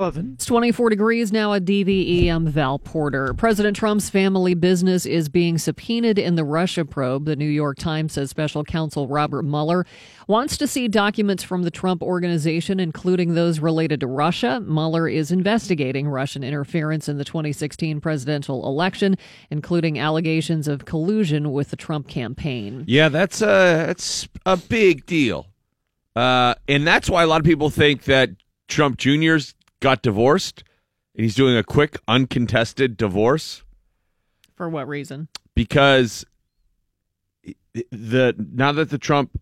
It's 24 degrees now at DVE. I'm Val Porter. President Trump's family business is being subpoenaed in the Russia probe. The New York Times says special counsel Robert Mueller wants to see documents from the Trump organization, including those related to Russia. Mueller is investigating Russian interference in the 2016 presidential election, including allegations of collusion with the Trump campaign. Yeah, that's a that's a big deal, uh, and that's why a lot of people think that Trump Jr.'s got divorced, and he's doing a quick, uncontested divorce For what reason? because the now that the Trump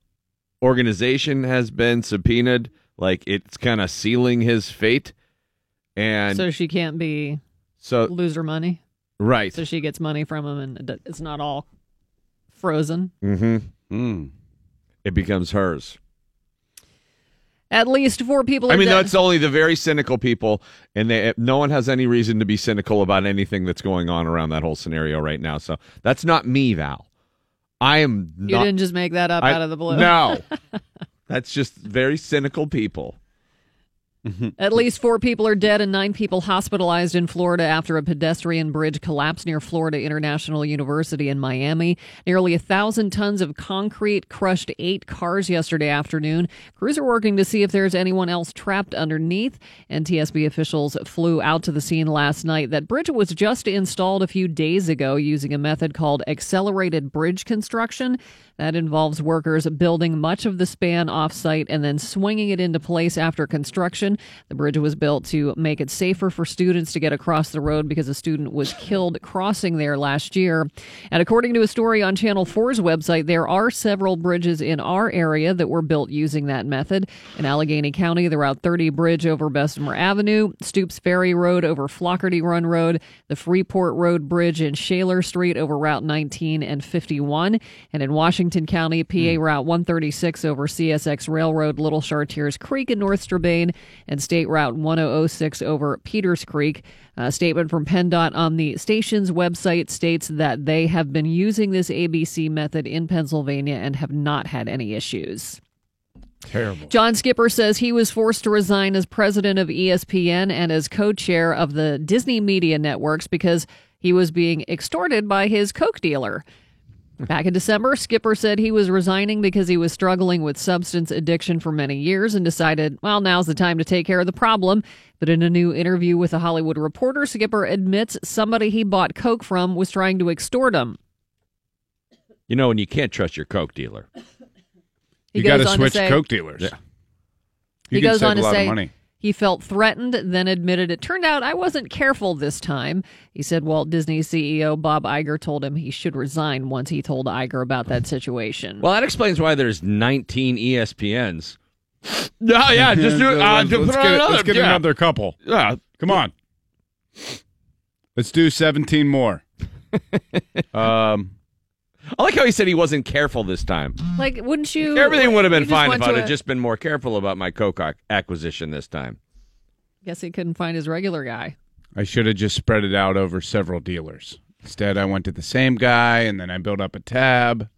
organization has been subpoenaed, like it's kind of sealing his fate, and so she can't be so lose her money. right, So she gets money from him, and it's not all frozen. mm-hmm. Mm. it becomes hers. At least four people. I mean, dead. that's only the very cynical people, and they, no one has any reason to be cynical about anything that's going on around that whole scenario right now. So that's not me, Val. I am you didn't just make that up I- out of the blue. No, that's just very cynical people. At least four people are dead and nine people hospitalized in Florida after a pedestrian bridge collapsed near Florida International University in Miami. Nearly a thousand tons of concrete crushed eight cars yesterday afternoon. Crews are working to see if there's anyone else trapped underneath. NTSB officials flew out to the scene last night. That bridge was just installed a few days ago using a method called accelerated bridge construction. That involves workers building much of the span offsite and then swinging it into place after construction. The bridge was built to make it safer for students to get across the road because a student was killed crossing there last year. And according to a story on Channel 4's website, there are several bridges in our area that were built using that method. In Allegheny County, the Route 30 bridge over Bessemer Avenue, Stoops Ferry Road over Flaugherty Run Road, the Freeport Road Bridge in Shaler Street over Route 19 and 51, and in Washington County, PA hmm. Route 136 over CSX Railroad, Little Chartiers Creek in North Strabane, and State Route 1006 over Peters Creek. A statement from PennDOT on the station's website states that they have been using this ABC method in Pennsylvania and have not had any issues. Terrible. John Skipper says he was forced to resign as president of ESPN and as co chair of the Disney Media Networks because he was being extorted by his Coke dealer. Back in December, Skipper said he was resigning because he was struggling with substance addiction for many years and decided, well, now's the time to take care of the problem. But in a new interview with a Hollywood Reporter, Skipper admits somebody he bought Coke from was trying to extort him. You know, and you can't trust your coke dealer. He you got to switch say- Coke dealers. Yeah. You he can goes save on a to lot say of money. He felt threatened, then admitted it turned out I wasn't careful this time. He said Walt Disney CEO Bob Iger told him he should resign once he told Iger about that situation. Well, that explains why there's 19 ESPNs. Yeah, yeah, just do it. Uh, let's, let's get, another. let's get yeah. another couple. Yeah. Come on. Let's do 17 more. um, I like how he said he wasn't careful this time. like, wouldn't you? Everything would have been fine if I'd have a- just been more careful about my coke acquisition this time. Guess he couldn't find his regular guy. I should have just spread it out over several dealers. Instead, I went to the same guy, and then I built up a tab.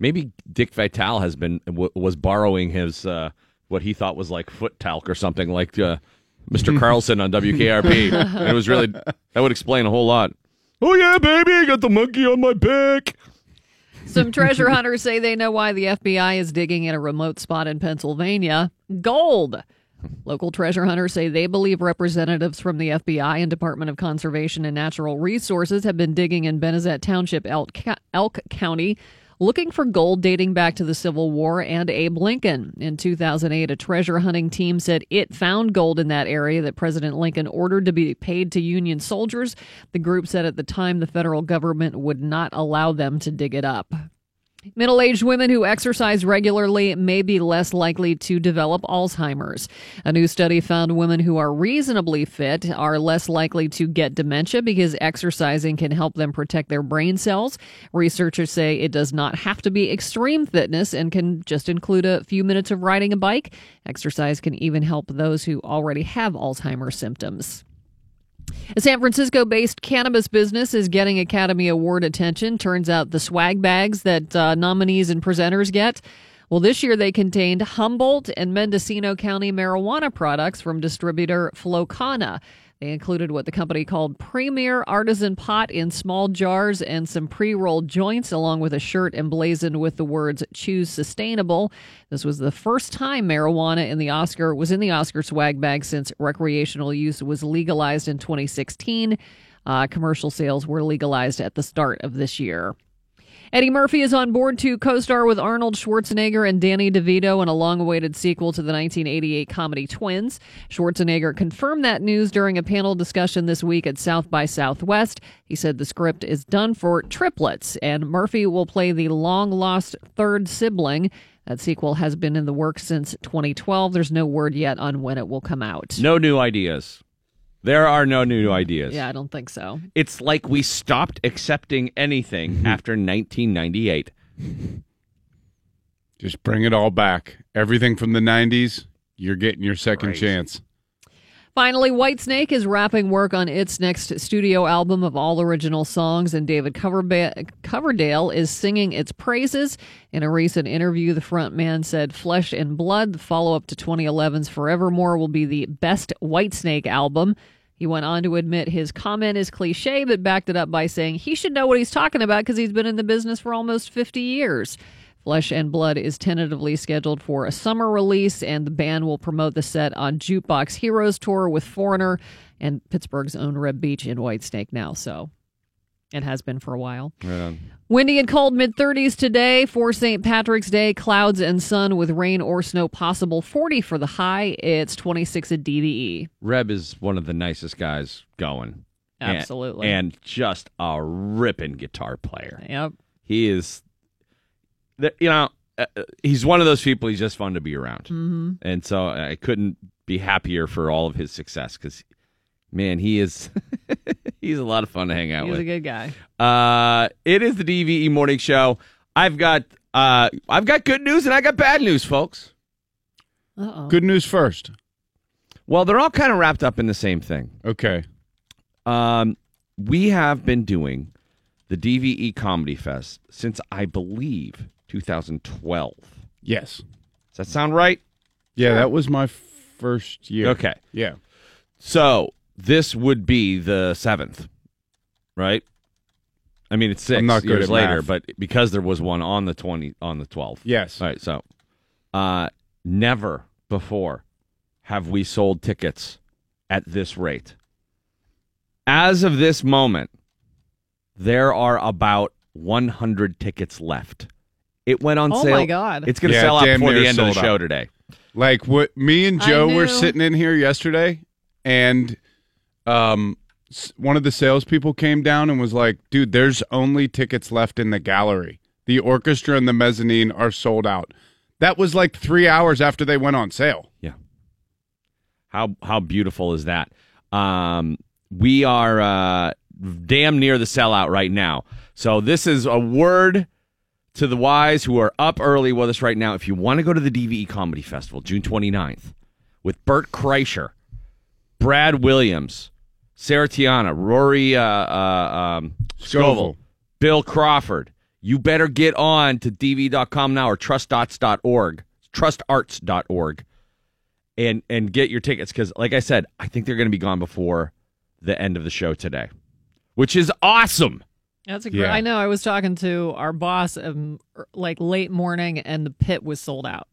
Maybe Dick Vitale has been w- was borrowing his uh, what he thought was like foot talc or something like uh, Mr. Carlson on WKRP. and it was really that would explain a whole lot. Oh yeah, baby, I got the monkey on my pick. Some treasure hunters say they know why the FBI is digging in a remote spot in Pennsylvania. Gold. Local treasure hunters say they believe representatives from the FBI and Department of Conservation and Natural Resources have been digging in Benezette Township, Elk, Elk County, looking for gold dating back to the Civil War and Abe Lincoln. In 2008, a treasure hunting team said it found gold in that area that President Lincoln ordered to be paid to Union soldiers. The group said at the time the federal government would not allow them to dig it up. Middle aged women who exercise regularly may be less likely to develop Alzheimer's. A new study found women who are reasonably fit are less likely to get dementia because exercising can help them protect their brain cells. Researchers say it does not have to be extreme fitness and can just include a few minutes of riding a bike. Exercise can even help those who already have Alzheimer's symptoms. A San Francisco based cannabis business is getting Academy Award attention. Turns out the swag bags that uh, nominees and presenters get Well, this year they contained Humboldt and Mendocino County marijuana products from distributor Flow Kana. They included what the company called Premier Artisan Pot in small jars and some pre rolled joints, along with a shirt emblazoned with the words Choose Sustainable. This was the first time marijuana in the Oscar was in the Oscar swag bag since recreational use was legalized in 2016. Uh, commercial sales were legalized at the start of this year. Eddie Murphy is on board to co star with Arnold Schwarzenegger and Danny DeVito in a long awaited sequel to the 1988 comedy Twins. Schwarzenegger confirmed that news during a panel discussion this week at South by Southwest. He said the script is done for triplets, and Murphy will play the long lost third sibling. That sequel has been in the works since 2012. There's no word yet on when it will come out. No new ideas. There are no new ideas. Yeah, I don't think so. It's like we stopped accepting anything after 1998. Just bring it all back. Everything from the 90s, you're getting your second Crazy. chance. Finally, Whitesnake is wrapping work on its next studio album of all original songs, and David Coverba- Coverdale is singing its praises. In a recent interview, the frontman said Flesh and Blood, the follow up to 2011's Forevermore, will be the best Whitesnake album. He went on to admit his comment is cliche, but backed it up by saying he should know what he's talking about because he's been in the business for almost 50 years. Flesh and Blood is tentatively scheduled for a summer release, and the band will promote the set on Jukebox Heroes Tour with Foreigner and Pittsburgh's own Reb Beach in Whitesnake now. So it has been for a while. Windy and cold mid 30s today for St. Patrick's Day. Clouds and sun with rain or snow possible. 40 for the high. It's 26 at DVE. Reb is one of the nicest guys going. Absolutely. And, just a ripping guitar player. Yep. He is, you know, uh, uh, he's one of those people he's just fun to be around. Mm-hmm. And so I couldn't be happier for all of his success because, man, he is, he's a lot of fun to hang out He's with. He's a good guy. Uh, it is the DVE morning show. I've got uh, I've got good news and I got bad news, folks. Uh oh. Good news first. Well, they're all kind of wrapped up in the same thing. Okay. Um, we have been doing the DVE Comedy Fest since I believe 2012. Yes. Does that sound right? Yeah, that was my first year. Okay. Yeah. So this would be the seventh, right? I mean, it's 6 I'm not good years at later, math. but because there was one on the twenty on the twelfth. Yes. All right, so uh, never before have we sold tickets at this rate. As of this moment, there are about 100 tickets left. It went on sale. Oh sale. my God. It's going to Yeah, sell out damn before the end of the sold show out. today. Like what me and I Joe were knew. sitting in here yesterday, and um, s- one of the salespeople came down and was like, "Dude, there's only tickets left in the gallery. The orchestra and the mezzanine are sold out." That was like three hours after they went on sale. Yeah. How how beautiful is that? Um, we are uh, damn near the sellout right now. So this is a word to the wise who are up early with us right now. If you want to go to the DVE Comedy Festival, June 29th, with Bert Kreischer, Brad Williams, Sarah Tiana, Rory uh, uh, um, Scovel, Scovel. Bill Crawford, you better get on to dv.com now or trustarts.org, trustarts.org, and and get your tickets because, like I said, I think they're going to be gone before the end of the show today, which is awesome. That's a great. Yeah. I know. I was talking to our boss um, er, like late morning, and the pit was sold out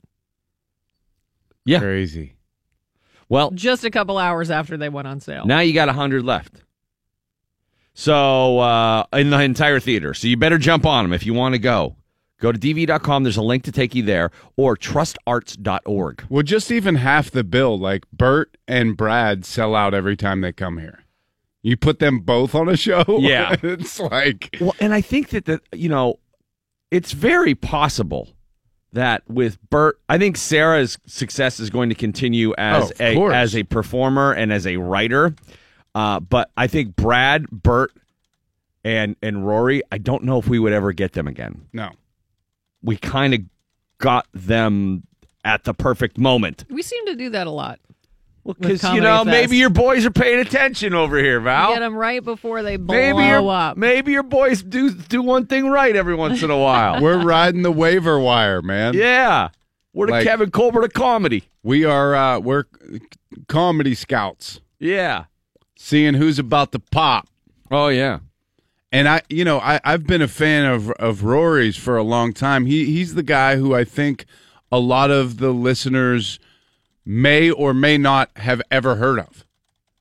Yeah. Crazy. Well, just a couple hours after they went on sale. Now you got a 100 left. So, uh, in the entire theater. So you better jump on them if you want to go. Go to dv.com. There's a link to take you there or trustarts.org. Well, just even half the bill, like Bert and Brad sell out every time they come here. You put them both on a show. Yeah. it's like Well, and I think that, the, you know, it's very possible that with Bert, I think Sarah's success is going to continue as Oh, a course. as a performer and as a writer. Uh, but I think Brad, Bert, and and Rory, I don't know if we would ever get them again. no. we kind of got them at the perfect moment. We seem to do that a lot. With Because you know Fest. maybe your boys are paying attention over here, Val. Get them right before they blow maybe your up. maybe your boys do do one thing right every once in a while. We're riding the waiver wire, man. yeah, we're the Kevin Colbert of comedy. We are uh we're comedy scouts, Yeah. seeing who's about to pop. Oh yeah. And I, you know, I, I've been a fan of of Rory's for a long time. He he's the guy who I think a lot of the listeners may or may not have ever heard of,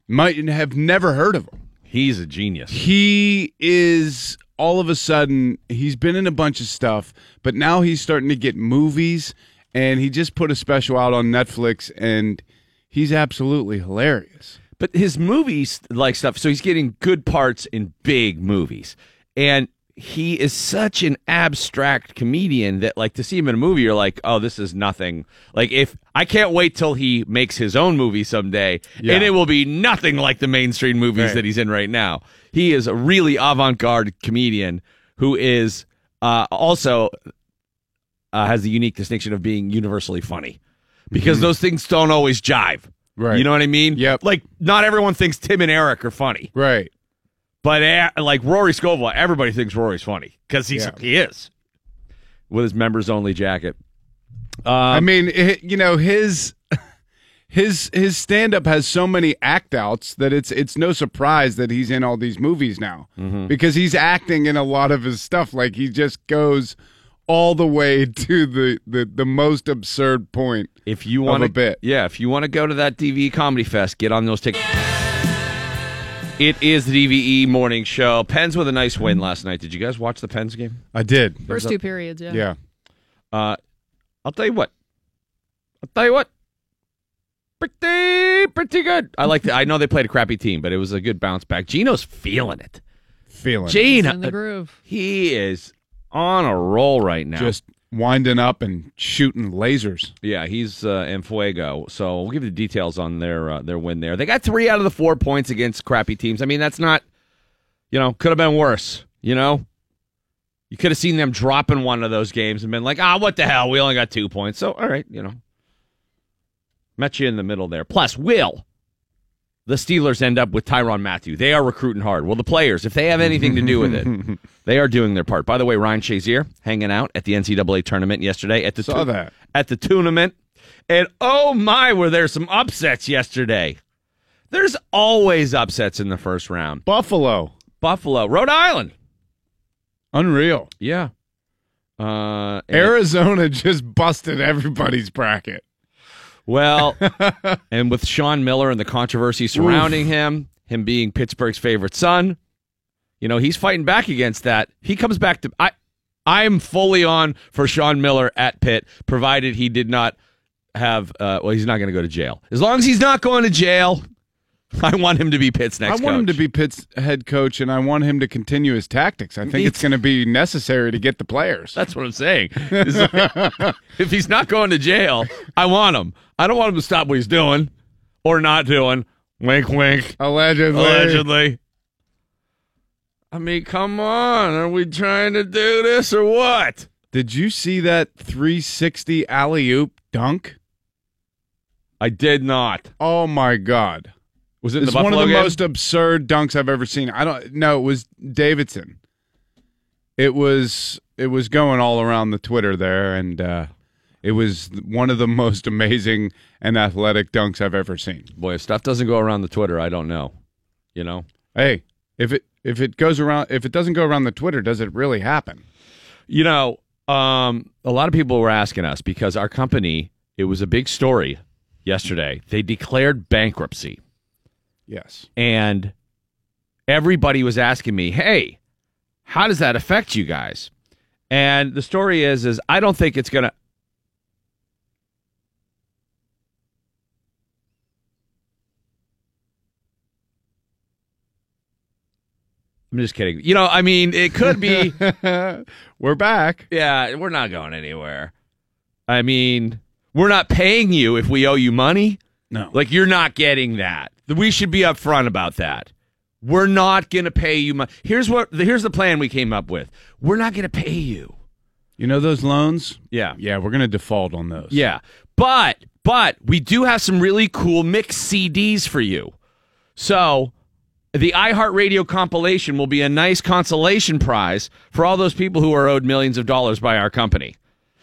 might have never heard of him. He's a genius. He is all of a sudden he's been in a bunch of stuff, but now he's starting to get movies, and he just put a special out on Netflix, and he's absolutely hilarious. But his movies like stuff, so he's getting good parts in big movies. And he is such an abstract comedian that like to see him in a movie, you're like, oh, this is nothing. Like if I can't wait till he makes his own movie someday, Yeah. and it will be nothing like the mainstream movies Right. that he's in right now. He is a really avant-garde comedian who is uh, also uh, has the unique distinction of being universally funny because those things don't always jive. Right. You know what I mean? Yep. Like, not everyone thinks Tim and Eric are funny, Right. But uh, like Rory Scovel, everybody thinks Rory's funny because he's Yeah. he is with his members only jacket. Um, I mean, it, you know, his his his stand up has so many act outs that it's it's no surprise that he's in all these movies now Mm-hmm. because he's acting in a lot of his stuff. Like he just goes all the way to the the, the most absurd point. if you want a bit. yeah, if you want to go to that DVE Comedy Fest, get on those tickets. It is the DVE morning show. Pens with a nice win last night. Did you guys watch the Pens game? I did. First two periods, yeah. Yeah. Uh, I'll tell you what. I'll tell you what. Pretty, pretty good. I like. The, I know they played a crappy team, but it was a good bounce back. Geno's feeling it. Feeling it. Geno, In the groove. he is on a roll right now. just winding up and shooting lasers. yeah, he's uh, in fuego. So we'll give you the details on their uh, their win there. They got three out of the four points against crappy teams. I mean, that's not, you know, could have been worse. You know, you could have seen them dropping one of those games and been like, ah, what the hell? We only got two points. So all right, you know, met you in the middle there. Plus, will the Steelers end up with Tyrann Mathieu? They are recruiting hard. Well, the players, if they have anything to do with it, they are doing their part. By the way, Ryan Shazier hanging out at the NCAA tournament yesterday at the Saw tu- that. at the tournament, and oh my, were there some upsets yesterday? There's always upsets in the first round. Buffalo. Buffalo, Rhode Island, Unreal. yeah. Uh, Arizona just busted everybody's bracket. Well, and with Sean Miller and the controversy surrounding him, him being Pittsburgh's favorite son, you know, he's fighting back against that. He comes back to I I'm fully on for Sean Miller at Pitt, provided he did not have uh well, he's not gonna go to jail. As long as he's not going to jail, I want him to be Pitt's next I want him to be Pitt's head coach, and I want him to continue his tactics. I think it's going to be necessary to get the players. That's what I'm saying. If he's not going to jail, I want him. I don't want him to stop what he's doing or not doing. Wink, wink. Allegedly. Allegedly. I mean, come on. Are we trying to do this or what? Did you see that 360 alley oop dunk? I did not. Oh my god! Was it the Buffalo Bills? It's the one of the game? most absurd dunks I've ever seen. I don't. No, it was Davidson. It was. It was going all around the Twitter there, and uh, it was one of the most amazing and athletic dunks I've ever seen. Boy, if stuff doesn't go around the Twitter, I don't know. You know? Hey, if it if it goes around, if it doesn't go around the Twitter, does it really happen? You know, um, a lot of people were asking us because our company, it was a big story yesterday. They declared bankruptcy. Yes. and everybody was asking me, "Hey, how does that affect you guys?" And the story is is I don't think it's going to I'm just kidding. You know, I mean, it could be We're back. yeah, we're not going anywhere. I mean, we're not paying you if we owe you money. No. Like you're not getting that. We should be upfront about that. We're not going to pay you money. Here's what here's the plan we came up with. We're not going to pay you. You know those loans? Yeah. Yeah, we're going to default on those. Yeah. But But we do have some really cool mixed CDs for you. So the iHeartRadio compilation will be a nice consolation prize for all those people who are owed millions of dollars by our company.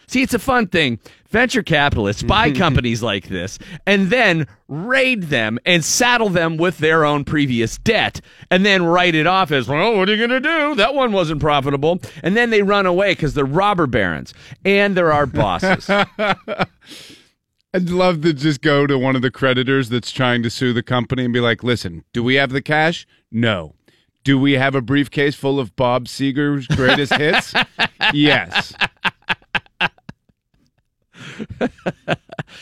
See, it's a fun thing. Venture capitalists buy companies like this and then raid them and saddle them with their own previous debt and then write it off as, well, what are you going to do? That one wasn't profitable. And then they run away because they're robber barons and they're our bosses. I'd love to just go to one of the creditors that's trying to sue the company and be like, listen, do we have the cash? No. Do we have a briefcase full of Bob Seger's greatest hits? Yes.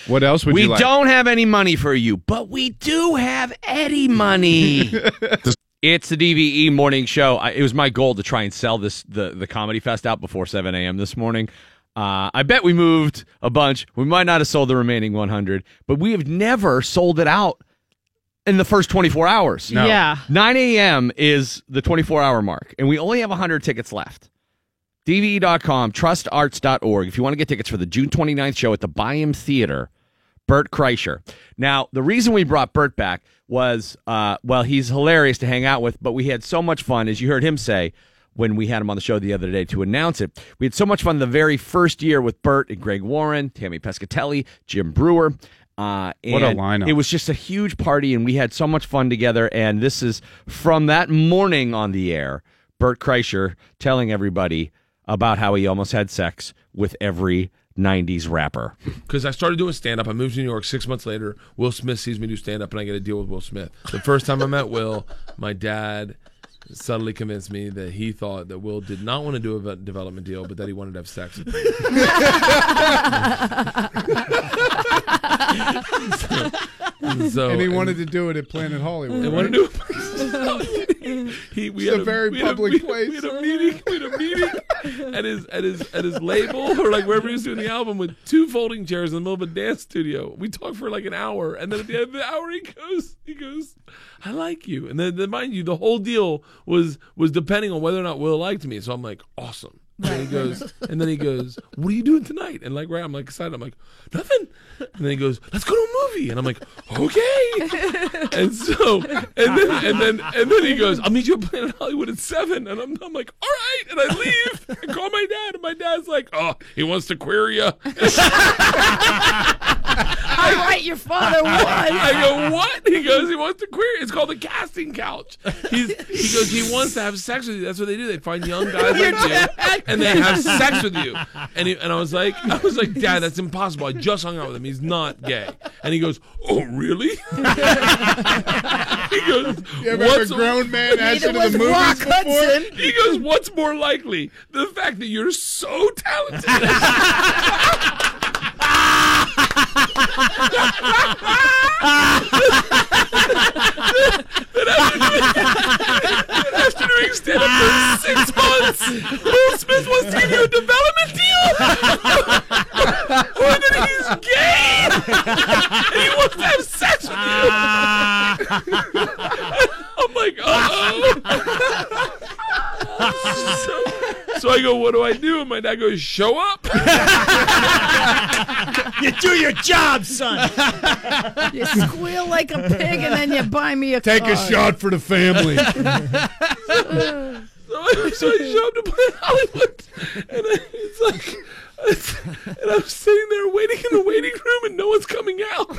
what else would we you like? We don't have any money for you, but we do have Eddie money. it's the DVE morning show. I, it was my goal to try and sell this the the comedy fest out before 7 a.m. this morning. Uh, I bet we moved a bunch. We might not have sold the remaining 100, but we have never sold it out in the first 24 hours. No. Yeah. 9 a.m. is the 24 hour mark, and we only have 100 tickets left. DVE.com, trustarts.org. If you want to get tickets for the June 29th show at the Byham Theater, Bert Kreischer. Now, the reason we brought Bert back was, uh, well, he's hilarious to hang out with, but we had so much fun, as you heard him say when we had him on the show the other day to announce it. We had so much fun the very first year with Bert and Greg Warren, Tammy Pescatelli, Jim Breuer. Uh, What a lineup. It was just a huge party, and we had so much fun together. And this is from that morning on the air, Bert Kreischer telling everybody about how he almost had sex with every 90s rapper. because I started doing stand up. I moved to New York six months later. Will Smith sees me do stand up, and I get a deal with Will Smith. The first time I met Will, my dad subtly convinced me that he thought that Will did not want to do a development deal, but that he wanted to have sex with me. so, and he wanted to do it at Planet Hollywood. I right? wanted to. he, we It's had a very we had public we- place. We had a meeting. We had a meeting at his at his at his label or like wherever he was doing the album with two folding chairs in the middle of a dance studio. We talked for like an hour, and then at the end of the hour, he goes, he goes, "I like you." And then, then mind you, the whole deal was was depending on whether or not Will liked me. So I'm like, awesome. And he goes, and then he goes, "What are you doing tonight?" And like, right, I'm like excited. I'm like, nothing. And then he goes, "Let's go to a movie." And I'm like, okay. And so, and then, and then, and then he goes, "I'll meet you at Planet Hollywood at 7. And I'm, I'm like, "All right." And I leave. I call my dad, and my dad's like, "Oh, he wants to queer you." All right, your father won. I go, "What?" He goes, "He wants to queer." you." It's called the casting couch. He's, he goes, "He wants to have sex with you." That's what they do. They find young guys like you, and they have sex with you. And he, and I was like, I was like, Dad, that's impossible. I just hung out with him. He's not gay. And he goes, Oh, really? he goes, You ever have "What's a grown man ask you to the movies Rock before? He goes, What's more likely? The fact that you're so talented. After doing stand up for six months, Will Smith wants to give you a development deal? or that he's gay and he wants to have sex with you? I'm like, uh oh. so, so I go, what do I do? And my dad goes, show up. You do your job, son. You squeal like a pig, and then you buy me a Take a shot for the family. So I, so I show up to Planet Hollywood, and I, it's like, and I'm sitting there waiting in the waiting room, and no one's coming out.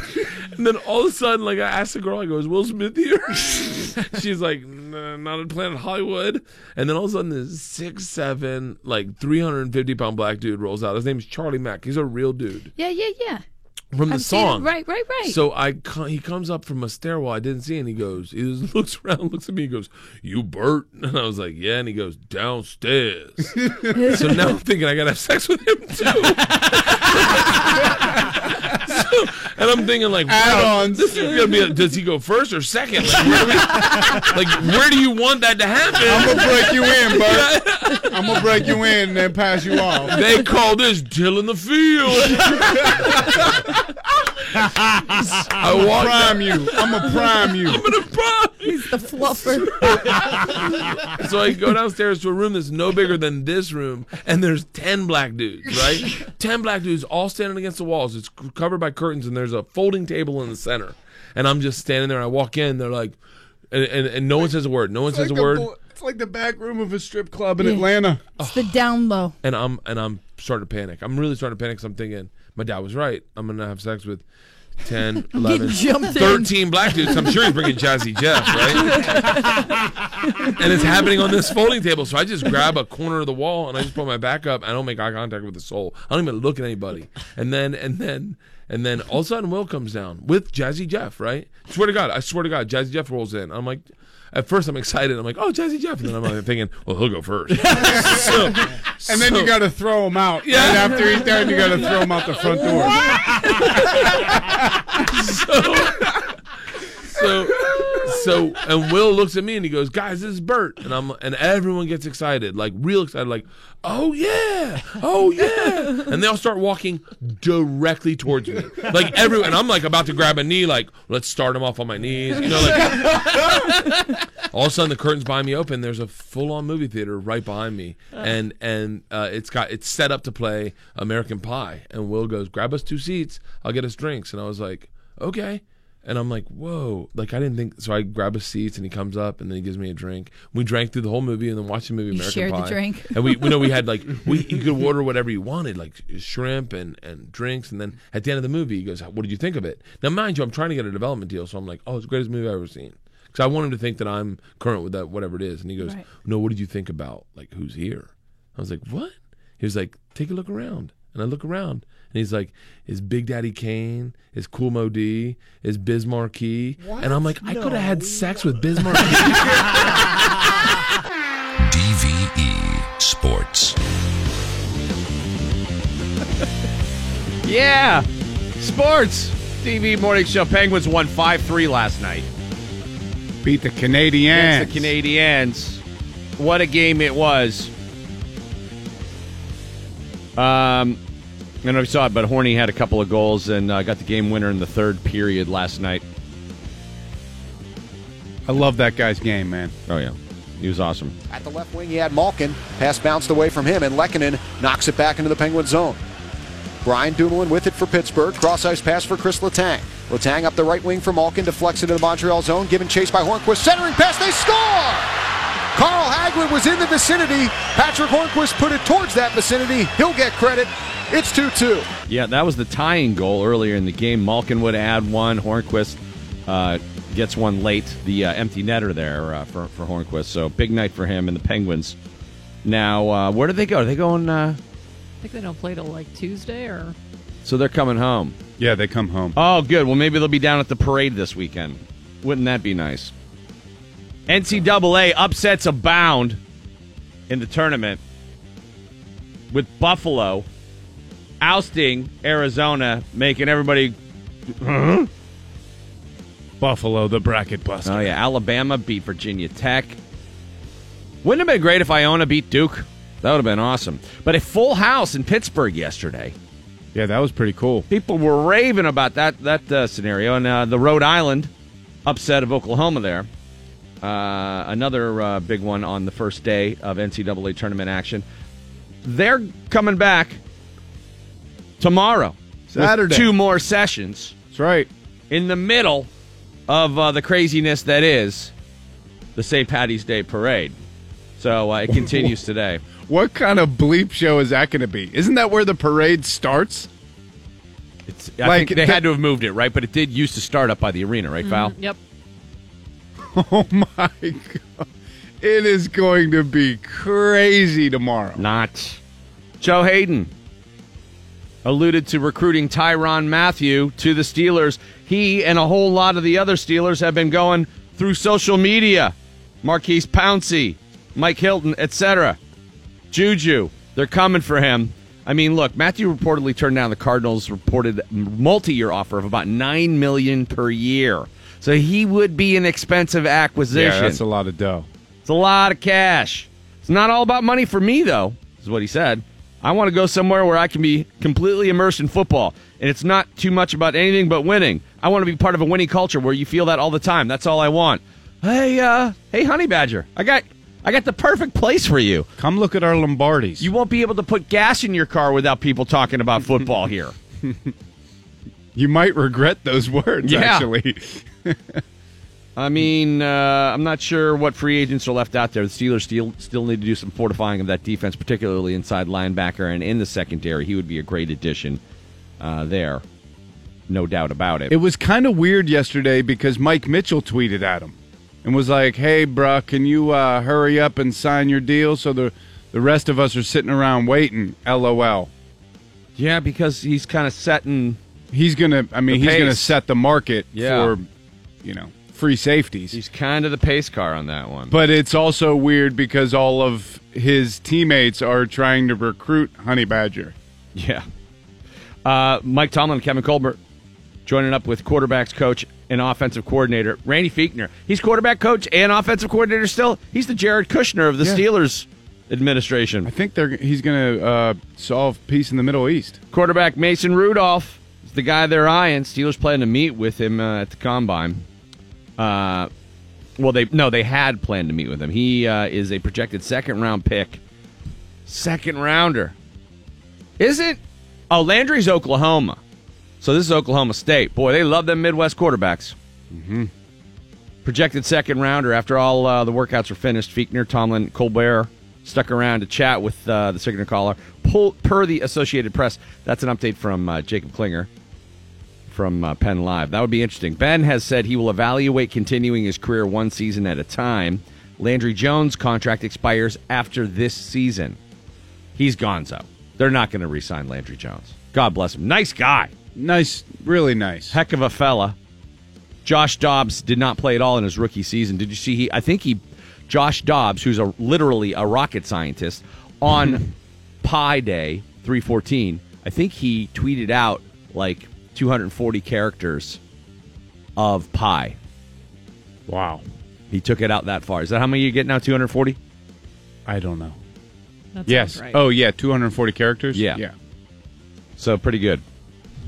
And then all of a sudden, like I asked the girl, I go, "Is Will Smith here?" She's like, "N- "Not at Planet Hollywood." And then all of a sudden, this six, seven, like 350 pound black dude rolls out. His name's Charlie Mack. He's a real dude Yeah, yeah, yeah. From the I've seen it. song. Right, right, right. So I he comes up from a stairwell I didn't see, and he goes, he just looks around, looks at me, he goes, "You Bert?" And I was like, "Yeah." And he goes, "Downstairs." so now I'm thinking I gotta have sex with him too. And I'm thinking like, wow, this is gonna be. A, does he go first or second? Like where, do we, like, where do you want that to happen? I'm gonna break you in, Bert. I'm gonna break you in and then pass you off. They call this Dill in the field. I walked Prime you. I'm gonna prime you. I'm gonna prime He's the fluffer. So I go downstairs to a room that's no bigger than this room, and there's ten black dudes, right? ten black dudes all standing against the walls. It's covered by curtains, and there's a folding table in the center. And I'm just standing there. I walk in. They're like, and, and, and no one says a word. No one says a word. It's like the back room of a strip club in Yeah. Atlanta. It's the down low. and I'm and I'm starting to panic. I'm really starting to panic. 'cause I'm thinking my dad was right. I'm gonna have sex with 10, 11, jumped in. 13 black dudes. I'm sure he's bringing Jazzy Jeff, right? and it's happening on this folding table. So I just grab a corner of the wall and I just put my back up. I don't make eye contact with the soul. I don't even look at anybody. And then and then and then all of a sudden Will comes down with Jazzy Jeff, right? swear to God, I swear to God, Jazzy Jeff rolls in. I'm like. At first, I'm excited. I'm like, "Oh, Jazzy Jeff," and then I'm like thinking, "Well, he'll go first. so, And then you got to throw him out. Yeah. Right after he's done, you got to throw him out the front door. so so and Will looks at me and he goes, "Guys, this is Bert," and I'm and everyone gets excited, like real excited, like, "Oh yeah, oh yeah!" And they all start walking directly towards me, like everyone. And I'm like about to grab a knee, like, "Let's start him off on my knees," you know, like. all of a sudden, the curtains behind me open. There's a full-on movie theater right behind me, and and uh, it's got it's set up to play American Pie. And Will goes, "Grab us two seats. I'll get us drinks." And I was like, "Okay." And I'm like, whoa. Like, I didn't think. So I grab a seat and he comes up and then he gives me a drink. We drank through the whole movie and then watched the movie American shared the drink. And we, we know we had like, we you could order whatever you wanted, like shrimp and, and drinks. And then at the end of the movie, he goes, what did you think of it? Now, mind you, I'm trying to get a development deal. So I'm like, oh, it's the greatest movie I've ever seen. Because I want him to think that I'm current with that, whatever it is. And he goes, Right. no, what did you think about like who's here? I was like, what? He was like, take a look around. And I look around and he's like, is Big Daddy Kane, is Kool Moe Dee, is Biz Markie? And I'm like, I could have had sex with Biz Markie. DVE E Sports. Yeah. Sports. TV Morning Show. Penguins won 5 3 last night Beat the Canadians. against the Canadians. What a game it was. Um, I don't know if you saw it, but Horny had a couple of goals and uh, got the game winner in the third period last night. I love that guy's game, man. Oh, yeah. He was awesome. At the left wing, he had Malkin. Pass bounced away from him, and Lehkonen knocks it back into the Penguin zone. Brian Dumoulin with it for Pittsburgh. Cross ice pass for Chris Letang. Letang up the right wing for Malkin, deflects into the Montreal zone. Given chase by Hornqvist. Centering pass, they score! Carl Hagelin was in the vicinity. Patrick Hornqvist put it towards that vicinity. He'll get credit. It's 2 2. Yeah, that was the tying goal earlier in the game. Malkin would add one. Hornqvist uh, gets one late. The uh, empty netter there uh, for, for Hornqvist. So big night for him and the Penguins. Now, uh, where do they go? Are they going? Uh, I think they don't play till like Tuesday or so they're coming home. Yeah, they come home. Oh, good. Well, maybe they'll be down at the parade this weekend. Wouldn't that be nice? NCAA upsets abound in the tournament with Buffalo ousting Arizona, making everybody. Buffalo, the bracket buster. Oh, yeah. Alabama beat Virginia Tech. Wouldn't it have been great if Iona beat Duke? That would have been awesome. But a full house in Pittsburgh yesterday. Yeah, that was pretty cool. People were raving about that that uh, scenario, and uh, the Rhode Island upset of Oklahoma there. Uh, another uh, big one on the first day of NCAA tournament action. They're coming back tomorrow. with Saturday. two more sessions That's right. in the middle of uh, the craziness that is the St. Patty's Day parade. So uh, it continues today. What kind of bleep show is that going to be? Isn't that where the parade starts? It's, I Like, think they the- had to have moved it, right? But it did used to start up by the arena, right, Val? yep. Oh my god. It is going to be crazy tomorrow. Not. Joe Hayden alluded to recruiting Tyrann Mathieu to the Steelers. He and a whole lot of the other Steelers have been going through social media. Maurkice Pouncey, Mike Hilton, etc. Juju, they're coming for him. I mean, look, Mathieu reportedly turned down the Cardinals' reported multi-year offer of about nine million per year. So he would be an expensive acquisition. Yeah, that's a lot of dough. It's a lot of cash. It's not all about money for me, though, is what he said. I want to go somewhere where I can be completely immersed in football. And it's not too much about anything but winning. I want to be part of a winning culture where you feel that all the time. That's all I want. Hey, uh, hey, Honey Badger, I got, I got the perfect place for you. Come look at our Lombardis. You won't be able to put gas in your car without people talking about football here. You might regret those words, Yeah. actually. I mean, uh, I'm not sure what free agents are left out there. The Steelers still still need to do some fortifying of that defense, particularly inside linebacker and in the secondary. He would be a great addition uh, there, no doubt about it. It was kind of weird yesterday because Mike Mitchell tweeted at him and was like, "Hey, bruh, can you uh, hurry up and sign your deal so the the rest of us are sitting around waiting?" LOL. yeah, because he's kind of setting. He's gonna. I mean, he's gonna set the market Yeah. for, you know, free safeties. He's kind of the pace car on that one. But it's also weird because all of his teammates are trying to recruit Honey Badger. Yeah. Uh, Mike Tomlin and Kevin Colbert joining up with quarterbacks coach and offensive coordinator Randy Fichtner. He's quarterback coach and offensive coordinator still. He's the Jared Kushner of the Yeah. Steelers administration. I think they're he's gonna uh, solve peace in the Middle East. Quarterback Mason Rudolph is the guy they're eyeing. Steelers plan to meet with him uh, at the combine. Uh, well, they no, they had planned to meet with him. He uh, is a projected second round pick, second rounder. Isn't? Oh, Landry's Oklahoma, so this is Oklahoma State. Boy, they love them Midwest quarterbacks. Mm-hmm. Projected second rounder. After all uh, the workouts were finished, Fichtner, Tomlin, Colbert stuck around to chat with uh, the signature caller. Pull, per the Associated Press, that's an update from uh, Jacob Klinger from uh, Penn Live. That would be interesting. Ben has said he will evaluate continuing his career one season at a time. Landry Jones' contract expires after this season. He's gonzo. They're not going to re-sign Landry Jones. God bless him. Nice guy. Nice, really nice. Heck of a fella. Josh Dobbs did not play at all in his rookie season. Did you see he I think he Josh Dobbs, who's a literally a rocket scientist, on Pi Day 314, I think he tweeted out like 240 characters of pi. Wow. He took it out that far. Is that how many you get now? 240? I don't know. That Yes. right. Oh yeah, 240 characters. Yeah. Yeah. So pretty good.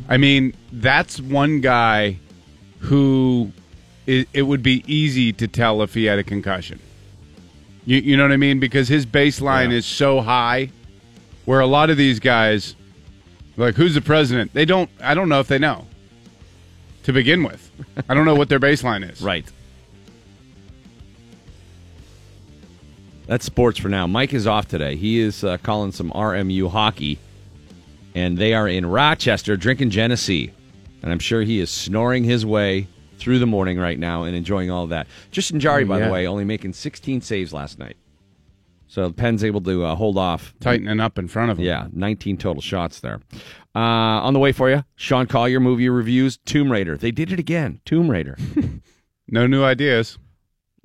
I mean, that's one guy who it, it would be easy to tell if he had a concussion. You, you know what I mean? Because his baseline Yeah. is so high, where a lot of these guys, like, who's the president? They don't. I don't know if they know. To begin with, I don't know what their baseline is. Right. That's sports for now. Mike is off today. He is uh, calling some RMU hockey, and they are in Rochester drinking Genesee. And I'm sure he is snoring his way through the morning right now and enjoying all that. Justin Jarry, by yeah. the way, only making 16 saves last night. So Pens able to uh, hold off. Tightening up in front of him. Yeah, 19 total shots there. Uh, on the way for you, Sean Collier movie reviews Tomb Raider. They did it again. Tomb Raider. No new ideas.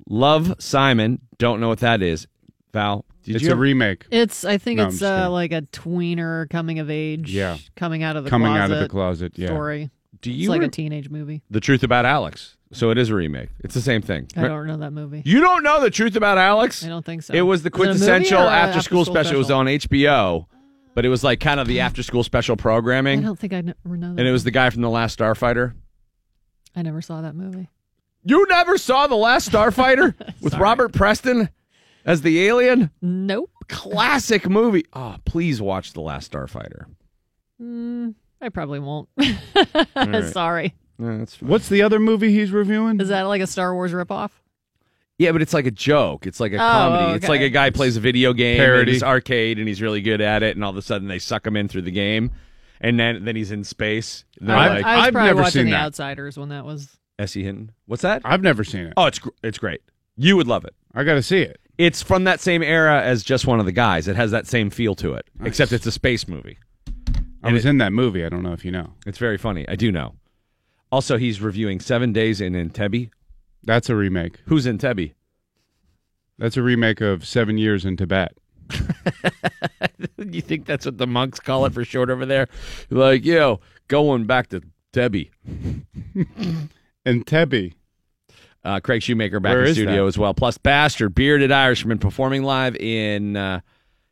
Love Simon. Don't know what that is. Val, did it's you a ever- remake. It's I think No, I'm it's just uh, kidding. like a tweener coming of age. Yeah. Coming out of the Coming closet out of the closet. Yeah. story. do It's you like re- a teenage movie. the truth about Alex? So it is a remake. It's the same thing. I don't know that movie. You don't know the truth about Alex? I don't think so. It was the Is it a movie quintessential after school special. It was on HBO, but it was like kind of the after school special programming. I programming. don't think I know that. And it was the guy from The Last Starfighter. I never saw that movie. You never saw The Last Starfighter with Robert Preston as the alien? Nope. Classic movie. Oh, please watch The Last Starfighter. Mm, I probably won't. Sorry. Yeah, that's fine. What's the other movie he's reviewing? Is that like a Star Wars ripoff? Yeah, but it's like a joke. It's like a Oh, comedy. It's like a guy plays a video game Parody. in his arcade and he's really good at it, and all of a sudden they suck him in through the game, and then then he's in space. They're I've- like, I was I've probably never watching seen The that. Outsiders when that was. S.E. Hinton. What's that? I've never seen it. Oh, it's gr- it's great. You would love it. I got to see it. It's from that same era as just one of the guys. It has that same feel to it, Nice. except it's a space movie. I And was it- in that movie. I don't know if you know. It's very funny. I do know. Also, he's reviewing Seven Days in Entebbe. That's a remake. Who's Entebbe? That's a remake of Seven Years in Tibet. you think that's what the monks call it for short over there? Like, yo, going back to Tebby. And Tebby. Uh, Craig Shoemaker back Where in studio that? as well. Plus, Bastard, Bearded Irishman performing live in uh,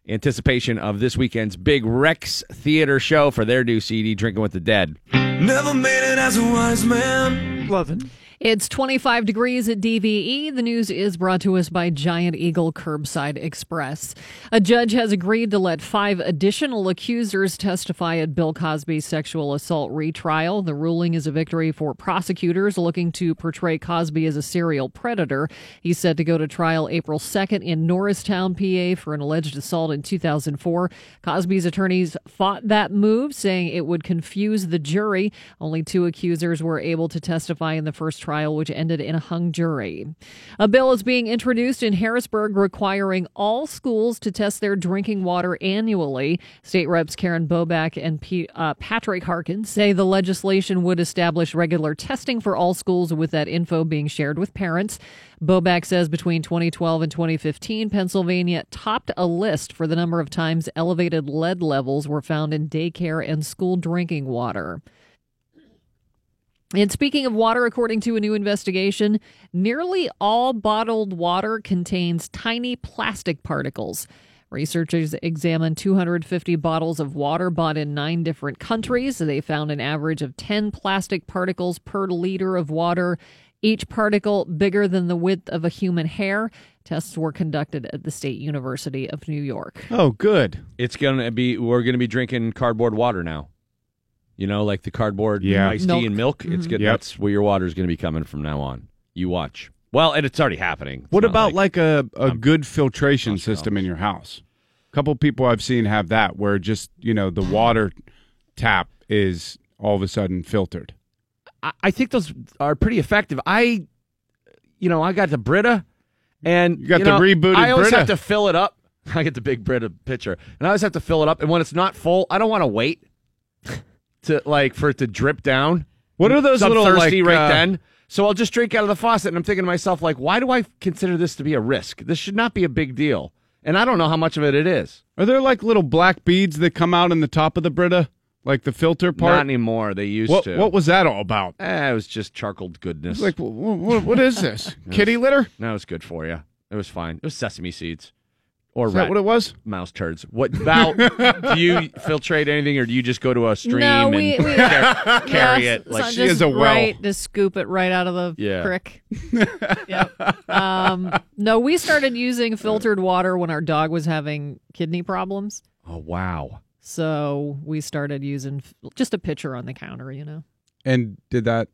anticipation of this weekend's big Rex Theater show for their new CD, Drinking with the Dead. Never made it as a wise man. Loving. It's 25 degrees at DVE. The news is brought to us by Giant Eagle Curbside Express. A judge has agreed to let five additional accusers testify at Bill Cosby's sexual assault retrial. The ruling is a victory for prosecutors looking to portray Cosby as a serial predator. He's set to go to trial April 2nd in Norristown, PA for an alleged assault in 2004. Cosby's attorneys fought that move, saying it would confuse the jury. Only two accusers were able to testify in the first trial, which ended in a hung jury. A bill is being introduced in Harrisburg requiring all schools to test their drinking water annually. State Reps Karen Boback and P- uh, Patrick Harkin say the legislation would establish regular testing for all schools, with that info being shared with parents. Boback says between 2012 and 2015, Pennsylvania topped a list for the number of times elevated lead levels were found in daycare and school drinking water. And speaking of water, according to a new investigation, nearly all bottled water contains tiny plastic particles. Researchers examined 250 bottles of water bought in nine different countries. They found an average of 10 plastic particles per liter of water, each particle bigger than the width of a human hair. Tests were conducted at the State University of New York. Oh, good. It's gonna be. We're gonna be drinking cardboard water now. You know, like the cardboard Yeah. iced Milk. tea and milk. It's good. Yep. That's where your water is going to be coming from now on. You watch. Well, and it's already happening. It's What about like, a, a Um, good filtration Moscow. system in your house? A couple people I've seen have that where just, you know, the water tap is all of a sudden filtered. I, I think those are pretty effective. I, you know, I got the Brita, and You got the know, rebooted I always Brita. have to fill it up. I get the big Brita pitcher, and I always have to fill it up. And when it's not full, I don't want to wait to like for it to drip down. What are those So little thirsty like, right uh, then? So I'll just drink out of the faucet, and I'm thinking to myself, like, why do I consider this to be a risk? This should not be a big deal, and I don't know how much of it it is. Are there like little black beads that come out in the top of the Brita? Like the filter part? Not anymore. They used what, to. what was that all about? Eh, it was just charcoal goodness. Like, what, what is this? Kitty litter? no, it was good for you. It was fine. It was sesame seeds or Is rat that what it was? mouse turds. What Val? do you filtrate anything, or do you just go to a stream No, we- and we- car- carry Yeah, it? it's Like not she just is a well. right to scoop it right out of the Yeah. crick. yep. Um, no, we started using filtered water when our dog was having kidney problems. oh wow. So we started using f- just a pitcher on the counter. You know, And did that?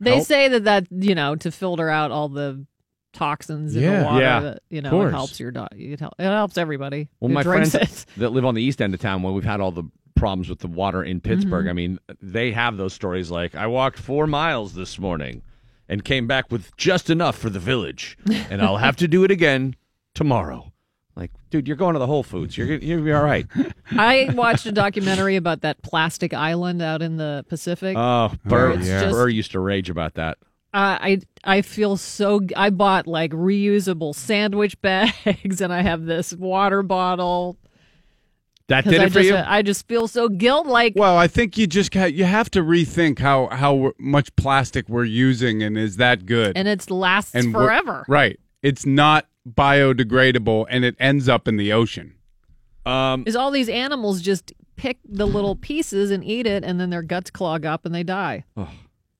they Help? say that that you know to filter out all the toxins in Yeah. the water. Yeah. that, you know, course. it helps your dog. It, hel- it helps everybody. Well, who my drinks friends it. that live on the east end of town, when we've had all the problems with the water in mm-hmm. Pittsburgh, I mean, they have those stories like, I walked four miles this morning and came back with just enough for the village, and I'll have to do it again tomorrow. Like, dude, you're going to the Whole Foods. You're gonna- you'll be all right. I watched a documentary about that plastic island out in the Pacific. Oh, Burr, It's yeah. just- Burr used to rage about that. Uh, I I feel so. I bought like reusable sandwich bags, and I have this water bottle That because did I it for just you. I just feel so guilt. Like Well, I think you just ha- you have to rethink how how much plastic we're using, and is that good? and it lasts And forever. Right. It's not biodegradable, and it ends up in the ocean. Um, Is all these animals just pick the little pieces and eat it, and then their guts clog up and they die.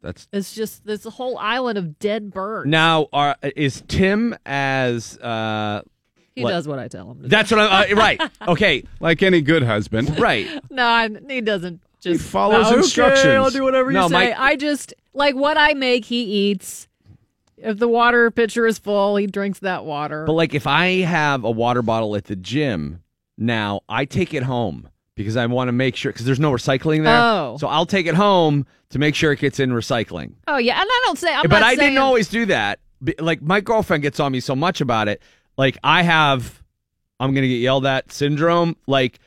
That's It's just this whole island of dead birds. now. Are, is Tim as? Uh, he what- does what I tell him. To that's what I'm. Uh, right. Okay. Like any good husband. Right. No, I, he doesn't. Just follows "Okay, instructions." I'll do whatever you No, say. my- I just like what I make. He eats. If the water pitcher is full, he drinks that water. But like if I have a water bottle at the gym, now I take it home because I want to make sure because there's no recycling there. Oh. So I'll take it home to make sure it gets in recycling. oh yeah, and I don't say. I'm but not I saying, didn't always do that. Like my girlfriend gets on me so much about it. Like I have, I'm gonna get yelled at syndrome. Like,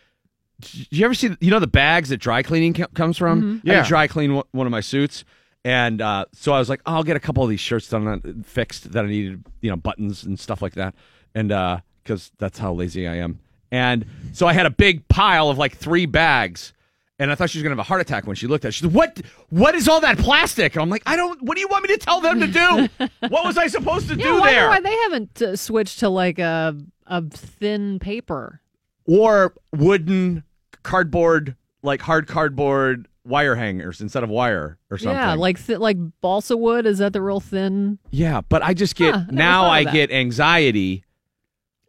do you ever see? You know the bags that dry cleaning comes from? I had to Yeah. dry clean one- one of my suits. And uh, so I was like, oh, I'll get a couple of these shirts done uh, fixed that I needed, you know, buttons and stuff like that. And because that's how lazy I am. And so I had a big pile of like three bags. And I thought she was gonna have a heart attack when she looked at it. She said, What what is all that plastic? And I'm like, I don't what do you want me to tell them to do? what was I supposed to Yeah, do I wonder there? why they haven't uh, switched to like a a thin paper. or wooden cardboard, like hard cardboard wire hangers instead of wire or something. Yeah, like th- like balsa wood. Is that the real thin? yeah, but I just get Huh, now thought I get anxiety.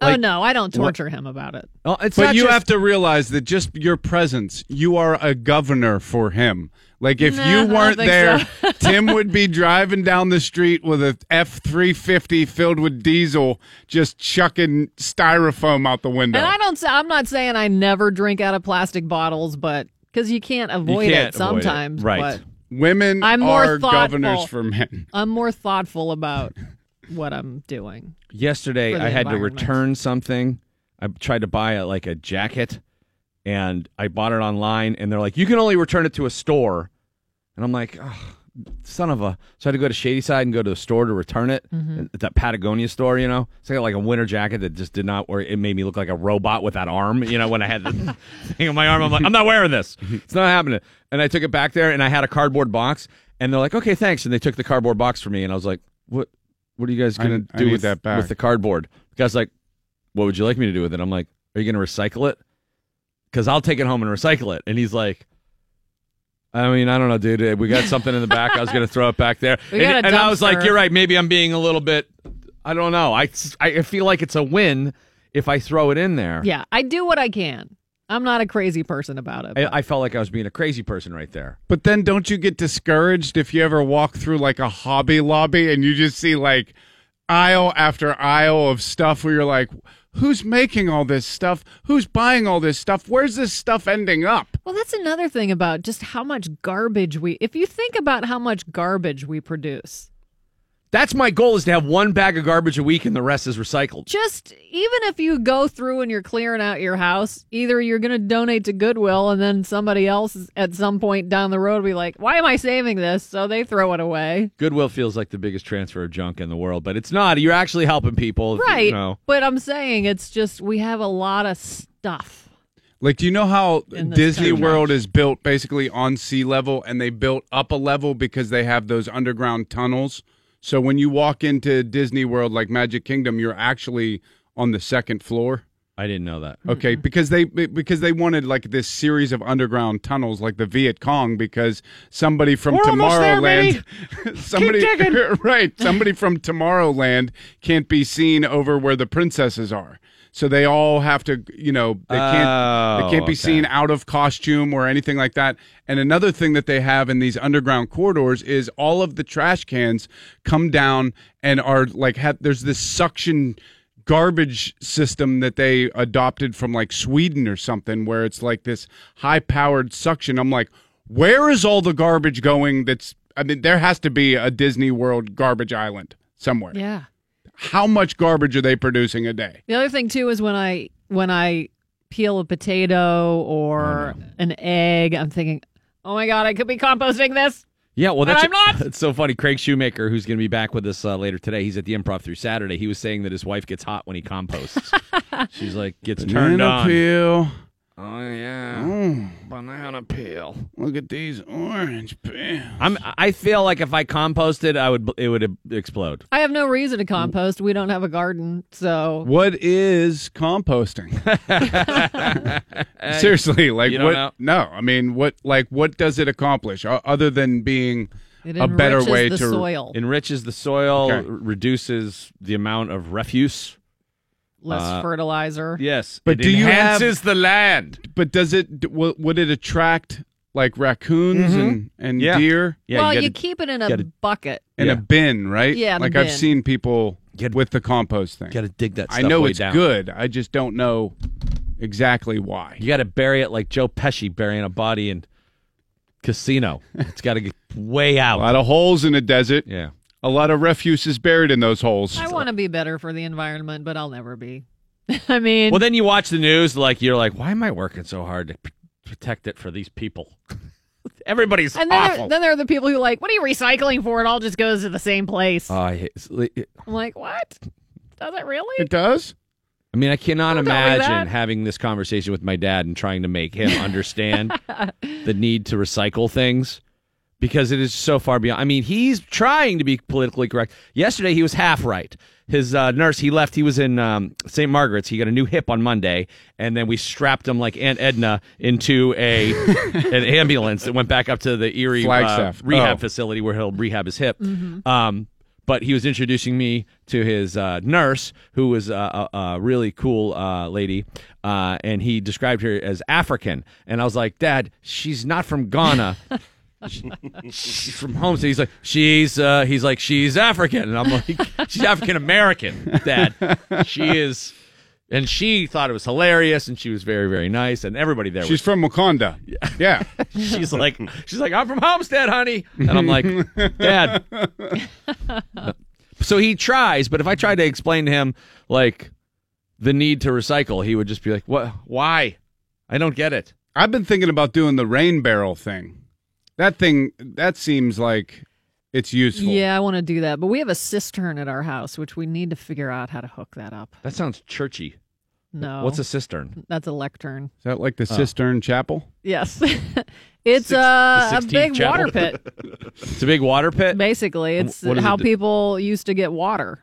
Oh no, I don't torture him about it. Oh, it's But you just- have to realize that just your presence, you are a governor for him. Like if Nah, you weren't there, so. Tim would be driving down the street with a F three fifty filled with diesel, just chucking styrofoam out the window. And I don't. say I'm not saying I never drink out of plastic bottles, but because you can't avoid can't it avoid it. sometimes. Right. But Women I'm more are thoughtful. governors for men. I'm more thoughtful about what I'm doing. yesterday I had to return something. I tried to buy a, like a jacket, and I bought it online, and they're like, "You can only return it to a store," and I'm like, oh, "Son of a!" So I had to go to Shadyside and go to the store to return it. Mm-hmm. That Patagonia store, you know, so I got like a winter jacket that just did not. Or it made me look like a robot with that arm. You know, when I had the thing on my arm, I'm like, "I'm not wearing this. It's not happening." And I took it back there, and I had a cardboard box, and they're like, "Okay, thanks," and they took the cardboard box for me, and I was like, "What? What are you guys gonna I do need with that back. with the cardboard?" The guy's like, "What would you like me to do with it?" I'm like, "Are you going to recycle it? Because I'll take it home and recycle it." And he's like, "I mean, I don't know, dude. We got something in the back. I was going to throw it back there." We and, and I was like, "You're right. Maybe I'm being a little bit. I don't know. I I feel like it's a win if I throw it in there." Yeah, I do what I can. I'm not a crazy person about it. I, I felt like I was being a crazy person right there. But then don't you get discouraged if you ever walk through like a hobby lobby and you just see like aisle after aisle of stuff where you're like, who's making all this stuff? Who's buying all this stuff? Where's this stuff ending up? Well, that's another thing about just how much garbage we. If you think about how much garbage we produce, That's my goal: is to have one bag of garbage a week and the rest is recycled. just even if you go through and you're clearing out your house, either you're going to donate to Goodwill and then somebody else at some point down the road will be like, "Why am I saving this?" So they throw it away. Goodwill feels like the biggest transfer of junk in the world, but it's not. You're actually helping people, Right. You know. But I'm saying it's just we have a lot of stuff. Like, do you know how Disney country. World is built basically on sea level and they built up a level because they have those underground tunnels? So when you walk into Disney World like Magic Kingdom, you're actually on the second floor. I didn't know that. Okay, mm-hmm. because they because they wanted like this series of underground tunnels like the Viet Cong because somebody from We're almost there, Tomorrowland somebody right, somebody from Tomorrowland can't be seen over where the princesses are. So they all have to, you know, they can't Oh, they can't be oh, okay. seen out of costume or anything like that. And another thing that they have in these underground corridors is all of the trash cans come down and are like have there's this suction garbage system that they adopted from like Sweden or something where it's like this high powered suction. I'm like, where is all the garbage going that's I mean there has to be a Disney World garbage island somewhere. Yeah. How much garbage are they producing a day? The other thing too is when I when I peel a potato or an egg, I'm thinking, "Oh my god, I could be composting this." Yeah, well, that's I'm not. It's so funny. Craig Shoemaker, who's going to be back with us uh, later today, he's at the Improv through Saturday. He was saying that his wife gets hot when he composts. She's like, gets turned on. peel. Oh yeah, Oh, banana peel. look at these orange peels. I'm. I feel like if I composted, I would. It would explode. I have no reason to compost. We don't have a garden, so What is composting? Seriously, like what? know? No, I mean, what? Like, what does it accomplish other than being it a better way the to soil. Enriches the soil, Okay. reduces the amount of refuse. Less uh, fertilizer. Yes, But it do you have- enhances the land. But does it? d- w- Would it attract like raccoons and and Mm-hmm. Yeah. deer Yeah, well, you, you, gotta- keep it in a gotta- bucket. in Yeah. a bin, right? Yeah, in a like I've seen people Get- with the compost thing. gotta dig that. I know way it's down. good. I just don't know exactly why. You got to bury it like Joe Pesci burying a body in Casino. It's got to get way out. A out. lot of holes in the desert. yeah. A lot of refuse is buried in those holes. I want to be better for the environment, but I'll never be. I mean, Well, then you watch the news, like you're like, why am I working so hard to p- protect it for these people? Everybody's and then there, awful. then there are the people who are like, "What are you recycling for? It all just goes to the same place." Oh, I, hate, I'm like, "What? Does it really?" It does. I mean, I cannot Don't imagine having this conversation with my dad and trying to make him understand the need to recycle things because it is so far beyond. I mean, he's trying to be politically correct. Yesterday, he was half right. his uh, nurse. He left. He was in um, St. Margaret's. He got a new hip on Monday, and then we strapped him like Aunt Edna into a an ambulance that went back up to the Erie uh, Flagstaff. rehab Oh. facility where he'll rehab his hip. Um, but he was introducing me to his uh, nurse, who was uh, a, a really cool uh, lady, uh, and he described her as African. And I was like, Dad, she's not from Ghana. She- she's from Homestead. He's like, she's. Uh, he's like, she's African, and I'm like, she's African American, Dad. She is. And she thought it was hilarious, and she was very, very nice, and everybody there was She's from Wakanda. Yeah. she's like she's like i'm from homestead honey and i'm like dad so he tries but if i tried to explain to him like the need to recycle he would just be like what why i don't get it I've been thinking about doing the rain barrel thing. That thing that seems like it's useful. Yeah, I want to do that. But we have a cistern at our house, which we need to figure out how to hook that up. that sounds churchy No. what's a cistern That's a lectern. Is that like the cistern chapel? Yes. it's Six- uh, the a 16th big chapel? water pit, it's a big water pit basically. It's what does how it do? people used to get water.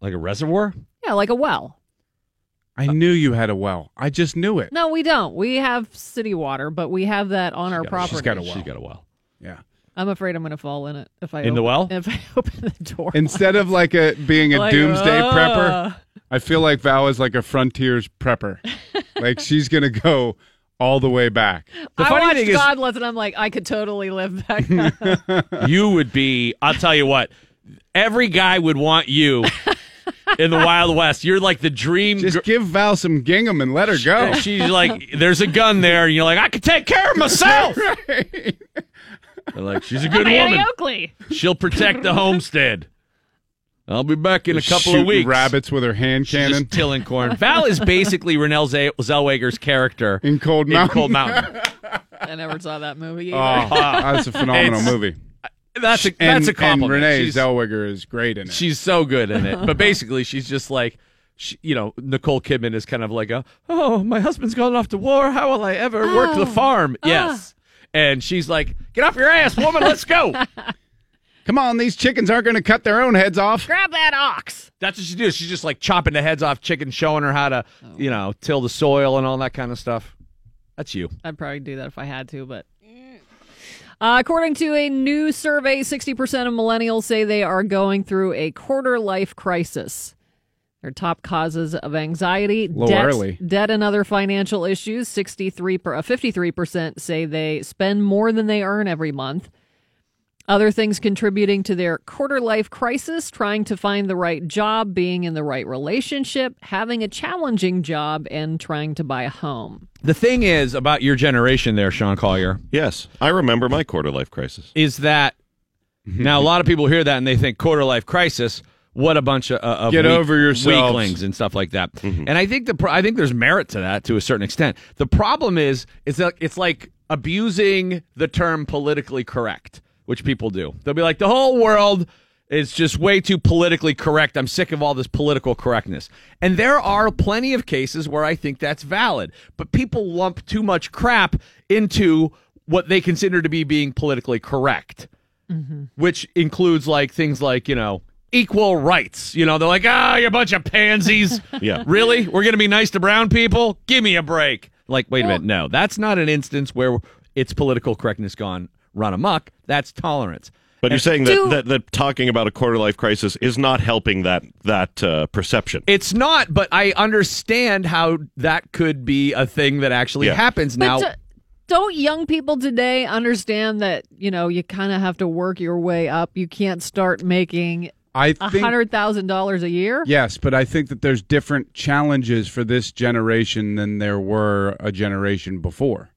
like a reservoir Yeah, like a well. I knew you had a well. I just knew it. No, we don't. We have city water, but we have that on our got- property. she's got a well. she's got a well Yeah. I'm afraid I'm going to fall in it if I In the op- well? If I open the door. Instead of like a being a Like, doomsday uh, prepper, I feel like Val is like a frontiers prepper. like she's gonna go all the way back. The I funny watched thing is- Godless, and I'm like, I could totally live back then. you would be i'll tell you what every guy would want you in the wild west you're like the dream Just gr- give Val some gingham and let her go. She's like, there's a gun there, and you're like, I can take care of myself. They're like, she's a good Annie woman. Oakley. She'll protect the homestead. I'll be back in a couple of weeks. rabbits with her hand She's cannon just tilling corn. Val is basically Renelle Zell- Zellweger's character in Cold in Mountain. Cold Mountain. I never saw that movie Oh, either. that's a phenomenal It's- movie. That's a And, that's a compliment. and Renee she's, Zellweger is great in it. she's so good in it. But basically, she's just like, she, you know, Nicole Kidman is kind of like a, oh, my husband's gone off to war. How will I ever work the oh, farm? Oh. Yes. And she's like, get off your ass, woman. Let's go. Come on, these chickens aren't going to cut their own heads off. Grab that ox. That's what she does. She's just like chopping the heads off chickens, showing her how to, oh. you know, till the soil and all that kind of stuff. That's you. I'd probably do that if I had to, but. Uh, according to a new survey, 60% of millennials say they are going through a quarter life crisis. Their top causes of anxiety, debt, debt and other financial issues. 63 per, uh, 53% say they spend more than they earn every month. Other things contributing to their quarter life crisis trying to find the right job, being in the right relationship, having a challenging job, and trying to buy a home. The thing is about your generation there, Sean Collier, Yes, I remember my quarter life crisis. is that now a lot of people hear that and they think quarter life crisis. What a bunch of, uh, of Get weak- over yourselves. weaklings and stuff like that. And I think the pro- I think there's merit to that to a certain extent. The problem is is that it's like abusing the term politically correct, which people do. They'll be like the whole world is just way too politically correct. I'm sick of all this political correctness. And there are plenty of cases where I think that's valid, but people lump too much crap into what they consider to be being politically correct which includes like things like you know equal rights. You know, they're like, ah, you're a bunch of pansies. Yeah. really? We're gonna be nice to brown people? Give me a break. Like, wait a minute, no, that's not an instance where it's political correctness gone run amok. That's tolerance. But you're saying that, Do- that that talking about a quarter life crisis is not helping that that uh, perception. It's not, but I understand how that could be a thing that actually Yeah. happens now. D- don't young people today understand that you know you kind of have to work your way up? You can't start making I think hundred thousand dollars a year. yes, but I think that there's different challenges for this generation than there were a generation before.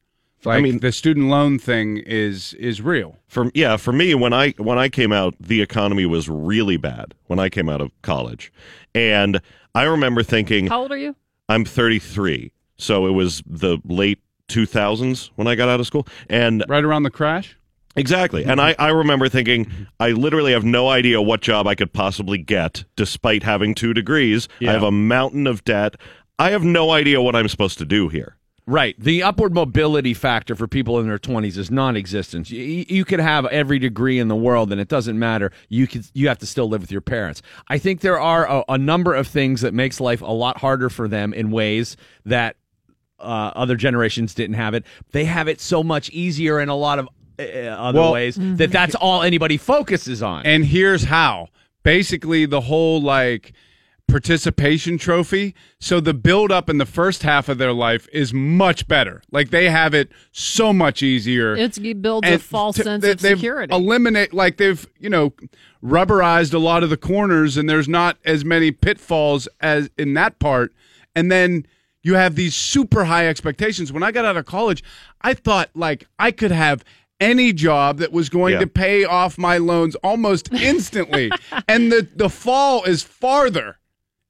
Like mean- the student loan thing is is real. For yeah, for me when I when I came out, the economy was really bad when I came out of college, and I remember thinking, How old are you? I'm 33, so it was the late 2000s when I got out of school, and Right around the crash. Exactly. And I, I remember thinking, I literally have no idea what job I could possibly get despite having two degrees. I have a mountain of debt. I have no idea what I'm supposed to do here. Right. The upward mobility factor for people in their 20s is non-existent. You, you could have every degree in the world and it doesn't matter. You could you have to still live with your parents. I think there are a, a number of things that makes life a lot harder for them in ways that uh, other generations didn't have it. They have it so much easier in a lot of uh, other Well- ways that that's all anybody focuses on. And here's how. Basically, the whole like participation trophy. So the build up in the first half of their life is much better. Like they have it so much easier. It's it builds a false to- sense they- of they've security. Eliminate like they've you know rubberized a lot of the corners, and there's not as many pitfalls as in that part. And then you have these super high expectations. When I got out of college, I thought like I could have any job that was going Yeah. to pay off my loans almost instantly, and the the fall is farther.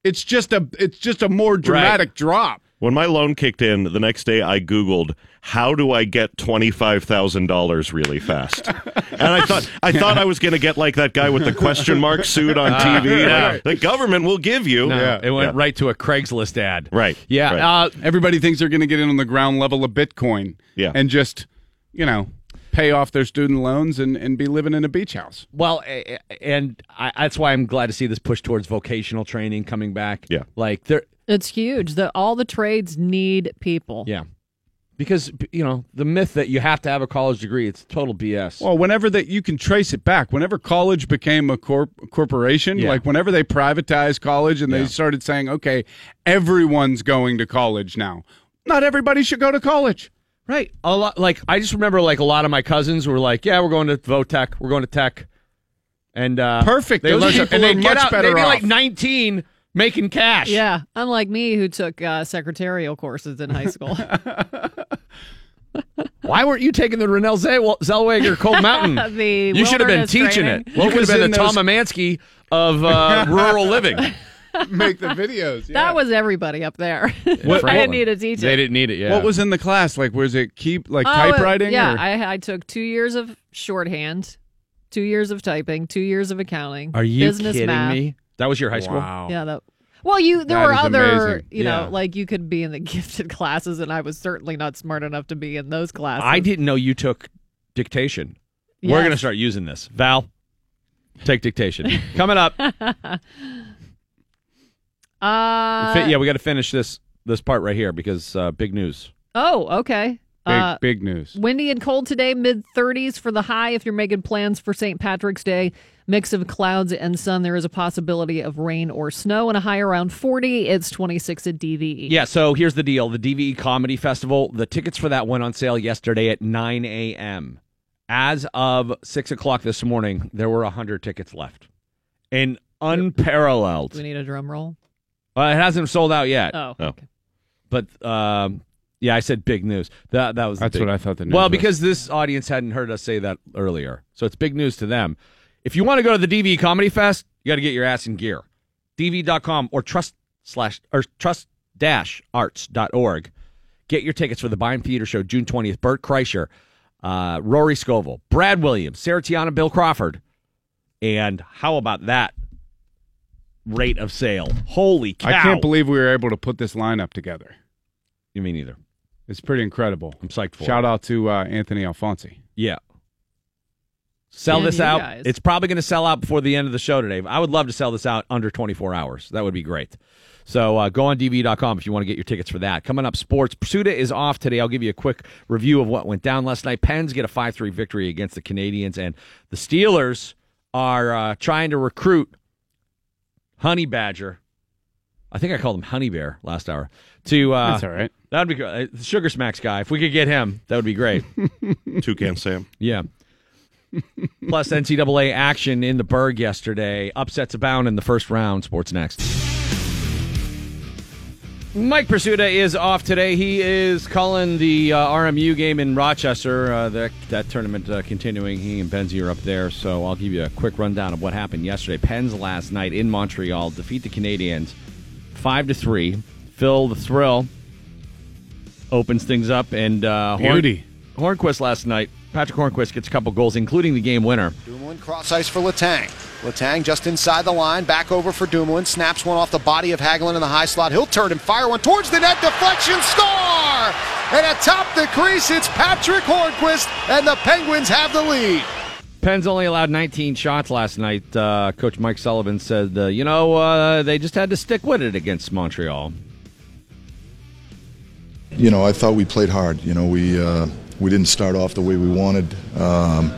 It's just a it's just a more dramatic drop. When my loan kicked in, the next day I Googled how do I get twenty five thousand dollars really fast, and I thought I thought I was going to get like that guy with the question mark suit on TV. yeah. Like, the government will give you. No, Yeah. it went Yeah. right to a Craigslist ad. Right, Yeah. right. Uh, Everybody thinks they're going to get in on the ground level of Bitcoin. Yeah. And just, you know, pay off their student loans and, and be living in a beach house. Well, a- a- and I, that's why I'm glad to see this push towards vocational training coming back. Yeah. like there, it's huge. That all the trades need people. yeah, because you know the myth that you have to have a college degree, it's total BS. Well, whenever that you can trace it back, whenever college became a corp- corporation, Yeah. like whenever they privatized college and they started saying, okay, everyone's going to college now. Not everybody should go to college. Right, a lot. Like I just remember, like a lot of my cousins were like, "Yeah, we're going to Votech, we're going to Tech," and uh, Perfect. They Those learn people and they are get much out, better They'd be like off. 19 making cash. Yeah, unlike me who took uh, secretarial courses in high school. Why weren't you taking the Renell Zell- Zellweger Cold Mountain? The you should have been wilderness teaching training. it. You could was have been in the Tom Amansky of uh, rural living. Make the videos. That was everybody up there. What- I didn't need to teach They it. didn't need it. Yeah. What was in the class? Like, was it keep, like Oh, typewriting? Yeah, or- I, I took two years of shorthand, two years of typing, two years of accounting. Are you business kidding math. me? That was your high school. Wow. Yeah, that. Well, you there That were is other, amazing. you know, Yeah. like you could be in the gifted classes, and I was certainly not smart enough to be in those classes. I didn't know you took dictation. We're Yes. going to start using this. Val, take dictation. Coming up. Uh, Fi- yeah, we got to finish this this part right here because uh, big news. Oh, okay. Big, Uh, big news. Windy and cold today, mid 30s for the high. If you're making plans for St. Patrick's Day, mix of clouds and sun. There is a possibility of rain or snow and a high around 40. It's 26 at DVE. Yeah, so here's the deal. The DVE Comedy Festival, the tickets for that went on sale yesterday at 9 a.m. As of 6 o'clock this morning, there were 100 tickets left. And unparalleled. Do we need a drum roll? Uh, it hasn't sold out yet. Oh. Oh. okay. But um, yeah, I said big news. That that was the That's big- what I thought the news Well, was. because this audience hadn't heard us say that earlier, so it's big news to them. If you want to go to the DV Comedy Fest, you got to get your ass in gear. DV.com or trust slash or trust dash arts.org. Get your tickets for the Byham Theater Show June twentieth. Bert Kreischer, uh, Rory Scovel, Brad Williams, Sarah Tiana, Bill Crawford, and how about that rate of sale? Holy cow! I can't believe we were able to put this lineup together. you mean either. It's pretty incredible. I'm psyched for it. Shout out to uh, Anthony Alfonsi. Yeah. Sell And this you out. guys. It's probably going to sell out before the end of the show today. I would love to sell this out under 24 hours. That would be great. So uh, go on DV.com if you want to get your tickets for that. Coming up, sports. Prisuta is off today. I'll give you a quick review of what went down last night. Pens get a 5 3 victory against the Canadiens, and the Steelers are uh, trying to recruit Honey Badger. I think I called him Honey Bear last hour. To uh, That's all right. That would be good. Uh, Sugar Smacks guy. If we could get him, that would be great. Toucan Sam. Yeah. Plus NCAA action in the Burgh yesterday. Upsets abound in the first round. Sports next. Mike Prisuta is off today. He is calling the uh, RMU game in Rochester. Uh, that that tournament uh, continuing. He and Benzie are up there. So I'll give you a quick rundown of what happened yesterday. Pens last night in Montreal defeat the Canadiens five to three. Phil the Thrill opens things up, and uh, Horn- Beauty. Hornqvist last night. Patrick Hornqvist gets a couple goals, including the game winner. Dumoulin cross ice for Letang. Letang just inside the line, back over for Dumoulin, snaps one off the body of Hagelin in the high slot. He'll turn and fire one towards the net, deflection, score! and atop the crease, it's Patrick Hornqvist, and the Penguins have the lead. Pens only allowed 19 shots last night. Uh, Coach Mike Sullivan said, uh, you know, uh, they just had to stick with it against Montreal. You know, I thought we played hard. You know, we uh, we didn't start off the way we wanted, um,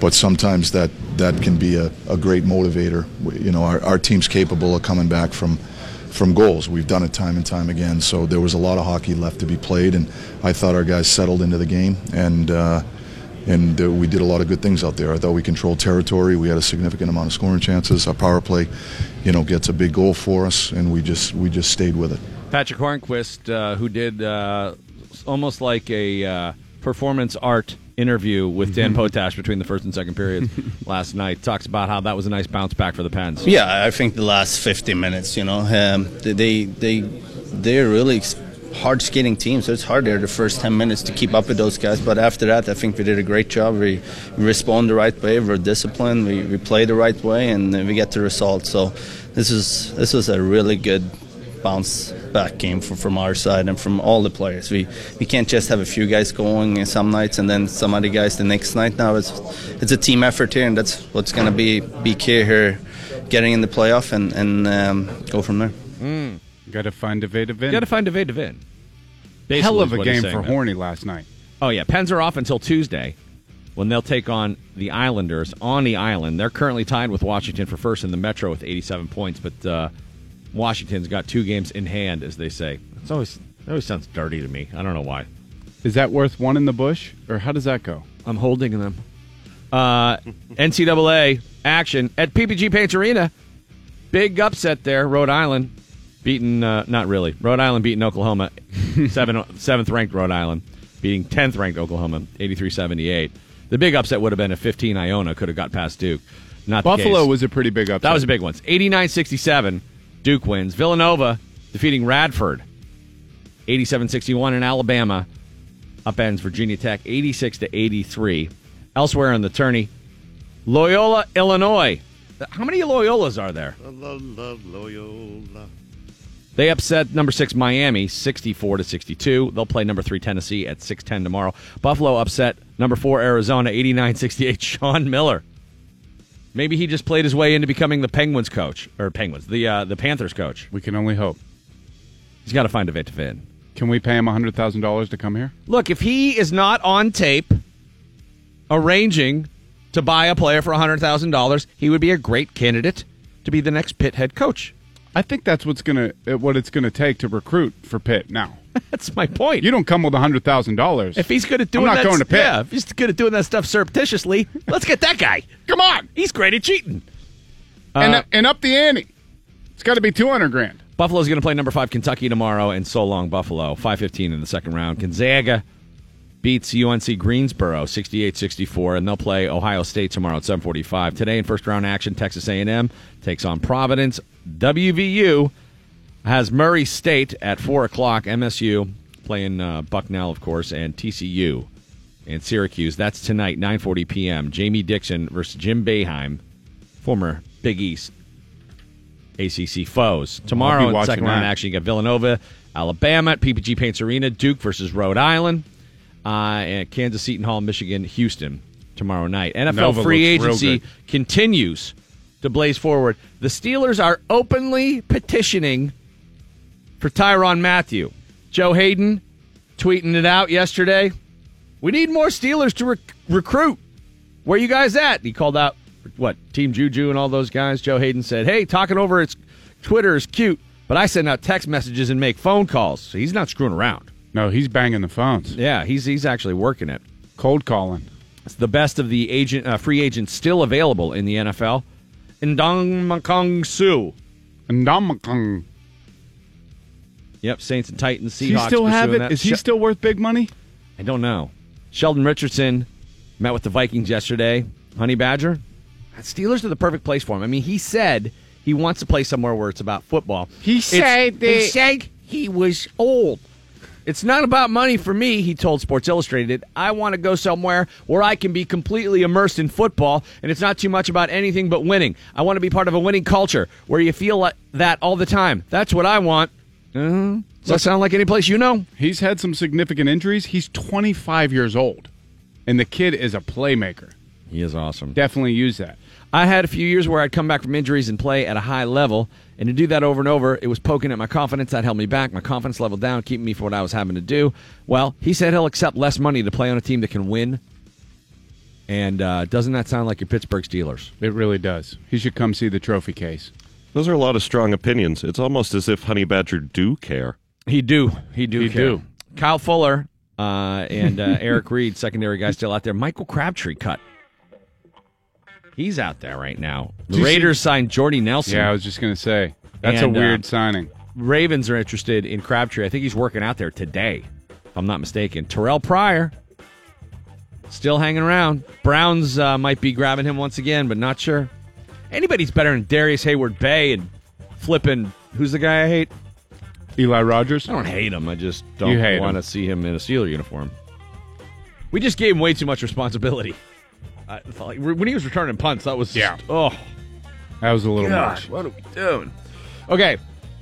but sometimes that that can be a, a great motivator. We, you know, our, our team's capable of coming back from from goals. We've done it time and time again. So there was a lot of hockey left to be played, and I thought our guys settled into the game and. Uh, and uh, we did a lot of good things out there. I thought we controlled territory. We had a significant amount of scoring chances. Our power play, you know, gets a big goal for us, and we just we just stayed with it. Patrick Hornqvist, uh, who did uh, almost like a uh, performance art interview with Dan Potash between the first and second periods last night, talks about how that was a nice bounce back for the Pens. Yeah, I think the last 50 minutes, you know, um, they they they're really hard skating team, so it's hard there the first 10 minutes to keep up with those guys. But after that, I think we did a great job. We, we respond the right way, we're disciplined, we, we play the right way, and we get the result. So this is this was a really good bounce back game from, from our side and from all the players. We we can't just have a few guys going some nights and then some other guys the next night. Now it's it's a team effort here, and that's what's going to be be key here, getting in the playoff and and um, go from there. Mm. Got to find a way to win. Got to find a way to win. Hell of a game for there. Horny last night. Oh yeah, Pens are off until Tuesday when they'll take on the Islanders on the island. They're currently tied with Washington for first in the Metro with 87 points, but uh, Washington's got two games in hand, as they say. It's always it always sounds dirty to me. I don't know why. Is that worth one in the bush, or how does that go? I'm holding them. Uh, NCAA action at PPG Paints Arena. Big upset there. Rhode Island beating, uh, not really. Rhode Island beating Oklahoma, seven, seventh ranked Rhode Island, beating 10th ranked Oklahoma, 83 78. The big upset would have been if 15 Iona could have got past Duke. Not the Buffalo case. was a pretty big upset. That was a big one. 89 67. Duke wins. Villanova defeating Radford. 87 61 in Alabama. Upends Virginia Tech 86 to 83. Elsewhere in the tourney, Loyola, Illinois. How many Loyolas are there? They upset number six Miami 64 to 62. They'll play number three Tennessee at 6:10 tomorrow. Buffalo upset number four Arizona 89-68. Sean Miller. Maybe he just played his way into becoming the Penguins coach or Penguins, the uh, the Panthers coach. We can only hope. He's got to find a way to fit. Can we pay him hundred thousand dollars to come here? Look, if he is not on tape arranging to buy a player for $100,000, he would be a great candidate to be the next Pitt head coach. I think that's what's gonna what it's gonna take to recruit for Pitt now. That's my point. You don't come with hundred thousand dollars. If he's good at doing I'm not that, going to Pitt. yeah, if he's good at doing that stuff surreptitiously, let's get that guy. Come on, He's great at cheating. and Uh, and up the ante. It's got to be two hundred grand. Buffalo's going to play number five Kentucky tomorrow, and so long Buffalo. Five fifteen in the second round. Gonzaga beats UNC Greensboro 68-64, and they'll play Ohio State tomorrow at seven forty five. Today in first round action, Texas A and M takes on Providence. WVU has Murray State at four o'clock. MSU playing uh, Bucknell, of course, and TCU and Syracuse. That's tonight, nine forty p.m. Jamie Dixon versus Jim Boeheim, former Big East ACC foes. Tomorrow in second round action, you got Villanova, Alabama at PPG Paints Arena, Duke versus Rhode Island, uh, and Kansas Seton Hall, Michigan, Houston tomorrow night. NFL Nova free agency continues to blaze forward. The Steelers are openly petitioning for Tyrann Mathieu. Joe Haden tweeting it out yesterday. We need more Steelers to rec- recruit. Where you guys at? He called out what Team Juju and all those guys. Joe Haden said, "Hey, talking over its Twitter is cute, but I send out text messages and make phone calls. So he's not screwing around. No, he's banging the phones, Yeah, he's he's actually working it. cold calling. It's the best of the agent uh, free agents still available in the NFL. Ndong Makong Suh. Ndamukong. Yep, Saints and Titans. Does he still have it? that. Is he still worth big money? I don't know. Sheldon Richardson met with the Vikings yesterday. Honey Badger. Steelers are the perfect place for him. I mean, he said he wants to play somewhere where it's about football. He It's- said he said he was old. It's not about money for me, he told Sports Illustrated. I want to go somewhere where I can be completely immersed in football, and it's not too much about anything but winning. I want to be part of a winning culture where you feel like that all the time. That's what I want. Uh, does that sound like any place you know? He's had some significant injuries. He's 25 years old, and the kid is a playmaker. He is awesome. Definitely use that. I had a few years where I'd come back from injuries and play at a high level, and to do that over and over, it was poking at my confidence. That held me back. My confidence level down, keeping me from what I was having to do. Well, he said he'll accept less money to play on a team that can win. And uh, doesn't that sound like your Pittsburgh Steelers? It really does. He should come see the trophy case. Those are a lot of strong opinions. It's almost as if Honey Badger do care. He do. He do. He care. do. Kyle Fuller uh, and uh, Eric Reid, secondary guy, still out there. Michael Crabtree cut. He's out there right now. The Did you Raiders signed Jordy Nelson. Yeah, I was just going to say. That's And, a uh, weird signing. Ravens are interested in Crabtree. I think he's working out there today, if I'm not mistaken. Terrelle Pryor still hanging around. Browns uh, might be grabbing him once again, but not sure. Anybody's better than Darrius Heyward-Bey and flipping. Who's the guy I hate? Eli Rogers? I don't hate him. I just don't hate want to see him in a Steeler uniform. We just gave him way too much responsibility. I felt like when he was returning punts, that was Yeah. oh That was a little gosh, much. what are we doing? Okay,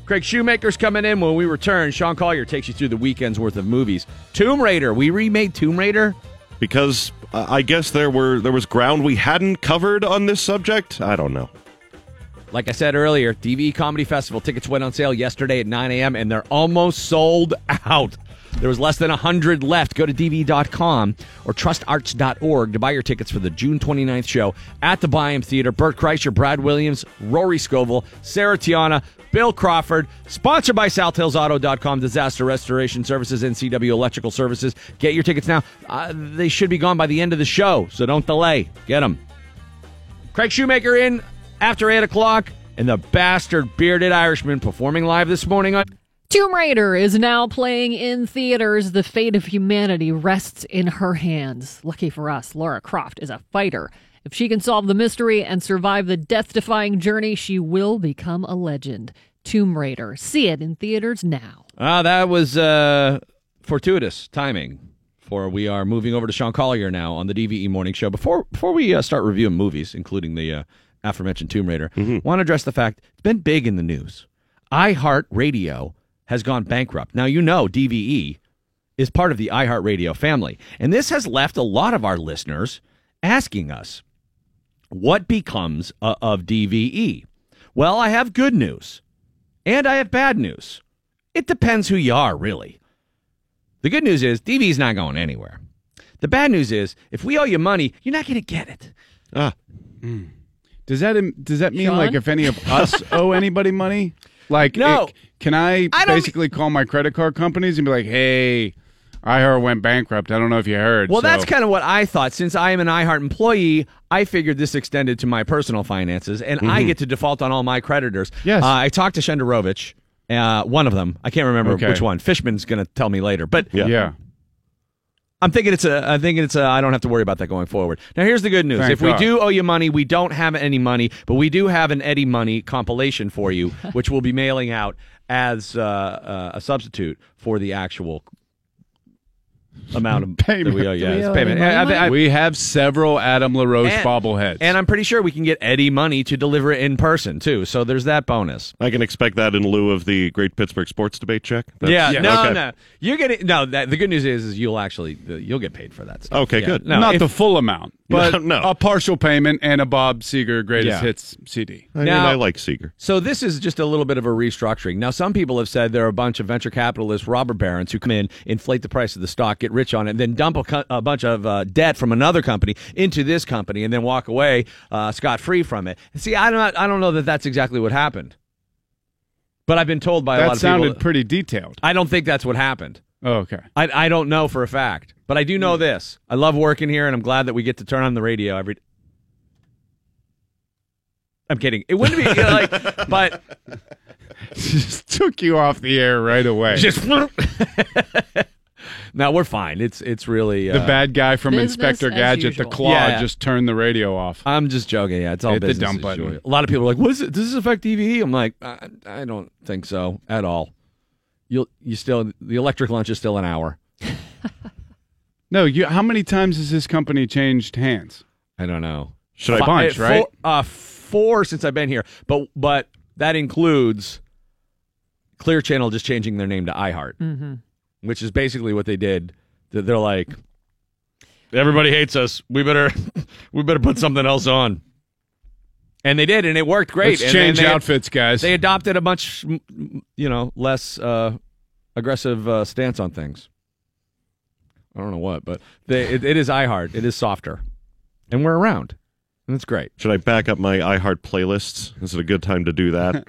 Craig Shoemaker's coming in when we return. Sean Collier takes you through the weekend's worth of movies. Tomb Raider. We remade Tomb Raider. Because I guess there were there was ground we hadn't covered on this subject. I don't know. Like I said earlier, DVE Comedy Festival tickets went on sale yesterday at 9 a.m. and they're almost sold out. There was less than 100 left. Go to DV.com or trustarts.org to buy your tickets for the June 29th show at the Byham Theater. Bert Kreischer, Brad Williams, Rory Scovel, Sarah Tiana, Bill Crawford. Sponsored by SouthHillsAuto.com, Disaster Restoration Services, NCW Electrical Services. Get your tickets now. Uh, they should be gone by the end of the show, so don't delay. Get them. Craig Shoemaker in after 8 o'clock, and the bastard bearded Irishman performing live this morning on. Tomb Raider is now playing in theaters. The fate of humanity rests in her hands. Lucky for us, Lara Croft is a fighter. If she can solve the mystery and survive the death defying journey, she will become a legend. Tomb Raider. See it in theaters now. Ah, that was uh, fortuitous timing. For we are moving over to Sean Collier now on the DVE Morning Show. Before before we uh, start reviewing movies, including the uh, aforementioned Tomb Raider, want to address the fact it's been big in the news. iHeartRadio has gone bankrupt. Now you know DVE is part of the iHeartRadio family, and this has left a lot of our listeners asking us, "What becomes of DVE?" Well, I have good news, and I have bad news. It depends who you are, really. The good news is DV's not going anywhere. The bad news is if we owe you money, you're not going to get it. Ah, Does that does that mean Sean? like if any of us owe anybody money? Like, No. it- can I, I basically call my credit card companies and be like, "Hey, iHeart went bankrupt. I don't know if you heard." Well, so- that's kind of what I thought. Since I am an iHeart employee, I figured this extended to my personal finances, and I get to default on all my creditors. Yes. Uh, I talked to Shenderovich, uh, one of them. I can't remember Okay. which one. Fishman's going to tell me later, but Yeah. yeah. I'm thinking it's a. I'm thinking it's a. I don't have to worry about that going forward. Now, here's the good news: Thank if we do owe you money, we don't have any money, but we do have an Eddie Money compilation for you, which we'll be mailing out as uh, uh, a substitute for the actual amount of Payment. that we owe you. Do we as owe payment. I- I- I- we have several Adam LaRoche And- bobbleheads, and I'm pretty sure we can get Eddie Money to deliver it in person too. So there's that bonus. I can expect that in lieu of the Great Pittsburgh Sports Debate check. That's- yeah, no, okay. no, you're getting no. That, the good news is, is you'll actually you'll get paid for that. Stuff. Okay, Yeah. good. No, not if- the full amount, but No, no. a partial payment and a Bob Seger greatest Yeah. hits CD. I mean, Now- I like Seger. So this is just a little bit of a restructuring. Now, some people have said there are a bunch of venture capitalists, robber barons, who come in, inflate the price of the stock, get rich on it, then dump a, co- a bunch of uh, debt from another company into this company, and then walk away uh, scot free from it. See, I don't, I don't know that that's exactly what happened, but I've been told by a lot That of sounded pretty detailed. I don't think that's what happened. Oh, okay. I, I don't know for a fact, but I do know this. I love working here, and I'm glad that we get to turn on the radio every. I'm kidding. It wouldn't be you know, like, but Just took you off the air right away. just. no, we're fine. It's it's really uh, the bad guy from Inspector as Gadget, the usual. claw, Yeah. just turned the radio off. I'm just joking. Yeah, it's all Hit the business dump button. usual. A lot of people are like, "What is it? Does this affect DVE?" I'm like, I, I don't think so at all. You'll you still the electric lunch is still an hour. No, you. How many times has this company changed hands? I don't know. Should I Fi- bunch, right? Four, uh, four since I've been here, but but that includes Clear Channel just changing their name to iHeart, Mm-hmm. Which is basically what they did. They're they're like, everybody hates us. We better we better put something else on. And they did, and it worked great. Let's and, change and they, outfits, guys. They adopted a much, m- m- you know, less uh, aggressive uh, stance on things. I don't know what, but they, it, it is iHeart. It is softer, and we're around, and it's great. Should I back up my iHeart playlists? Is it a good time to do that?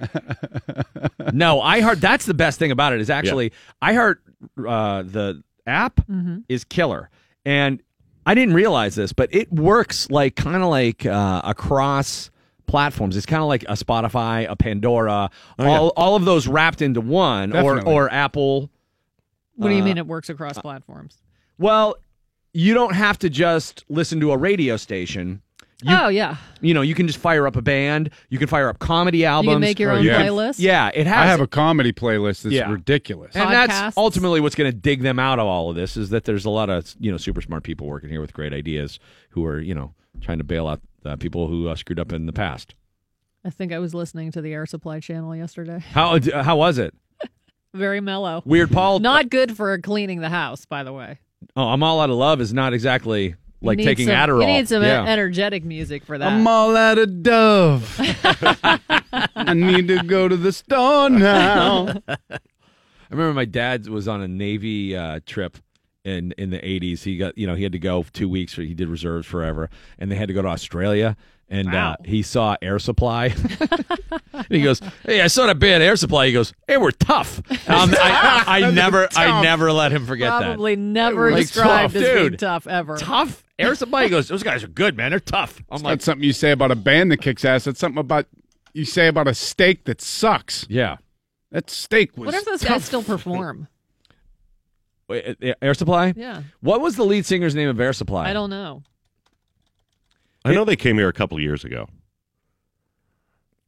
no, iHeart. That's the best thing about it. Is actually iHeart. Uh, the app is killer, and I didn't realize this, but it works like kind of like uh, across platforms. It's kind of like a Spotify, a Pandora, all all of those wrapped into one, Definitely. or or Apple. What do you Uh, mean it works across platforms? Well, you don't have to just listen to a radio station. You, oh yeah, you know, you can just fire up a band. You can fire up comedy albums. You make your own yeah. playlist. Yeah, it has. I have a comedy playlist that's Yeah. ridiculous. and Podcasts. that's ultimately what's going to dig them out of all of this is that there's a lot of you know super smart people working here with great ideas who are you know trying to bail out uh, people who uh, screwed up in the past. I think I was listening to the Air Supply channel yesterday. How uh, how was it? Very mellow. Weird Paul. Not good for cleaning the house, by the way. Oh, I'm all out of love is not exactly like You need taking some, Adderall. You need some yeah. energetic music for that. I'm all out of dove. I need to go to the store now. I remember my dad was on a Navy uh, trip in in the 80s. He got you know he had to go two weeks. He did reserves forever, and they had to go to Australia. And Wow. uh, he saw Air Supply. and he goes, "Hey, I saw that band Air Supply." He goes, "Hey, we're tough." Um, I, I, I never, I never let him forget Probably never Like, described tough, as being tough ever. Tough Air Supply. He goes, "Those guys are good, man. They're tough." I'm like, That's something you say about a band that kicks ass. That's something about you say about a steak that sucks. "Yeah." That steak was What if those tough. guys still perform? Wait, uh, Air Supply. Yeah, What was the lead singer's name of Air Supply? I don't know. I know they came here a couple years ago.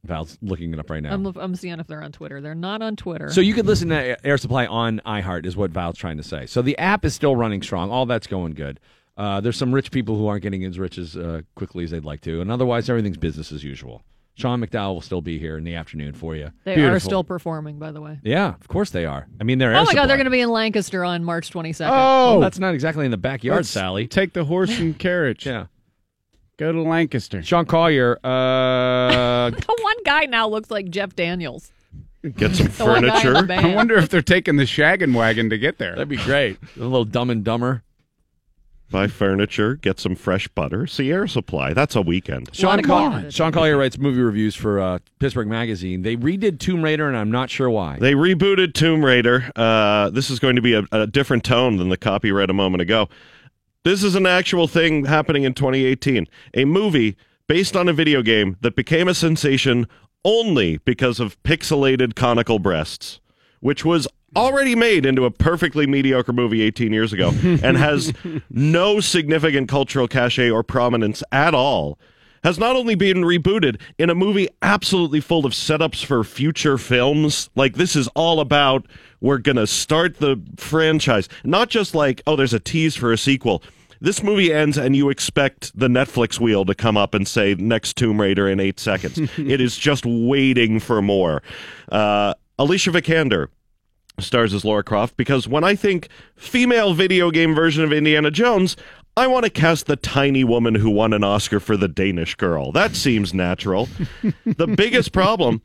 Val's looking it up right now. I'm, I'm seeing if they're on Twitter. They're not on Twitter. So you could listen to Air Supply on iHeart, is what Val's trying to say. So the app is still running strong. All that's going good. Uh, there's some rich people who aren't getting as rich as uh, quickly as they'd like to, and otherwise everything's business as usual. Sean McDowell will still be here in the afternoon for you. they are still performing, by the way. Yeah, of course they are. I mean, they're Oh Air my God, they're going to be in Lancaster on March 22nd. Oh, Well, that's not exactly in the backyard, let's Sally. Take the horse and carriage. Yeah. Go to Lancaster. Sean Collier. Uh, The one guy now looks like Jeff Daniels. Get some The one guy in the furniture. I wonder if they're taking the shaggin' wagon to get there. that'd be great. A little Dumb and Dumber. Buy furniture. Get some fresh butter. See Air Supply. That's a weekend. Sean, of Col- Sean Collier writes movie reviews for uh, Pittsburgh Magazine. They redid Tomb Raider, and I'm not sure why. They rebooted Tomb Raider. Uh, this is going to be a, a different tone than the copy read a moment ago. This is an actual thing happening in 2018. A movie based on a video game that became a sensation only because of pixelated conical breasts, which was already made into a perfectly mediocre movie 18 years ago and has no significant cultural cachet or prominence at all has not only been rebooted in a movie absolutely full of setups for future films. Like, this is all about we're going to start the franchise. Not just like, oh, there's a tease for a sequel. This movie ends and you expect the Netflix wheel to come up and say next Tomb Raider in eight seconds. it is just waiting for more. Uh, Alicia Vikander stars as Lara Croft because when I think female video game version of Indiana Jones, I want to cast the tiny woman who won an Oscar for the Danish girl. That seems natural. the biggest problem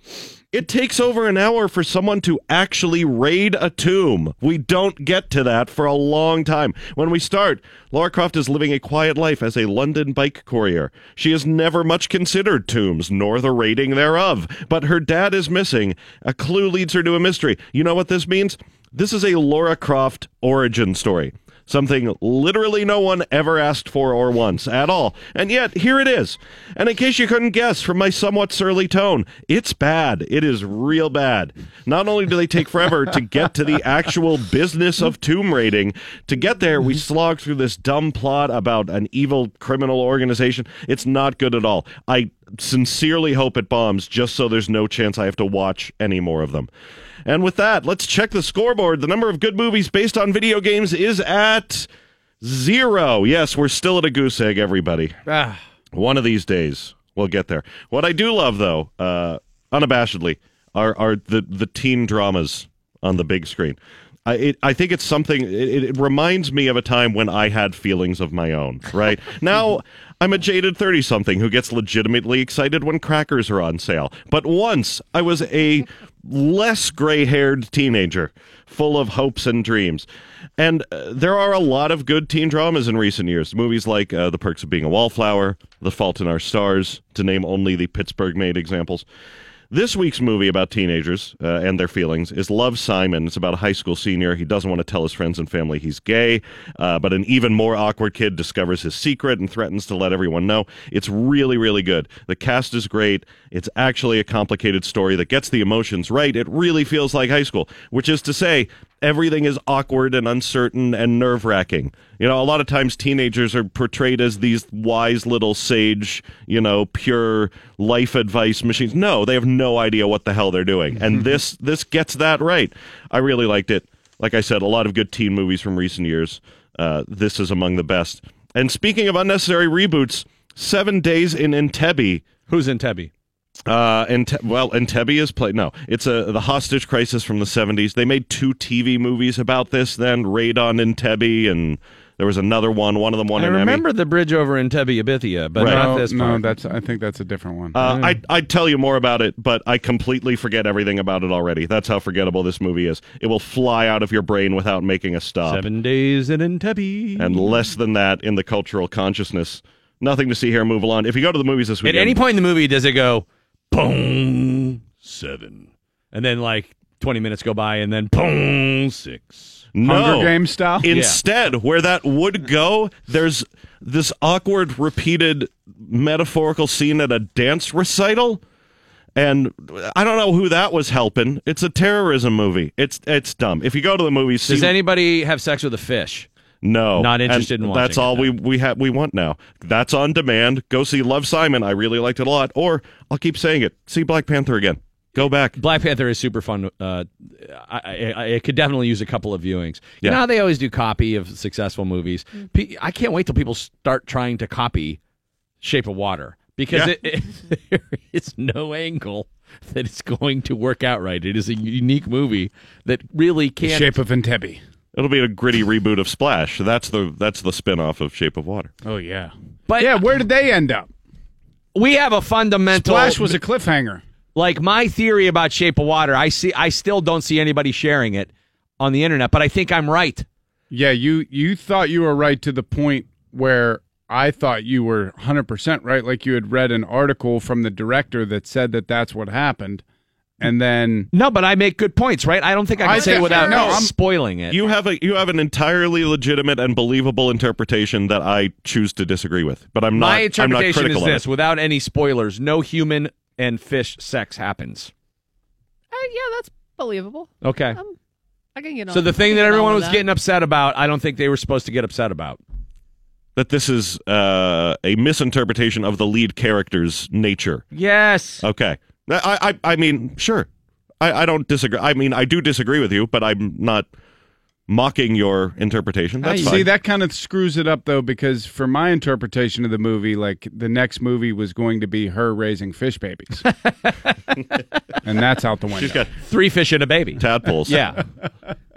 it takes over an hour for someone to actually raid a tomb. We don't get to that for a long time. When we start, Lara Croft is living a quiet life as a London bike courier. She has never much considered tombs, nor the raiding thereof. But her dad is missing. A clue leads her to a mystery. You know what this means? This is a Lara Croft origin story. Something literally no one ever asked for or wants at all. And yet, here it is. And in case you couldn't guess from my somewhat surly tone, it's bad. It is real bad. Not only do they take forever to get to the actual business of tomb raiding, to get there, we mm-hmm. slog through this dumb plot about an evil criminal organization. It's not good at all. I sincerely hope it bombs just so there's no chance I have to watch any more of them. And with that, let's check the scoreboard. The number of good movies based on video games is at zero. Yes, we're still at a goose egg, everybody. Ah, One of these days, we'll get there. What I do love, though, uh, unabashedly, are are the the teen dramas on the big screen. I, it, I think it's something. It, it reminds me of a time when I had feelings of my own. Right now, I'm a jaded thirty something who gets legitimately excited when crackers are on sale. But once I was a less gray haired teenager, full of hopes and dreams. And uh, there are a lot of good teen dramas in recent years. Movies like uh, The Perks of Being a Wallflower, The Fault in Our Stars, to name only the Pittsburgh made examples. This week's movie about teenagers uh, and their feelings is Love Simon. It's about a high school senior. He doesn't want to tell his friends and family he's gay, uh, but an even more awkward kid discovers his secret and threatens to let everyone know. It's really, really good. The cast is great. It's actually a complicated story that gets the emotions right. It really feels like high school, which is to say, everything is awkward and uncertain and nerve wracking. You know, a lot of times teenagers are portrayed as these wise little sage, you know, pure life advice machines. No, they have no idea what the hell they're doing. And this this gets that right. I really liked it. Like I said, a lot of good teen movies from recent years. Uh, this is among the best. And speaking of unnecessary reboots, Seven Days in Entebbe. Who's Entebbe? Uh, and well, Entebbe is played. No, it's a the hostage crisis from the seventies. They made two TV movies about this. Then Raid on Entebbe, and there was another one. One of them won I an Emmy. remember the bridge over Entebbe, Abithia, but Right. not no, this no, part. that's. I think that's a different one. Uh, I I'd tell you more about it, but I completely forget everything about it already. That's how forgettable this movie is. It will fly out of your brain without making a stop. Seven days in Entebbe. and less than that in the cultural consciousness. Nothing to see here. Move along. If you go to the movies this weekend, At any point in the movie, does it go boom seven, and then like twenty minutes go by, and then boom six? no. Hunger Games style. Instead, where that would go, there's this awkward, repeated metaphorical scene at a dance recital. And I don't know who that was helping. It's a terrorism movie. It's it's dumb. If you go to the movies, see Does anybody have sex with a fish? No, Not interested And in That's all it, we we have we want now. That's on demand. Go see Love Simon. I really liked it a lot. Or I'll keep saying it. See Black Panther again. Go back. Black Panther is super fun. Uh, I, I, I could definitely use a couple of viewings. You Yeah. know how they always do copy of successful movies. Pe- I can't wait till people start trying to copy Shape of Water because Yeah. it, it, there is no angle that it's going to work out right. It is a unique movie that really can't. Shape of Entebbe. It'll be a gritty reboot of Splash. That's the that's the spin-off of Shape of Water. Oh yeah. but Yeah. Where did they end up? we have a fundamental. Splash was a cliffhanger. like my theory about Shape of Water. I see. I still don't see anybody sharing it on the internet, but I think I'm right. Yeah, you you thought you were right to the point where I thought you were 100% right like you had read an article from the director that said that that's what happened. And then No, but I make good points, right? I don't think I can I say think- without no, I'm- spoiling it. You have a you have an entirely legitimate and believable interpretation that I choose to disagree with. But I'm not. My I'm not interpretation critical is this: without any spoilers, no human and fish sex happens. Uh, yeah, that's believable. Okay. Um, I can get on. so the thing that everyone was that. getting upset about, I don't think they were supposed to get upset about. That this is uh, a misinterpretation of the lead character's nature. Yes. Okay. I, I, I mean, sure. I, I don't disagree. I mean, I do disagree with you, but I'm not mocking your interpretation. That's you fine. see that kind of screws it up though because for my interpretation of the movie like the next movie was going to be her raising fish babies. and that's out the window. She's got Three fish and a baby. tadpoles. Yeah.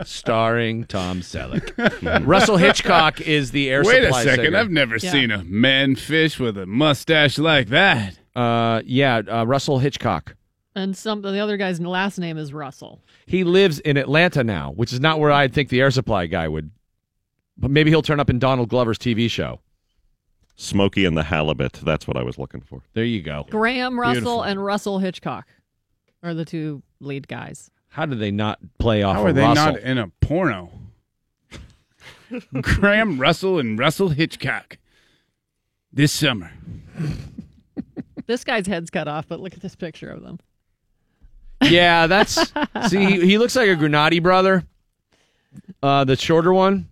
Starring Tom Selleck. Russell Hitchcock is the air Wait a second, singer. I've never Yeah. seen a man fish with a mustache like that. Uh, yeah, uh, Russell Hitchcock. And some the other guy's last name is Russell. He lives in Atlanta now, which is not where I'd think the air supply guy would. But maybe he'll turn up in Donald Glover's TV show. Smokey and the Halibut. That's what I was looking for. There you go. Graham Russell Beautiful. and Russell Hitchcock are the two lead guys. How did they not play off How of are they Russell? not in a porno? Graham Russell and Russell Hitchcock. This summer. This guy's head's cut off, but look at this picture of them. Yeah, that's see. He, he looks like a Granati brother. Uh, the shorter one,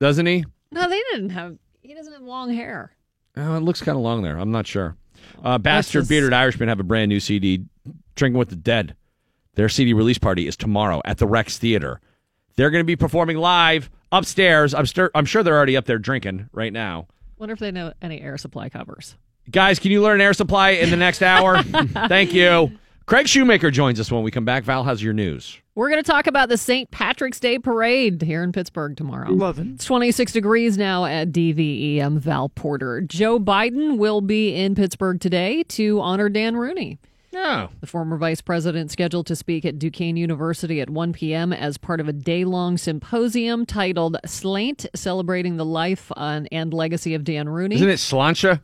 doesn't he? No, they didn't have. He doesn't have long hair. Oh, it looks kind of long there. I'm not sure. Uh, Bastard just- Bearded Irishmen have a brand new CD, Drinking with the Dead. Their CD release party is tomorrow at the Rex Theater. They're going to be performing live upstairs. I'm, stir- I'm sure they're already up there drinking right now. Wonder if they know any air supply covers. Guys, can you learn air supply in the next hour? Thank you. Craig Shoemaker joins us when we come back. Val, how's your news? We're going to talk about the St. Patrick's Day Parade here in Pittsburgh tomorrow. Love it. It's 26 degrees now at DVE. I'm Val Porter. Joe Biden will be in Pittsburgh today to honor Dan Rooney. Yeah. The former vice president scheduled to speak at Duquesne University at 1 p.m. as part of a day long symposium titled Slaint, celebrating the life and legacy of Dan Rooney. Isn't it Slancha?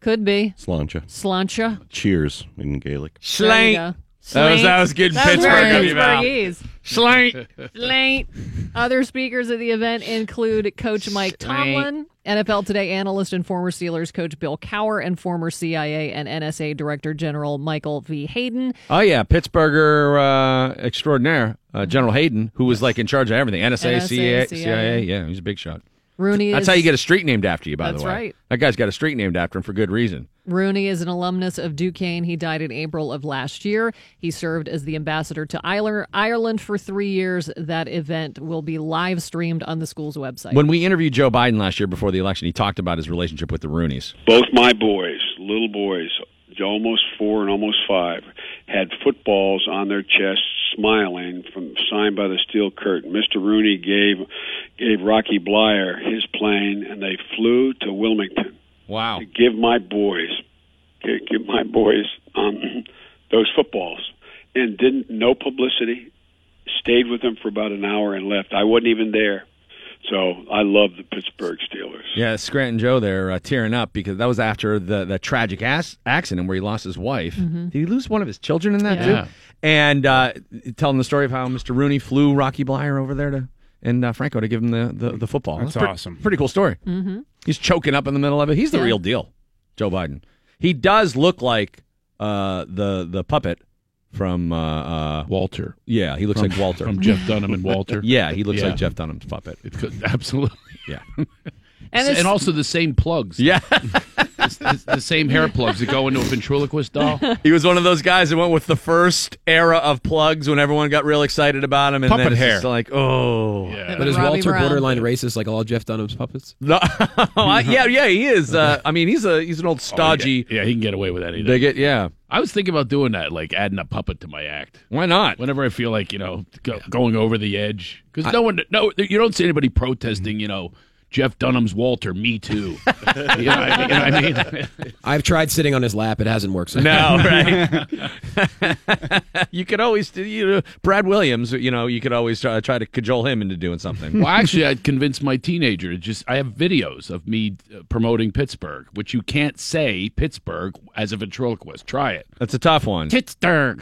Could be. Slancha. Slancha. Cheers in Gaelic. There you go. That was, that was good in That was Pittsburgh. very of you, Slank. Other speakers at the event include Coach Mike Tomlin, NFL Today analyst and former Steelers coach Bill Cowher, and former CIA and NSA Director General Michael V. Hayden. Oh yeah, Pittsburgher uh, extraordinaire, uh, General Hayden, who was like in charge of everything. NSA, NSA, CIA, CIA. CIA. Yeah, he's a big shot. Rooney That's is, how you get a street named after you. By the way, right. That guy's got a street named after him for good reason. Rooney is an alumnus of Duquesne. He died in April of last year. He served as the ambassador to Ireland Ireland for three years. That event will be live streamed on the school's website. When we interviewed Joe Biden last year before the election, he talked about his relationship with the Rooneys. both my boys, little boys, almost four and almost five, had footballs on their chests, smiling from signed by the steel curtain. Mr. Rooney gave gave Rocky Bleier his plane, and they flew to Wilmington Wow. to give my boys give, give my boys um, those footballs, and didn't no publicity. Stayed with them for about an hour and left. I wasn't even there. So I love the Pittsburgh Steelers. Yeah, Scranton Joe there uh, tearing up because that was after the, the tragic ass accident where he lost his wife. Did he lose one of his children in that Yeah. too? And uh, telling the story of how Mr. Rooney flew Rocky Bleier over there to and uh, Franco to give him the, the, the football. That's pre- awesome. Pretty cool story. mm-hmm. He's choking up in the middle of it. He's the Yeah. real deal, Joe Biden. He does look like uh, the the puppet from uh, uh, Walter. yeah. He looks From- like Walter. From Jeff Dunham and Walter. yeah, he looks Yeah. like Jeff Dunham's puppet. It could, absolutely. Yeah. And, And, also the same plugs. Yeah. It's, it's the same hair plugs that go into a ventriloquist doll. He was one of those guys that went with the first era of plugs when everyone got real excited about him, and Puppet then it's hair. just like, oh, Yeah. But is Robbie Walter Brown. borderline racist like all Jeff Dunham's puppets? no, yeah, yeah, he is. Uh, I mean, he's a he's an old stodgy Oh, yeah, he can get away with anything. bigot. Yeah, I was thinking about doing that, like adding a puppet to my act. why not? Whenever I feel like you know go, going over the edge, because no one, no, you don't see anybody protesting. You know, Jeff Dunham's Walter, me too. you, know, what I- you know what I mean? I've tried sitting on his lap; it hasn't worked. So. No, right? you could always, you know, Brad Williams. You know, you could always try, try to cajole him into doing something. Well, actually, I'd convince my teenager. to Just I have videos of me uh, promoting Pittsburgh, which you can't say Pittsburgh as a ventriloquist. Try it. That's a tough one. Pittsburgh.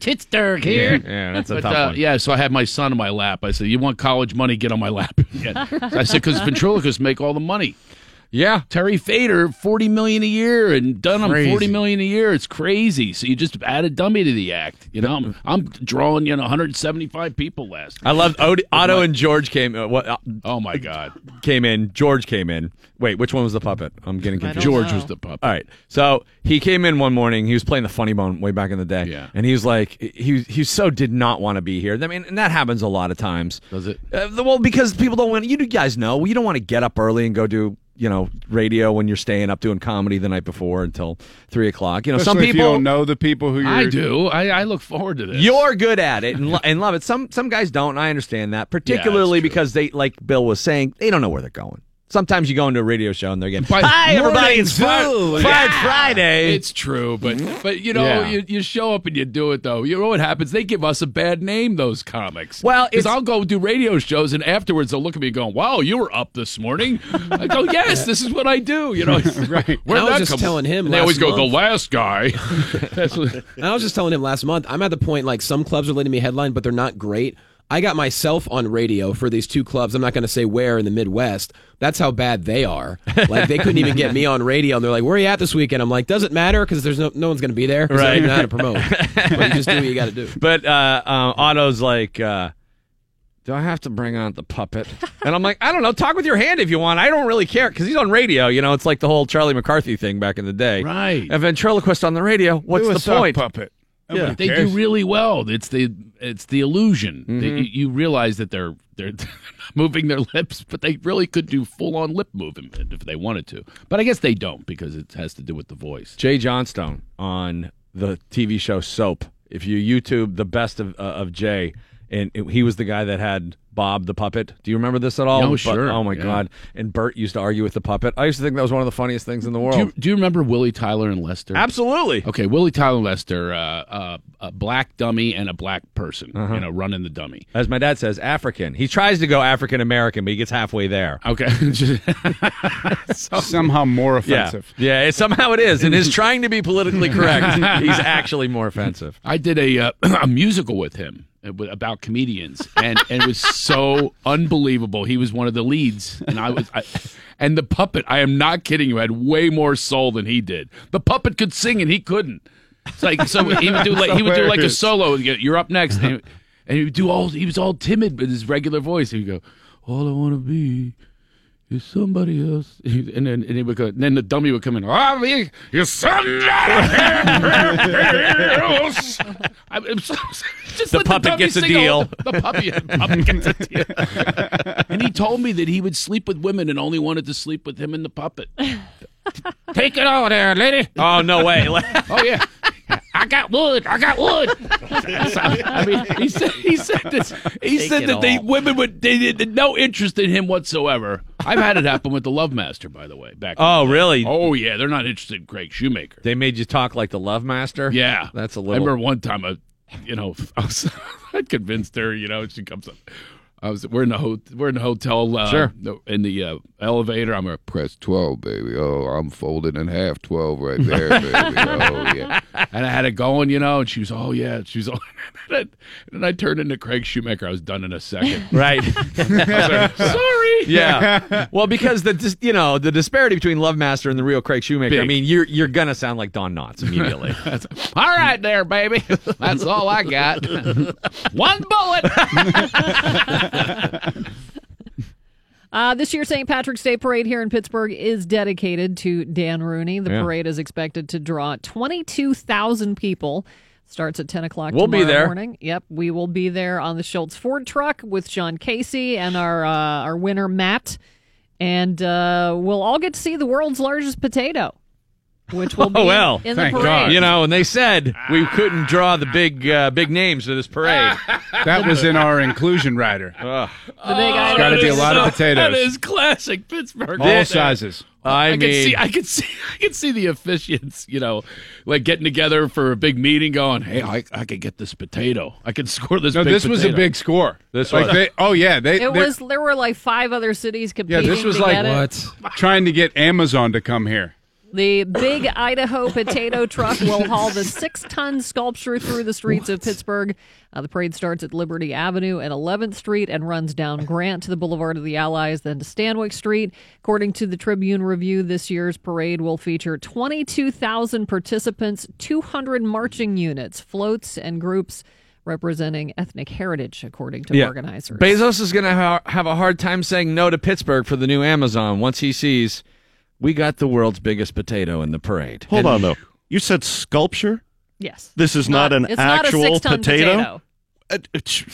Pittsburgh here. Yeah, that's a But, tough uh, one. yeah, so I had my son on my lap. I said, "You want college money? Get on my lap." Yeah. I said, "Because ventriloquists make all the money." Yeah, Terry Fator, forty million a year, and Dunham, Crazy. forty million a year. It's crazy. So you just add a dummy to the act. You know, I'm, I'm drawing you know 175 people last. I loved Od- Otto and George came. Uh, what uh, Oh my God, came in? George came in. Wait, which one was the puppet? I'm getting I confused. George know. was the puppet. All right. So he came in one morning. He was playing the funny bone way back in the day. Yeah. And he was like, he he so did not want to be here. I mean, and that happens a lot of times. Does it? Uh, well, because people don't want. You guys know you don't want to get up early and go do you know radio when you're staying up doing comedy the night before until three o'clock. You know, some Especially if people you don't know the people who you're. I do. I, I look forward to this. You're good at it and, lo- and love it. Some some guys don't. And I understand that, particularly true. because they, like Bill was saying, they don't know where they're going. Sometimes you go into a radio show and they're getting, By- "Hi, everybody, it's Fire, food." Yeah. Friday." It's true, but mm-hmm. but you know Yeah. you, you show up and you do it though. You know what happens? They give us a bad name. Those comics. Well, because it's- I'll go do radio shows and afterwards they'll look at me going, "Wow, you were up this morning." I go, "Yes, this is what I do." You know, right? I was just telling him They always last go, "The month. last guy." That's what, And I was just telling him last month, I'm at the point like some clubs are letting me headline, but they're not great. I got myself on radio for these two clubs. I'm not going to say where in the Midwest. That's how bad they are. Like they couldn't even get me on radio, and they're like, "Where are you at this weekend?" I'm like, "Does it matter? Because there's no no one's going to be there. I don't Right. even how to promote. but you just do what you got to do." But uh, uh, Otto's like, uh, do I have to bring on the puppet? And I'm like, I don't know. Talk with your hand if you want. I don't really care because he's on radio. You know, it's like the whole Charlie McCarthy thing back in the day. right. A ventriloquist on the radio. What's Do a the sock point? Puppet. Yeah. Nobody They do really well. It's the it's the illusion. They, you, you realize that they're they're moving their lips, but they really could do full on lip movement if they wanted to. But I guess they don't because it has to do with the voice. Jay Johnson on the TV show Soap. If you YouTube the best of uh, of Jay, and it- he was the guy that had Bob the puppet. Do you remember this at all? Oh, But- sure. oh my Yeah. god! And Bert used to argue with the puppet. I used to think that was one of the funniest things in the world. Do you, do you remember Willie Tyler and Lester? Absolutely. Okay, Willie Tyler and Lester, uh, uh, a black dummy and a black person, Uh-huh. you know, running the dummy. As my dad says, African. He tries to go African American, but he gets halfway there. Okay. Somehow more offensive. Yeah, yeah it, somehow it is. and his trying to be politically correct, he's actually more offensive. I did a uh, a musical with him with- Uh, about comedians, and, and it was so unbelievable. He was one of the leads, and I was, I, and the puppet. I am not kidding you. Had way more soul than he did. The puppet could sing, and he couldn't. It's like so he would do like he would do like a solo. You're up next, and, and he would do all. He was all timid with his regular voice. He would go, "All I want to be." Somebody else, and then and he would go. And then the dummy would come in. Oh, me, you're somebody else. I'm, I'm so, just The puppet dummy gets a deal. The puppy, the puppet gets a deal. and he told me that he would sleep with women and only wanted to sleep with him and the puppet. Take it all there, lady. Oh no way! Oh yeah. I got wood. I got wood. So, I mean, he said he said this. He Take said that all. women would they had no interest in him whatsoever. I've had it happen with the Love Master, by the way. Back. Oh really? Oh yeah, they're not interested in Craig Shoemaker. They made you talk like the Love Master. Yeah, that's a little. I remember one time, I, you know, I was, I convinced her. You know, she comes up. I was we're in the ho- we're in the hotel. Uh, Sure. In the uh, elevator, I'm gonna press twelve, baby. Oh, I'm folding in half twelve right there, baby. oh yeah. And I had it going, you know. And she was, oh yeah. She was, oh. and then I turned into Craig Shoemaker. I was done in a second. Right. Sorry. Yeah. Well, because the you know the disparity between Love Master and the real Craig Shoemaker. I mean, you're you're gonna sound like Don Knotts immediately. All right, there, baby. That's all I got. One bullet. Uh, this year's St. Patrick's Day parade here in Pittsburgh is dedicated to Dan Rooney. The Yeah. parade is expected to draw 22,000 people. Starts at 10 o'clock We'll be there. morning. Yep, we will be there on the Schultz Ford truck with John Casey and our uh, our winner Matt, and uh, we'll all get to see the world's largest potato, which will be oh well, in the parade. You know, and they said we couldn't draw the big uh, big names for this parade. That was in our inclusion rider. Ugh. The big It's got to be a lot of potatoes. That is classic Pittsburgh. All right there. sizes. I, I, mean, can see, I can see, I can see the officiants, you know, like getting together for a big meeting, going, "Hey, I, I could get this potato. I could score this." No, big this was a big score. This like was. They, oh yeah, they. It they're was there were like five other cities competing. Yeah, this was to like get it. trying to get Amazon to come here. The big Idaho potato truck will haul the six ton sculpture through the streets of Pittsburgh. Uh, the parade starts at Liberty Avenue and 11th Street and runs down Grant to the Boulevard of the Allies, then to Stanwix Street. According to the Tribune Review, this year's parade will feature 22,000 participants, 200 marching units, floats, and groups representing ethnic heritage, according to Yeah. organizers. Bezos is going to ha- have a hard time saying no to Pittsburgh for the new Amazon once he sees we got the world's biggest potato in the parade. Hold And- on though. You said sculpture. yes. This is not, an it's not a actual six-ton potato. Uh, it's-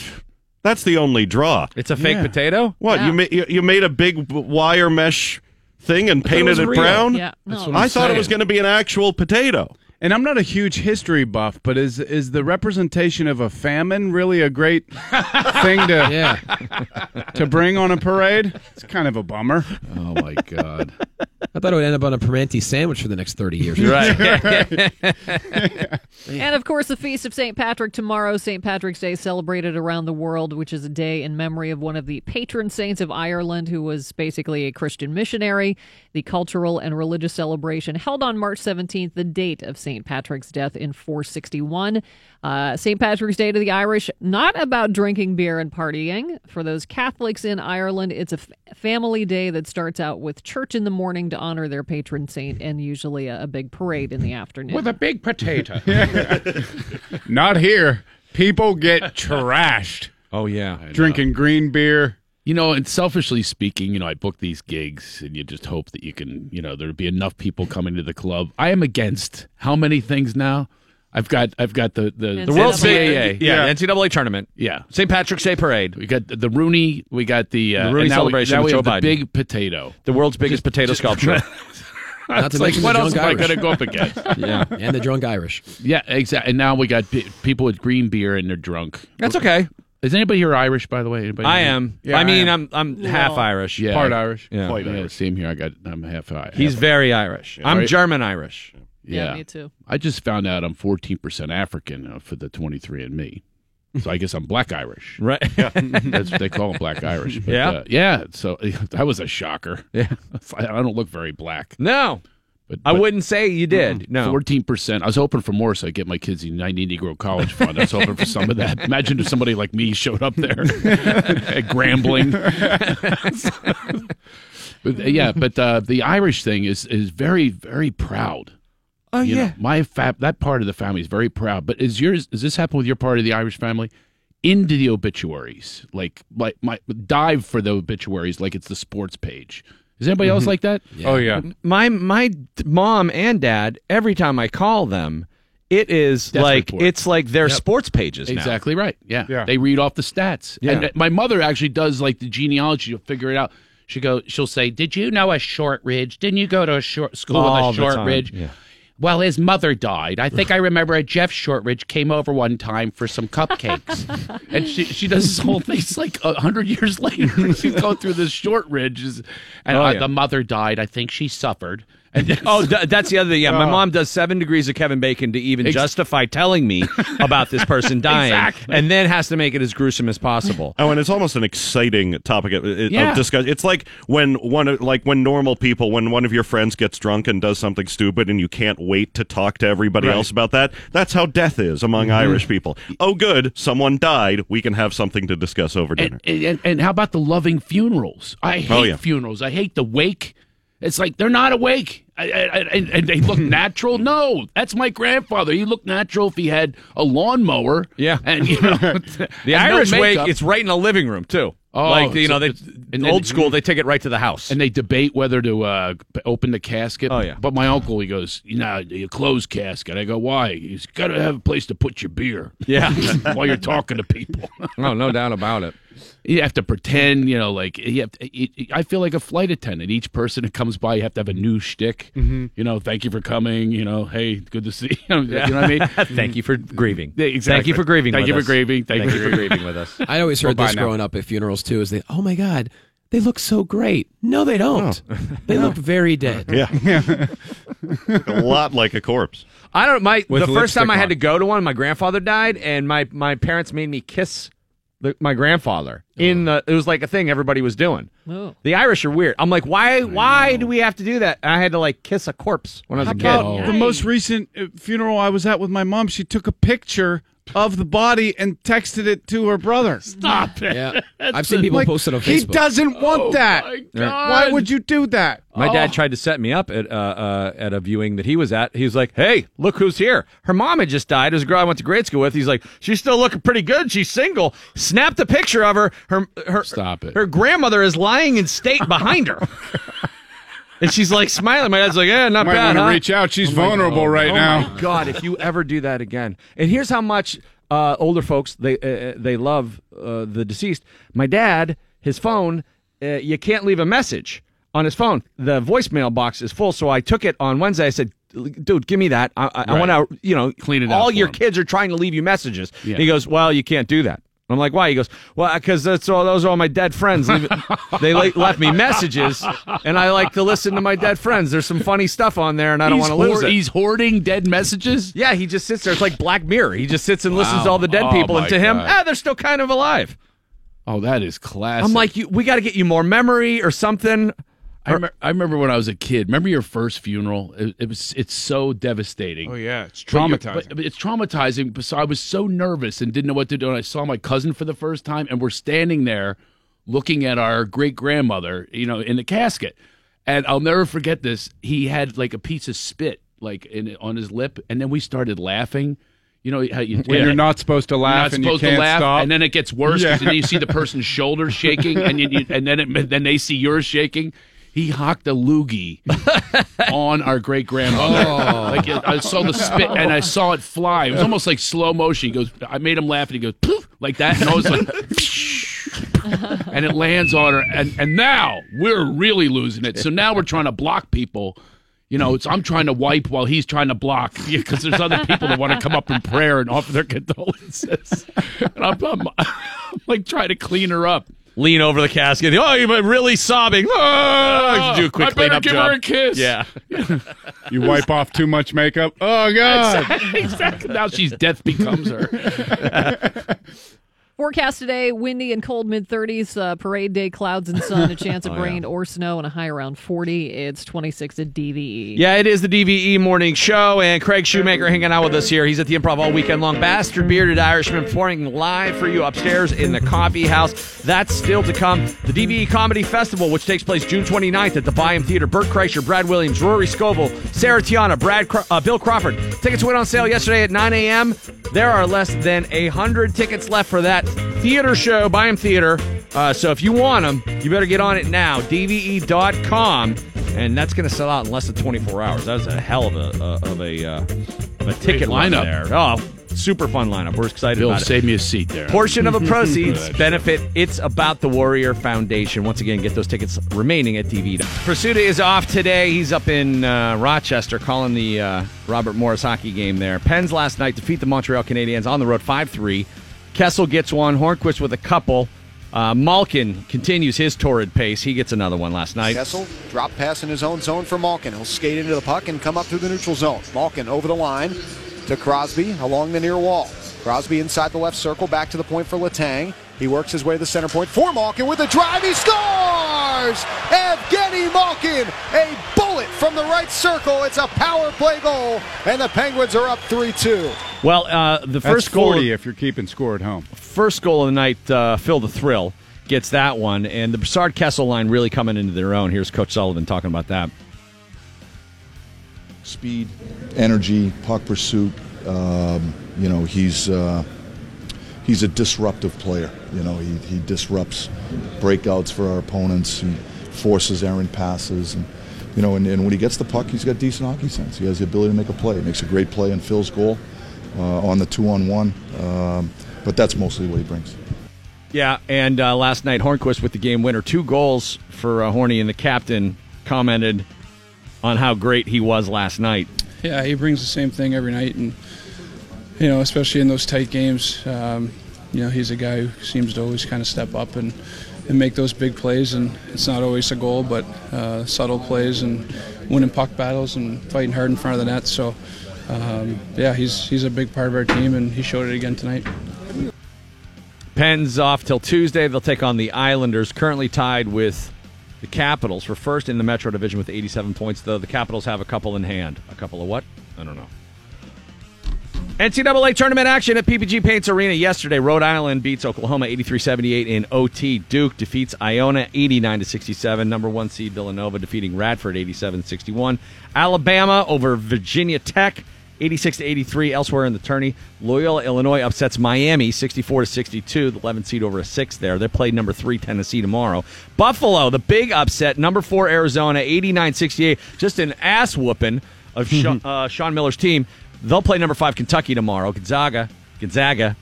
That's the only draw. It's a fake Yeah. potato. What Yeah. you made? You, you made a big wire mesh thing and thought it painted was it, brown. Yeah. That's No. what I'm I thought it was going to be an actual potato. And I'm not a huge history buff, but is is the representation of a famine really a great thing to Yeah. to bring on a parade? It's kind of a bummer. Oh my god! I thought it would end up on a Primanti sandwich for the next 30 years. Right. And of course, the Feast of St. Patrick tomorrow, St. Patrick's Day celebrated around the world, which is a day in memory of one of the patron saints of Ireland, who was basically a Christian missionary. The cultural and religious celebration held on March 17th, the date of St. Patrick's death in 461. Uh, St. Patrick's Day to the Irish, not about drinking beer and partying. For those Catholics in Ireland, it's a f- family day that starts out with church in the morning to honor their patron saint and usually a, a big parade in the afternoon. With a big potato. Not here. People get trashed oh yeah. drinking green beer. You know, and selfishly speaking, you know, I book these gigs, and you just hope that you can, you know, there'd be enough people coming to the club. I am against how many things now. I've got, I've got the the, The World's Yeah, big- yeah, the NCAA tournament. yeah. St. Patrick's Day parade. We got the, the Rooney. We got the, uh, The Rooney and now we- celebration now with we Joe have the Biden. big potato. The world's biggest potato sculpture. Not to It's like, mention what the else drunk am I going to go up against? Yeah. and the drunk Irish. Yeah, exactly. And now we got pe- people with green beer and they're drunk. That's okay. Is anybody here Irish, by the way? Anybody I here? am. Yeah, I mean, I I'm I'm half Irish. Yeah. Part Irish. Yeah. Quite yeah, Same here. I got. I'm half. half He's very Irish. I'm Right. German Irish. Yeah, Yeah, me too. I just found out I'm 14% African uh, for the 23andMe. So I guess I'm black Irish. Right. That's what they call them, black Irish. But, Yeah. uh, yeah. So that was a shocker. Yeah. I I don't look very black. No. But, I but wouldn't say you did. No. 14%. I was hoping for more so I get my kids the 90 Negro College Fund. I was hoping for some of that. Imagine if somebody like me showed up there at Grambling. but, yeah, but uh, the Irish thing is is very, very proud. Oh You yeah. know, my fa- that part of the family is very proud. But is yours? Does this happen with your part of the Irish family? Into the obituaries, like like my dive for the obituaries, like it's the sports page. Is anybody else like that? Oh yeah. my my mom and dad every time I call them, it is Death like report. it's like their Yep. sports pages now. Exactly right. Yeah. Yeah. They read off the stats. Yeah. And uh, my mother actually does like the genealogy. You'll figure it out. She go. She'll say, "Did you know a Shortridge? Didn't you go to a short school All with a the time, Shortridge?" yeah. Well, his mother died. I think I remember a Jeff Shortridge came over one time for some cupcakes, and she she does this whole thing. It's like a hundred years later. She's going through this Shortridge, and Oh, uh, yeah. the mother died. I think she suffered. And Oh, that's the other thing. Yeah, my oh. mom does seven degrees of Kevin Bacon to even Ex- justify telling me about this person dying, Exactly. and then has to make it as gruesome as possible. Oh, and it's almost an exciting topic of, of Yeah. discussion. It's like when one, of- like when normal people, when one of your friends gets drunk and does something stupid, and you can't wait to talk to everybody Right. else about that. That's how death is among mm-hmm. Irish people. Oh, good, someone died. We can have something to discuss over dinner. And, and, and how about the loving funerals? I oh, hate Oh, yeah. funerals. I hate the wake. It's like they're not awake. I, I, I, and, and they look natural. No, that's my grandfather. He looked natural if he had a lawnmower. Yeah. and you know The and no Irish wake, it's right in the living room too. Oh, like you so know, they and old school. They take it right to the house. and they debate whether to uh, open the casket. Oh, yeah. But my uncle, he goes, you know, you close casket. I go, why? He's got to have a place to put your beer. Yeah. while you're talking to people. oh, no doubt about it. You have to pretend, you know, like you have to, it- it- I feel like a flight attendant. Each person that comes by, you have to have a new shtick. Mm-hmm. You know, thank you for coming. You know, hey, good to see you. You know what I mean? Thank you for grieving. Yeah, exactly. Thank you for grieving. Thank with you for grieving. Thank, Thank you you for grieving with us. I always heard Well, this bye now. growing up at funerals too. Is they, oh my god, they look so great. No, they don't. They look very dead. yeah, a lot like a corpse. I don't. My With the first time lipstick I had to go to one, my grandfather died, and my my parents made me kiss the, my grandfather in the. It was like a thing everybody was doing. Oh. The Irish are weird. I'm like, why? Why do we have to do that? And I had to like kiss a corpse when I was How a kid. about the most recent uh, funeral I was at with my mom? She took a picture of the body and texted it to her brother. Stop it. Yeah, I've seen people Like, post it on Facebook. he Facebook. doesn't want Oh, that. my God. Why would you do that? My Oh. dad tried to set me up at uh, uh, at a viewing that he was at. He was like, "Hey, look who's here! Her mom had just died. It was a girl I went to grade school with." He's like, "She's still looking pretty good. She's single." Snapped a picture of her. Her her Stop it. Her grandmother is lying in state behind her, and she's like smiling. My dad's like, "Yeah, not Might bad." want to huh?" reach out. She's vulnerable right oh now. my god! If you ever do that again, and here's how much uh, older folks they uh, they love uh, the deceased. My dad, his phone, uh, you can't leave a message on his phone. The voicemail box is full. So I took it on Wednesday. I said, "Dude, give me that. I, I, I want to, you know, Clean it out All for your him. kids are trying to leave you messages." Yeah. He goes, "Well, you can't do that." I'm like, why? He goes, well, because that's all. Those are all my dead friends. They le- left me messages, and I like to listen to my dead friends. There's some funny stuff on there, and I don't want to lose it. He's hoarding dead messages. Yeah, he just sits there. It's like Black Mirror. He just sits and listens to all the dead Oh, people, and my to him, ah, they're still kind of alive. Oh, that is classic. I'm like, you, we got to get you more memory or something. I, remember, I remember when I was a kid. Remember your first funeral? It, it was. It's so devastating. Oh yeah, it's traumatizing. But, but it's traumatizing. but So I was so nervous and didn't know what to do. And I saw my cousin for the first time, and we're standing there looking at our great grandmother, you know, in the casket. And I'll never forget this. He had like a piece of spit, like in on his lip, and then we started laughing. You know how you when you're not supposed to you're laugh not and supposed you can't to laugh, stop. and then it gets worse. Yeah. then you see the person's shoulders shaking, and you, you- and then it, then they see yours shaking. He hocked a loogie on our great grandmother. Oh. Like I saw the spit, and I saw it fly. It was almost like slow motion. He goes, I made him laugh, and he goes poof like that, and I was like. and it lands on her, and, and now we're really losing it. So now we're trying to block people, You know, it's I'm trying to wipe while he's trying to block because there's other people that want to come up in prayer and offer their condolences. And I'm, I'm, I'm like trying to clean her up. Lean over the casket. Oh, you're really sobbing. Ah, oh, do a quick I better give job. her a kiss. Yeah. You wipe off too much makeup. Oh God! exactly. Now she's death becomes her. Forecast today windy and cold mid 30s, uh, parade day, clouds and sun, a chance of Oh, yeah. rain or snow, and a high around 40. It's 26 at DVE. Yeah, it is the DVE morning show, and Craig Shoemaker hanging out with us here. He's at the Improv all weekend long. Bastard Bearded Irishman performing live for you upstairs in the coffee house. That's still to come. The DVE Comedy Festival, which takes place June 29th at the Byham Theater. Bert Kreischer, Brad Williams, Rory Scovel, Sarah Tiana, Brad, Cro- uh, Bill Crawford. Tickets went on sale yesterday at 9 a.m. There are less than a hundred tickets left for that theater show, Byham Theater. Uh, so if you want them, you better get on it now. DVE.com, and that's going to sell out in less than 24 hours. That's a hell of a uh, of a uh, of a ticket lineup. there. Oh, super fun lineup. We're excited Bill, about it. save me a seat there. Portion of the proceeds benefit It's About the Warrior Foundation. Once again, get those tickets remaining at TV. Prisuta is off today. He's up in uh, Rochester calling the uh, Robert Morris hockey game there. Pens last night defeat the Montreal Canadiens on the road 5 3. Kessel gets one. Hornqvist with a couple. Uh, Malkin continues his torrid pace. He gets another one last night. Kessel drop pass in his own zone for Malkin. He'll skate into the puck and come up through the neutral zone. Malkin over the line to Crosby along the near wall. Crosby inside the left circle, back to the point for Letang. He works his way to the center point for Malkin with a drive. He scores! Evgeny Malkin, a bullet from the right circle. It's a power play goal, and the Penguins are up 3 2. Well, uh, the That's first goal. 40 if you're keeping score at home. first goal of the night, uh, Phil the Thrill gets that one, and the Brassard Kessel line really coming into their own. Here's Coach Sullivan talking about that. Speed, energy, puck pursuit. Um, you know, he's uh, he's a disruptive player. You know, he, he disrupts breakouts for our opponents. He forces errant passes, and you know, and, and when he gets the puck, he's got decent hockey sense. He has the ability to make a play. He makes a great play in Phil's goal uh, on the two-on-one. Um, but that's mostly what he brings. Yeah, and uh, last night Hornqvist with the game winner, two goals for uh, Horny, and the captain commented on how great he was last night. Yeah, he brings the same thing every night, and you know, especially in those tight games, um, you know, he's a guy who seems to always kind of step up and, and make those big plays. And it's not always a goal, but uh, subtle plays and winning puck battles and fighting hard in front of the net. So, um, yeah, he's he's a big part of our team, and he showed it again tonight. Pens off till Tuesday. They'll take on the Islanders, currently tied with the Capitals for first in the Metro Division with 87 points, though the Capitals have a couple in hand. A couple of what? I don't know. NCAA tournament action at PPG Paints Arena yesterday. Rhode Island beats Oklahoma 83-78 in OT. Duke defeats Iona 89-67. Number one seed Villanova defeating Radford 87-61. Alabama over Virginia Tech 86-83. Elsewhere in the tourney, Loyola Illinois upsets Miami 64-62. The 11 seed over a six there. They play number three Tennessee tomorrow. Buffalo, the big upset, number four Arizona 89-68. Just an ass whooping of Sean, uh, Sean Miller's team. They'll play number five Kentucky tomorrow. Gonzaga, Gonzaga,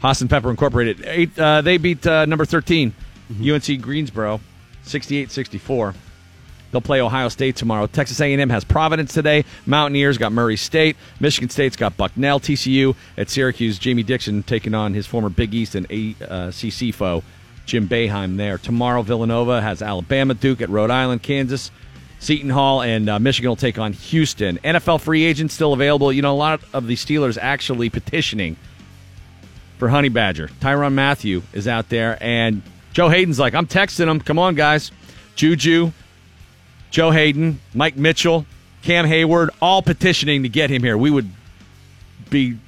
Haas and Pepper Incorporated. Eight, uh, they beat uh, number 13 UNC Greensboro, 68-64. They'll play Ohio State tomorrow. Texas A&M has Providence today. Mountaineers got Murray State. Michigan State's got Bucknell. TCU at Syracuse. Jamie Dixon taking on his former Big East and ACC foe, Jim Boeheim there. Tomorrow, Villanova has Alabama, Duke at Rhode Island, Kansas. Seton Hall and uh, Michigan will take on Houston. NFL free agents still available. You know, a lot of the Steelers actually petitioning for Honey Badger. Tyrann Mathieu is out there, and Joe Haden's like, I'm texting him. Come on, guys. Juju, Joe Haden, Mike Mitchell, Cam Heyward, all petitioning to get him here. We would be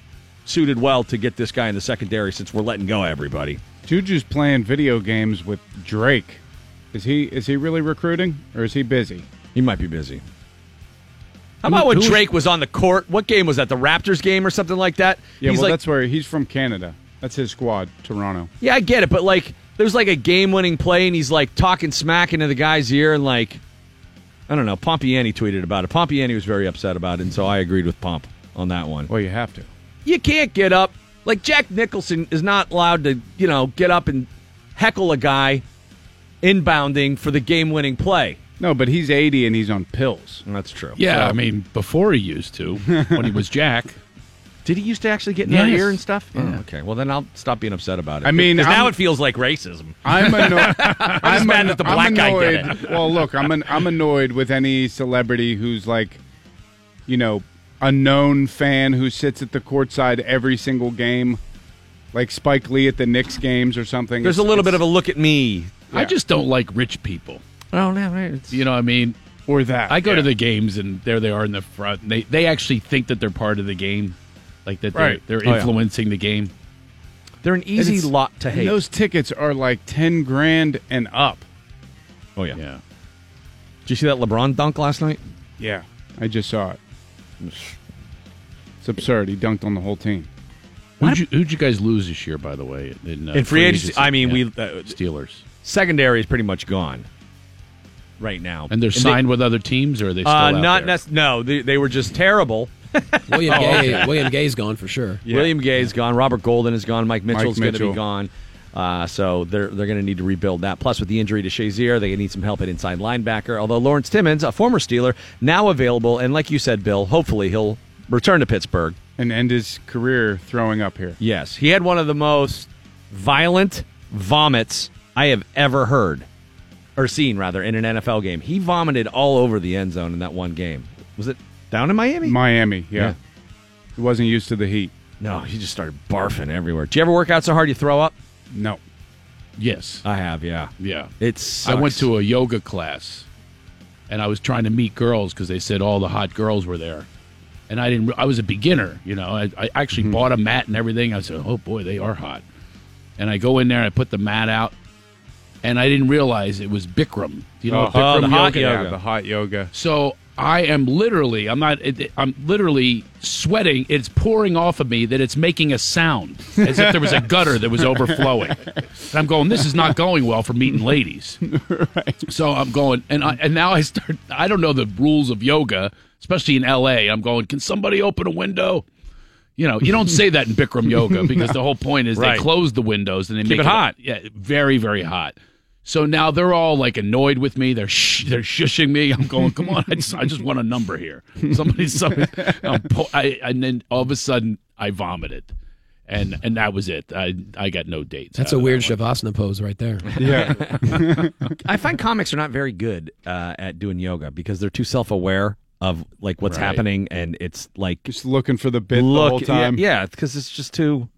suited well to get this guy in the secondary since we're letting go everybody. Juju's playing video games with Drake. Is he is he really recruiting or is he busy? He might be busy. How about when Drake was on the court? What game was that? The Raptors game or something like that? Yeah, He's well, like, that's where he's from Canada. That's his squad, Toronto. yeah, I get it, but like, there's like a game-winning play, and he's like talking smack into the guy's ear, and like, I don't know. Pompiani tweeted about it. Pompiani was very upset about it, and so I agreed with Pomp on that one. Well, you have to. You can't get up like Jack Nicholson is not allowed to, you know, get up and heckle a guy inbounding for the game-winning play. No, but he's 80 and he's on pills. That's true. Yeah, I mean, before he used to, when he was Jack. Did he used to actually get in Yes. your ear and stuff? Yeah. Oh, okay. Well, then I'll stop being upset about it. I mean, 'Cause now I'm- it feels like racism. I'm annoyed. I'm mad that the I'm black guy annoyed. did it. Well, look, I'm an, I'm annoyed with any celebrity who's like, you know, a known fan who sits at the courtside every single game, like Spike Lee at the Knicks games or something. There's a little bit of a look at me. I just don't like rich people. Oh, no, it's, You know what I mean? or that. I go to the games and there they are in the front. They they actually think that they're part of the game, like that they're, they're Oh, yeah. influencing the game. They're an easy lot to and hate. Those tickets are like ten grand and up. oh yeah. Yeah. Did you see that LeBron dunk last night? Yeah, I just saw it. It's absurd. He dunked on the whole team. Who'd you, who'd you guys lose this year, by the way? In, uh, In free agency, I mean, Yeah. we uh, Steelers, secondary is pretty much gone right now, and they're they- signed with other teams, or are they still uh, out not there? nec- no, they, they were just terrible. William Oh, Gay. okay. William Gay's gone for sure. William Gay's gone. Robert Golden is gone. Mike Mitchell's going to be gone. Uh, so they're they're going to need to rebuild that. Plus, with the injury to Shazier, they need some help at inside linebacker. Although Lawrence Timmons, a former Steeler, now available, and like you said, Bill, hopefully he'll return to Pittsburgh. And end his career throwing up here. Yes, he had one of the most violent vomits I have ever heard or seen, rather, in an NFL game. He vomited all over the end zone in that one game. Was it down in Miami? Miami, yeah. Yeah. He wasn't used to the heat. no, he just started barfing everywhere. Did you ever work out so hard you throw up? No. Yes, I have, yeah. yeah. It's I went to a yoga class, and I was trying to meet girls because they said all the hot girls were there, and I didn't. I was a beginner, you know. I, I actually Mm-hmm. bought a mat and everything. I said, "Oh boy, they are hot," and I go in there and I put the mat out, and I didn't realize it was Bikram. You know what Oh, Bikram the hot yoga? yoga. Yeah, the hot yoga. So I am literally, I'm not, it, it- I'm literally sweating. It's pouring off of me that it's making a sound as if there was a gutter that was overflowing. And I'm going, this is not going well for meeting ladies. right. So I'm going, and I, and now I start. I don't know the rules of yoga, especially in L.A. I'm going. Can somebody open a window? You know, you don't say that in Bikram yoga because the whole point is Right. they close the windows and they Keep make it hot. Yeah, very very hot. So now they're all like annoyed with me. They're sh- they're shushing me. I'm going, come on, I just I just want a number here. Somebody, somebody. I'm po- I, and then all of a sudden I vomited, and and that was it. I I got no dates. That's a weird that shavasana pose right there. Yeah. I find comics are not very good uh, at doing yoga because they're too self aware of like what's Right. happening, and it's like Just looking for the bit look, the whole time. yeah, because it's just too.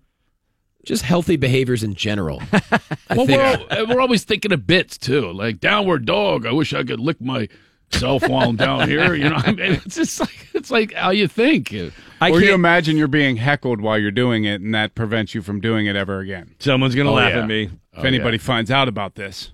Just healthy behaviors in general. I Well, think we're, all, we're always thinking of bits too, like downward dog. I wish I could lick myself while I'm down here. You know, I mean, it's just like it's like how you think. I or you imagine you're being heckled while you're doing it, and that prevents you from doing it ever again. Someone's gonna Oh, laugh yeah. at me. If oh, anybody finds out about this,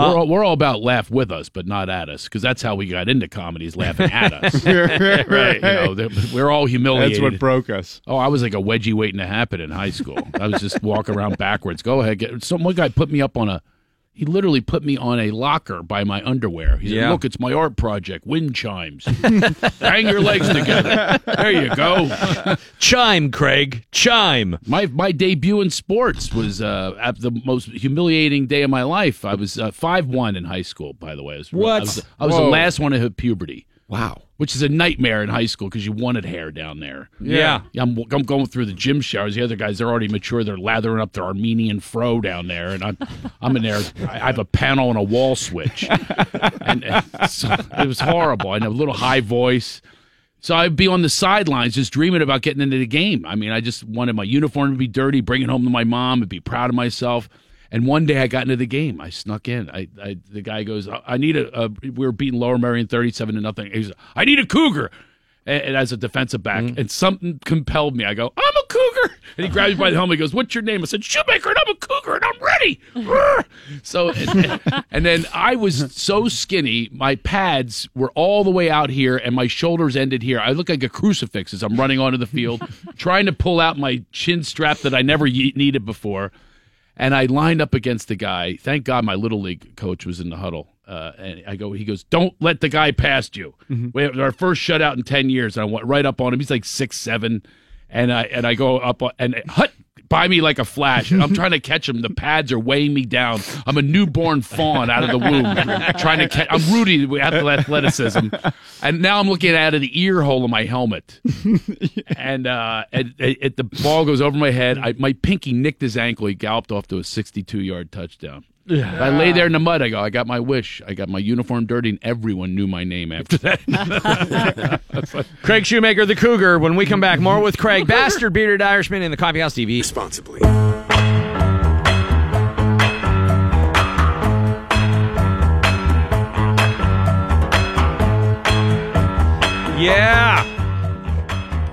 we're, uh, all, we're all about laugh with us, but not at us, because that's how we got into comedies, laughing at us. right? You know, we're all humiliated. that's what broke us. Oh, I was like a wedgie waiting to happen in high school. I was just walking around backwards. Go ahead. Get, some one guy put me up on a. He literally put me on a locker by my underwear. He said, Yeah. "Look, it's my art project. Wind chimes. Hang your legs together. There you go." Chime, Craig. Chime. My my debut in sports was uh, at the most humiliating day of my life. I was uh, five one in high school. By the way, I was, What? I was, I was the last one to hit puberty wow. which is a nightmare in high school because you wanted hair down there. Yeah. Yeah, I'm, I'm going through the gym showers. The other guys, they're already mature. They're lathering up their Armenian fro down there, and I'm, I'm in there. I have a panel and a wall switch, and, and so it was horrible. And a little high voice, so I'd be on the sidelines just dreaming about getting into the game. I mean, I just wanted my uniform to be dirty, bring it home to my mom, and be proud of myself. And one day I got into the game. I snuck in. I, I the guy goes, I need a, a. We were beating Lower Merion thirty-seven to nothing. He's, I need a cougar, and, and as a defensive back, mm-hmm. and something compelled me. I go, I'm a cougar, and he grabs me by the helmet. He goes, What's your name? I said, Shoemaker, and I'm a cougar, and I'm ready. So, and, and then I was so skinny, my pads were all the way out here, and my shoulders ended here. I look like a crucifix as I'm running onto the field, trying to pull out my chin strap that I never ye- needed before and I lined up against the guy. Thank God my little league coach was in the huddle. Uh, and I go, he goes, don't let the guy past you. We have our first shutout in ten years. And I went right up on him. He's like six seven, and I and I go up on- and hut by me like a flash. And I'm trying to catch him. The pads are weighing me down. I'm a newborn fawn out of the womb, trying to catch. I'm Rudy with athleticism, and now I'm looking out of the ear hole of my helmet, and uh, the ball goes over my head. I, my pinky nicked his ankle. He galloped off to a 62 yard touchdown. I lay there in the mud. I go, I got my wish. I got my uniform dirty, and everyone knew my name after that. Craig Shoemaker, the Cougar. When we come back, more with Craig, bastard bearded Irishman in the Coffee House TV. Responsibly. Yeah.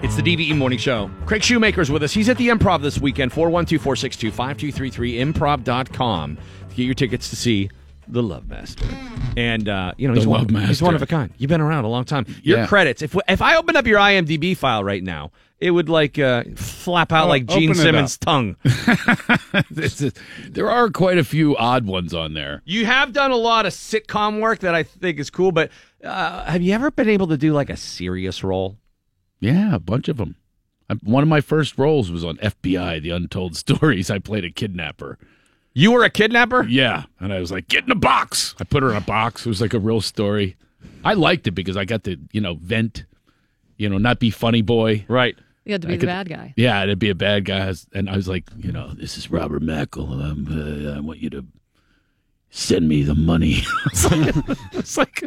It's the DVE Morning Show. Craig Shoemaker's with us. He's at the Improv this weekend, 412 462 5233, improv.com to get your tickets to see The Love Master. And, uh, you know, The he's, one, Master. he's one of a kind. You've been around a long time. Your Yeah. credits, if, if I open up your IMDb file right now, it would like uh, flap out Oh, like Gene Simmons' tongue. Is- there are quite a few odd ones on there. You have done a lot of sitcom work that I think is cool, but uh, have you ever been able to do like a serious role? Yeah, a bunch of them. I, one of my first roles was on FBI: The Untold Stories. I played a kidnapper. You were a kidnapper? Yeah, and I was like, "Get in a box." I put her in a box. It was like a real story. I liked it because I got to, you know, vent, you know, not be funny boy. Right. You had to be I the could- bad guy. Yeah, to be a bad guy, and I was like, you know, this is Robert Mackel. Um, uh, I want you to send me the money. it's like, it's, like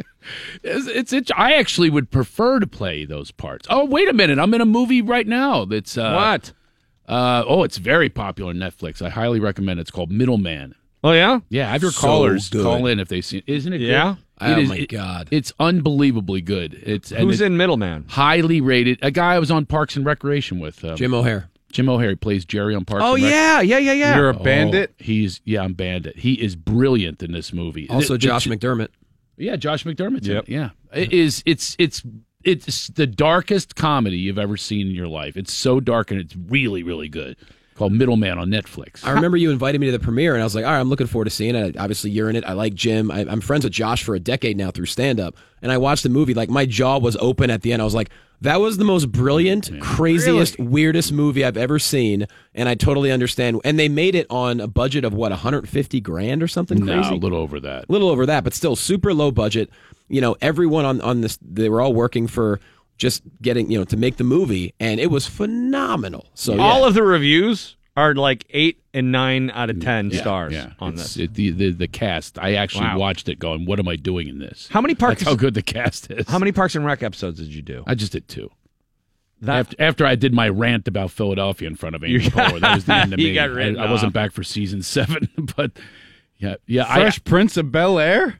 it's, it's, it's- I actually would prefer to play those parts. Oh, wait a minute, I'm in a movie right now. That's uh, What? Uh, oh, it's very popular on Netflix. I highly recommend it. It's called Middleman. Oh yeah, yeah. Have your So callers good. call in if they see. Isn't it? good? Yeah? It Oh, is- my it- God. it's unbelievably good. It's and Who's it- in Middleman? highly rated. A guy I was on Parks and Recreation with. Um, Jim O'Heir. Jim O'Heir plays Jerry on Parks. Oh and Rec. yeah, yeah, yeah, yeah. You're a Oh, bandit. he's yeah, I'm bandit. He is brilliant in this movie. Also, The- the- Josh McDermitt. Yeah, Josh McDermitt's Yep. Yeah, it is. It's it's it's the darkest comedy you've ever seen in your life. It's so dark and it's really really good. Called Middleman on Netflix. I remember you invited me to the premiere, and I was like, all right, I'm looking forward to seeing it. Obviously, you're in it. I like Jim. I, I'm friends with Josh for a decade now through stand up. And I watched the movie. Like, my jaw was open at the end. I was like, that was the most brilliant, craziest, weirdest movie I've ever seen. And I totally understand. And they made it on a budget of what, 150 grand or something No, crazy? a little over that. A little over that, but still super low budget. You know, everyone on on this they were all working for just getting you know to make the movie, and it was phenomenal. So All of the reviews are like eight and nine out of mm, ten Yeah, stars yeah. on It's- this. it- the, the the cast. I actually Wow. watched it, going, "What am I doing in this?" How many parks? That's how good the cast is. How many Parks and Rec episodes did you do? I just did two. That- after, after I did my rant about Philadelphia in front of Amy Poehler, that was the end of me. got I, I wasn't back for season seven, but yeah, yeah. Fresh Prince of Bel Air.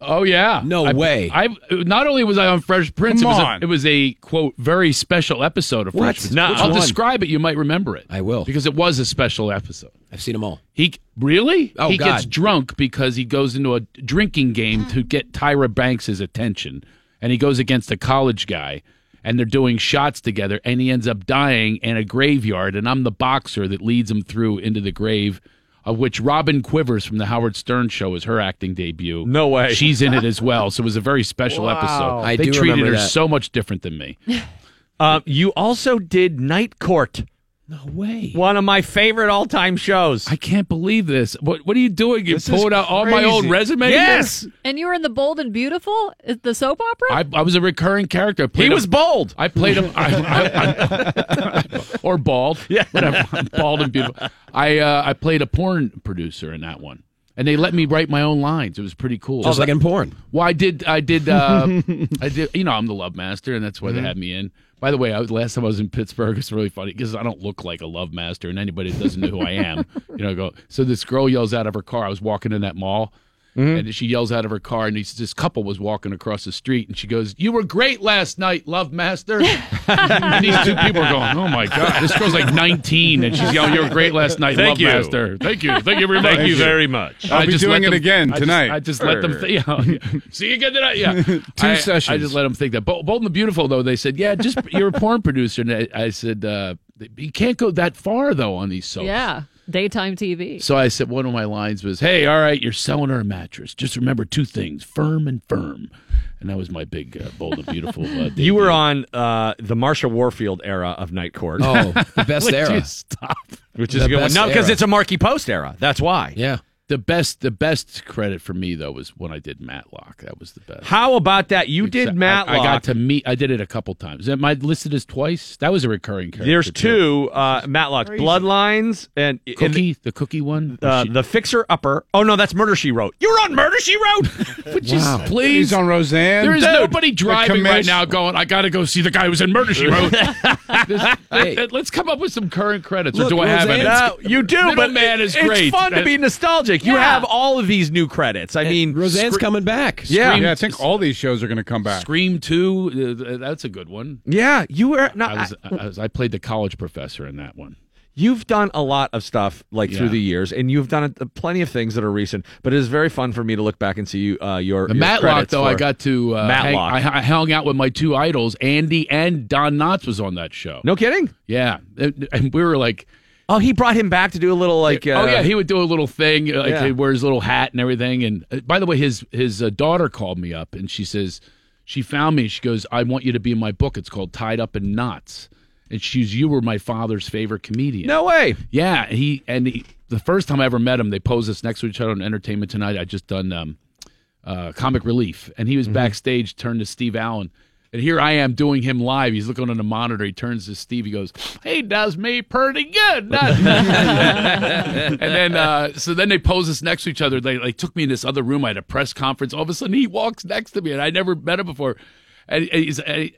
I, oh yeah, No I- way. I not only was I on Fresh Prince, Come it was, on. A, it was a quote very special episode of Fresh Prince. Nuh-uh. I'll one? describe it. You might remember it. I will. because it was a special episode. I've seen them all. He really? Oh, he God. gets drunk because he goes into a drinking game to get Tyra Banks' attention, and he goes against a college guy, and they're doing shots together, and he ends up dying in a graveyard, and I'm the boxer that leads him through into the grave. Of which Robin Quivers from the Howard Stern show is her acting debut. No way. She's in it as well, so it was a very special Wow. episode. I they do treated remember her that. so much different than me. Uh, you also did Night Court, No way. one of my favorite all-time shows. I can't believe this. What What are you doing? You This is pulling out all my old crazy. resume? here? yes, And you were in the Bold and Beautiful, Is the soap opera. I, I was a recurring character. I played he a- was bold. I played him, I, I, I- or bald. Yeah, whatever. I'm bald and beautiful. I uh, I played a porn producer in that one, and they let me write my own lines. It was pretty cool. Just like in porn. Well, I did. I did. Uh, I did. You know, I'm the love master, and that's why they had me in. By the way, I was, last time I was in Pittsburgh, it's really funny because I don't look like a love master, and anybody that doesn't know who I am, you know, go. So this girl yells out of her car. I was walking in that mall. And she yells out of her car, and these, this couple was walking across the street, and she goes, "You were great last night, love master." and these two people are going, "Oh my god, this girl's like 19, and she's yelling, "You were great last night, Thank love you. master." Thank you, thank you very much. Thank you very much. I'll be just doing let it them- again I just- tonight. I just let them. Th- yeah. See you again tonight. Yeah, Two I, sessions. I just let them think that. Bo- Bold and the Beautiful, though, they said, "Yeah, just you're a porn producer." And I, I said, uh, "You can't go that far though on these soaps." yeah, daytime TV. So I said, one of my lines was, "Hey, all right, you're selling her a mattress. Just remember two things: firm and firm." and that was my big uh, bold and beautiful. Uh, You were on uh, the Marsha Warfield era of Night Court. Oh, the best era. stop. which is the a good one. No, because it's a Markie Post era. That's why. Yeah. The best, the best credit for me though was when I did Matlock. That was the best. How about that? You did Matlock. I, got to meet. I did it a couple times. Am I listed as twice? That was a recurring character. There's two uh, Matlock Bloodlines and and Cookie, the cookie one. uh, the Fixer Upper. Oh no, that's Murder She Wrote. You're on Murder She Wrote. Would you s- please? He's on Roseanne. There is Dude, nobody the driving right now going, I got to go see the guy who was in Murder, She Wrote. This- Hey. Let's come up with some current credits. or Look, do I have Roseanne- any? No, you do, but Middleman is it's great. It's fun to be nostalgic. You Yeah. have all of these new credits. I mean, Roseanne's Scre- coming back. Yeah, Yeah, I think all these shows are going to come back. Scream 2, uh, that's a good one. yeah. You were no, I, was, I, was, I played the college professor in that one. You've done a lot of stuff like through the years, and you've done uh, plenty of things that are recent. But it is very fun for me to look back and see you, uh, your The your Matlock, though, for- I got to uh, hang, Matlock. I, I hung out with my two idols, Andy and Don Knotts was on that show. No kidding. Yeah, and and we were like, Oh, he brought him back to do a little like. Uh, oh yeah, he would do a little thing, like Yeah. he'd wear his little hat and everything. And uh, by the way, his his uh, daughter called me up and she says she found me. She goes, "I want you to be in my book. It's called Tied Up in Knotts." And she's, "You were my father's favorite comedian." No way. Yeah, he and he, the first time I ever met him, they posed us next to each other on Entertainment Tonight. I just done um, uh, Comic Relief, and he was backstage, turned to Steve Allen. And here I am doing him live. He's looking on the monitor. He turns to Steve. He goes, "He does me pretty good." doesn't he?" and then, uh, so then they pose us next to each other. They like took me in this other room. I had a press conference. All of a sudden, he walks next to me, and I never met him before. And, and he's, and,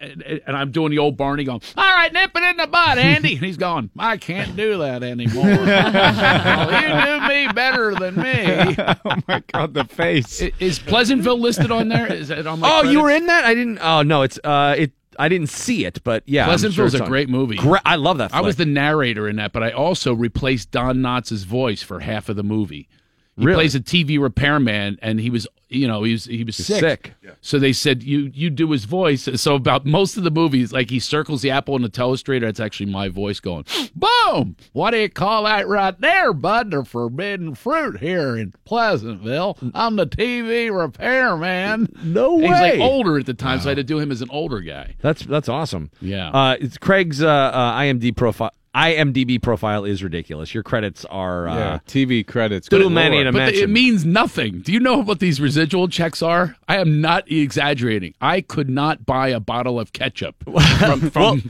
I'm doing the old Barney going, all right, nip it in the bud, Andy. And he's going, I can't do that anymore. oh, you do me better than me. oh my god, the face. I- Is Pleasantville listed on there? Is it on my Oh, you were in that? I didn't. Oh no, it's uh, it. I didn't see it, but yeah, I'm sure Pleasantville's a great movie. Gre- I love that. I was the narrator in that, but I also replaced Don Knotts' voice for half of the movie. He Really? plays a TV repairman, and he was, you know, he was he was sick. sick. So they said you you do his voice. So about most of the movies, like he circles the apple in the telestrator. It's actually my voice going, boom. What do you call that right there, bud? The forbidden fruit here in Pleasantville. I'm the TV repairman. No way. And He's like older at the time, so I had to do him as an older guy. That's that's awesome. Yeah. Uh, it's Craig's uh, uh, IMDb profile. IMDb profile is ridiculous. Your credits are uh, yeah, TV credits. too many lord. to But it means nothing. Do you know what these residual checks are? I am not exaggerating. I could not buy a bottle of ketchup from, from Well,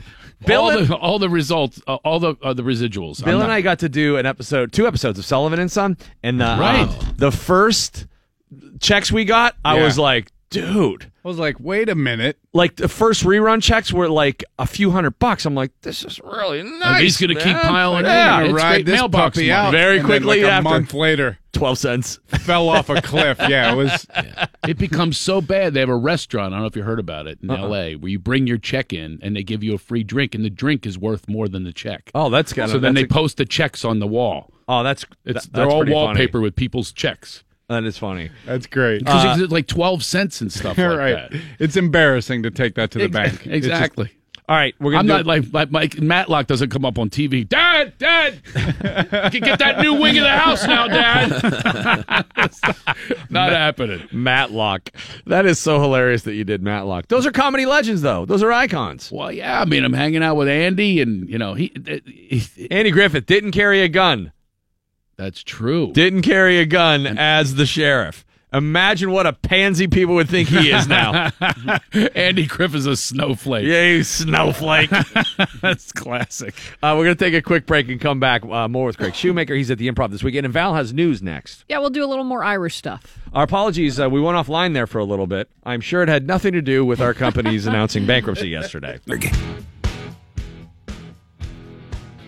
Bill all, and- the, all the results, uh, all the uh, the residuals. Bill not- and I got to do an episode, two episodes of Sullivan and Son, and the Right. uh, the first checks we got, I Yeah. was like, dude. I was like, wait a minute. Like the first rerun checks were like a few hundred bucks. I'm like, this is really nice. he's gonna keep man. piling yeah. in. It's ride great this mailbox puppy money. out Very and then, quickly like a after. month later, Twelve cents. fell off a cliff. Yeah, it was. It becomes so bad. They have a restaurant. I don't know if you heard about it in Uh-uh. L.A. where you bring your check in and they give you a free drink, and the drink is worth more than the check. Oh, that's kind so then they post the checks on the wall. oh, that's It's that- they're that's all pretty funny. wallpaper with people's checks That is funny. That's great. because uh, it's like twelve cents and stuff like right. that. It's embarrassing to take that to the bank. It's just- Exactly. All right, we're gonna. I'm do not like, like Mike Matlock doesn't come up on TV. Dad, Dad, get get that new wing of the house now, Dad. not happening. Matlock. That is so hilarious that you did Matlock. Those are comedy legends, though. Those are icons. Well, yeah, I mean, I'm hanging out with Andy, and you know, he, uh, he Andy Griffith didn't carry a gun. That's true. Didn't carry a gun as the sheriff. Imagine what a pansy people would think he is now. Andy Griff is a snowflake. yeah, you snowflake. that's classic. Uh, we're going to take a quick break and come back uh, more with Craig Shoemaker. He's at the improv this weekend. And Val has news next. Yeah, we'll do a little more Irish stuff. Our apologies. Uh, we went offline there for a little bit. I'm sure it had nothing to do with our companies announcing bankruptcy yesterday.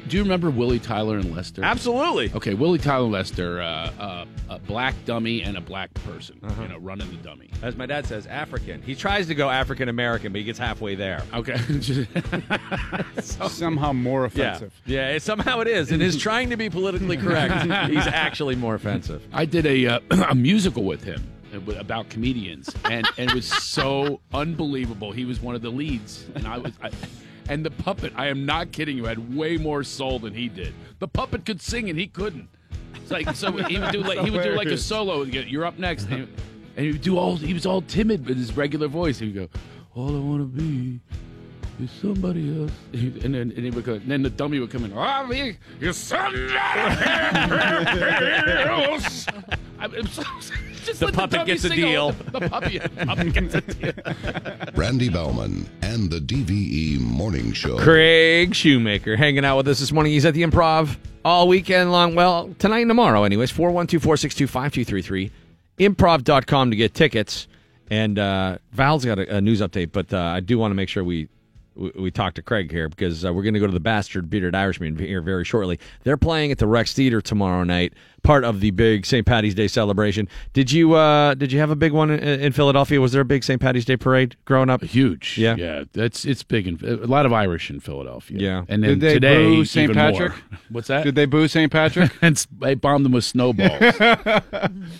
Do you remember Willie Tyler and Lester? Absolutely. Okay, Willie Tyler and Lester, uh, uh, a black dummy and a black person, Uh-huh. you know, running the dummy. As my dad says, African. He tries to go African American, but he gets halfway there. Okay. somehow more offensive. yeah. It, somehow it is. And his trying to be politically correct, he's actually more offensive. I did a uh, a musical with him uh, about comedians, and, and it was so unbelievable. He was one of the leads, and I was. I, and the puppet, I am not kidding you, had way more soul than he did. The puppet could sing and he couldn't. It's like so he would do like he would do like a solo. You're up next. And and he would do all. He was all timid with his regular voice. He would go, "All I want to be is somebody else," and then and he would go. And then the dummy would come in. "Oh, me, you're somebody else." I- I'm so, just The let puppet dummy gets a sing all- deal. The puppy, puppet gets a deal. Randy Bauman and the DVE Morning Show. Craig Shoemaker hanging out with us this morning. He's at the improv all weekend long. Well, tonight and tomorrow, anyways. 412 462 5233. Improv.com to get tickets. And uh, Val's got a, a news update, but uh, I do want to make sure we. We we talk to Craig here because uh, we're going to go to the Bastard Bearded Irishman here very shortly. They're playing at the Rex Theater tomorrow night, part of the big St. Patty's Day celebration. Did you uh, did you have a big one in, in Philadelphia? Was there a big St. Patty's Day parade growing up? Huge. Yeah. Yeah. That's it's big in a lot of Irish in Philadelphia. Yeah. And then Did they today boo St. even Patrick? more. What's that? Did they boo St. Patrick? and they bombed them with snowballs.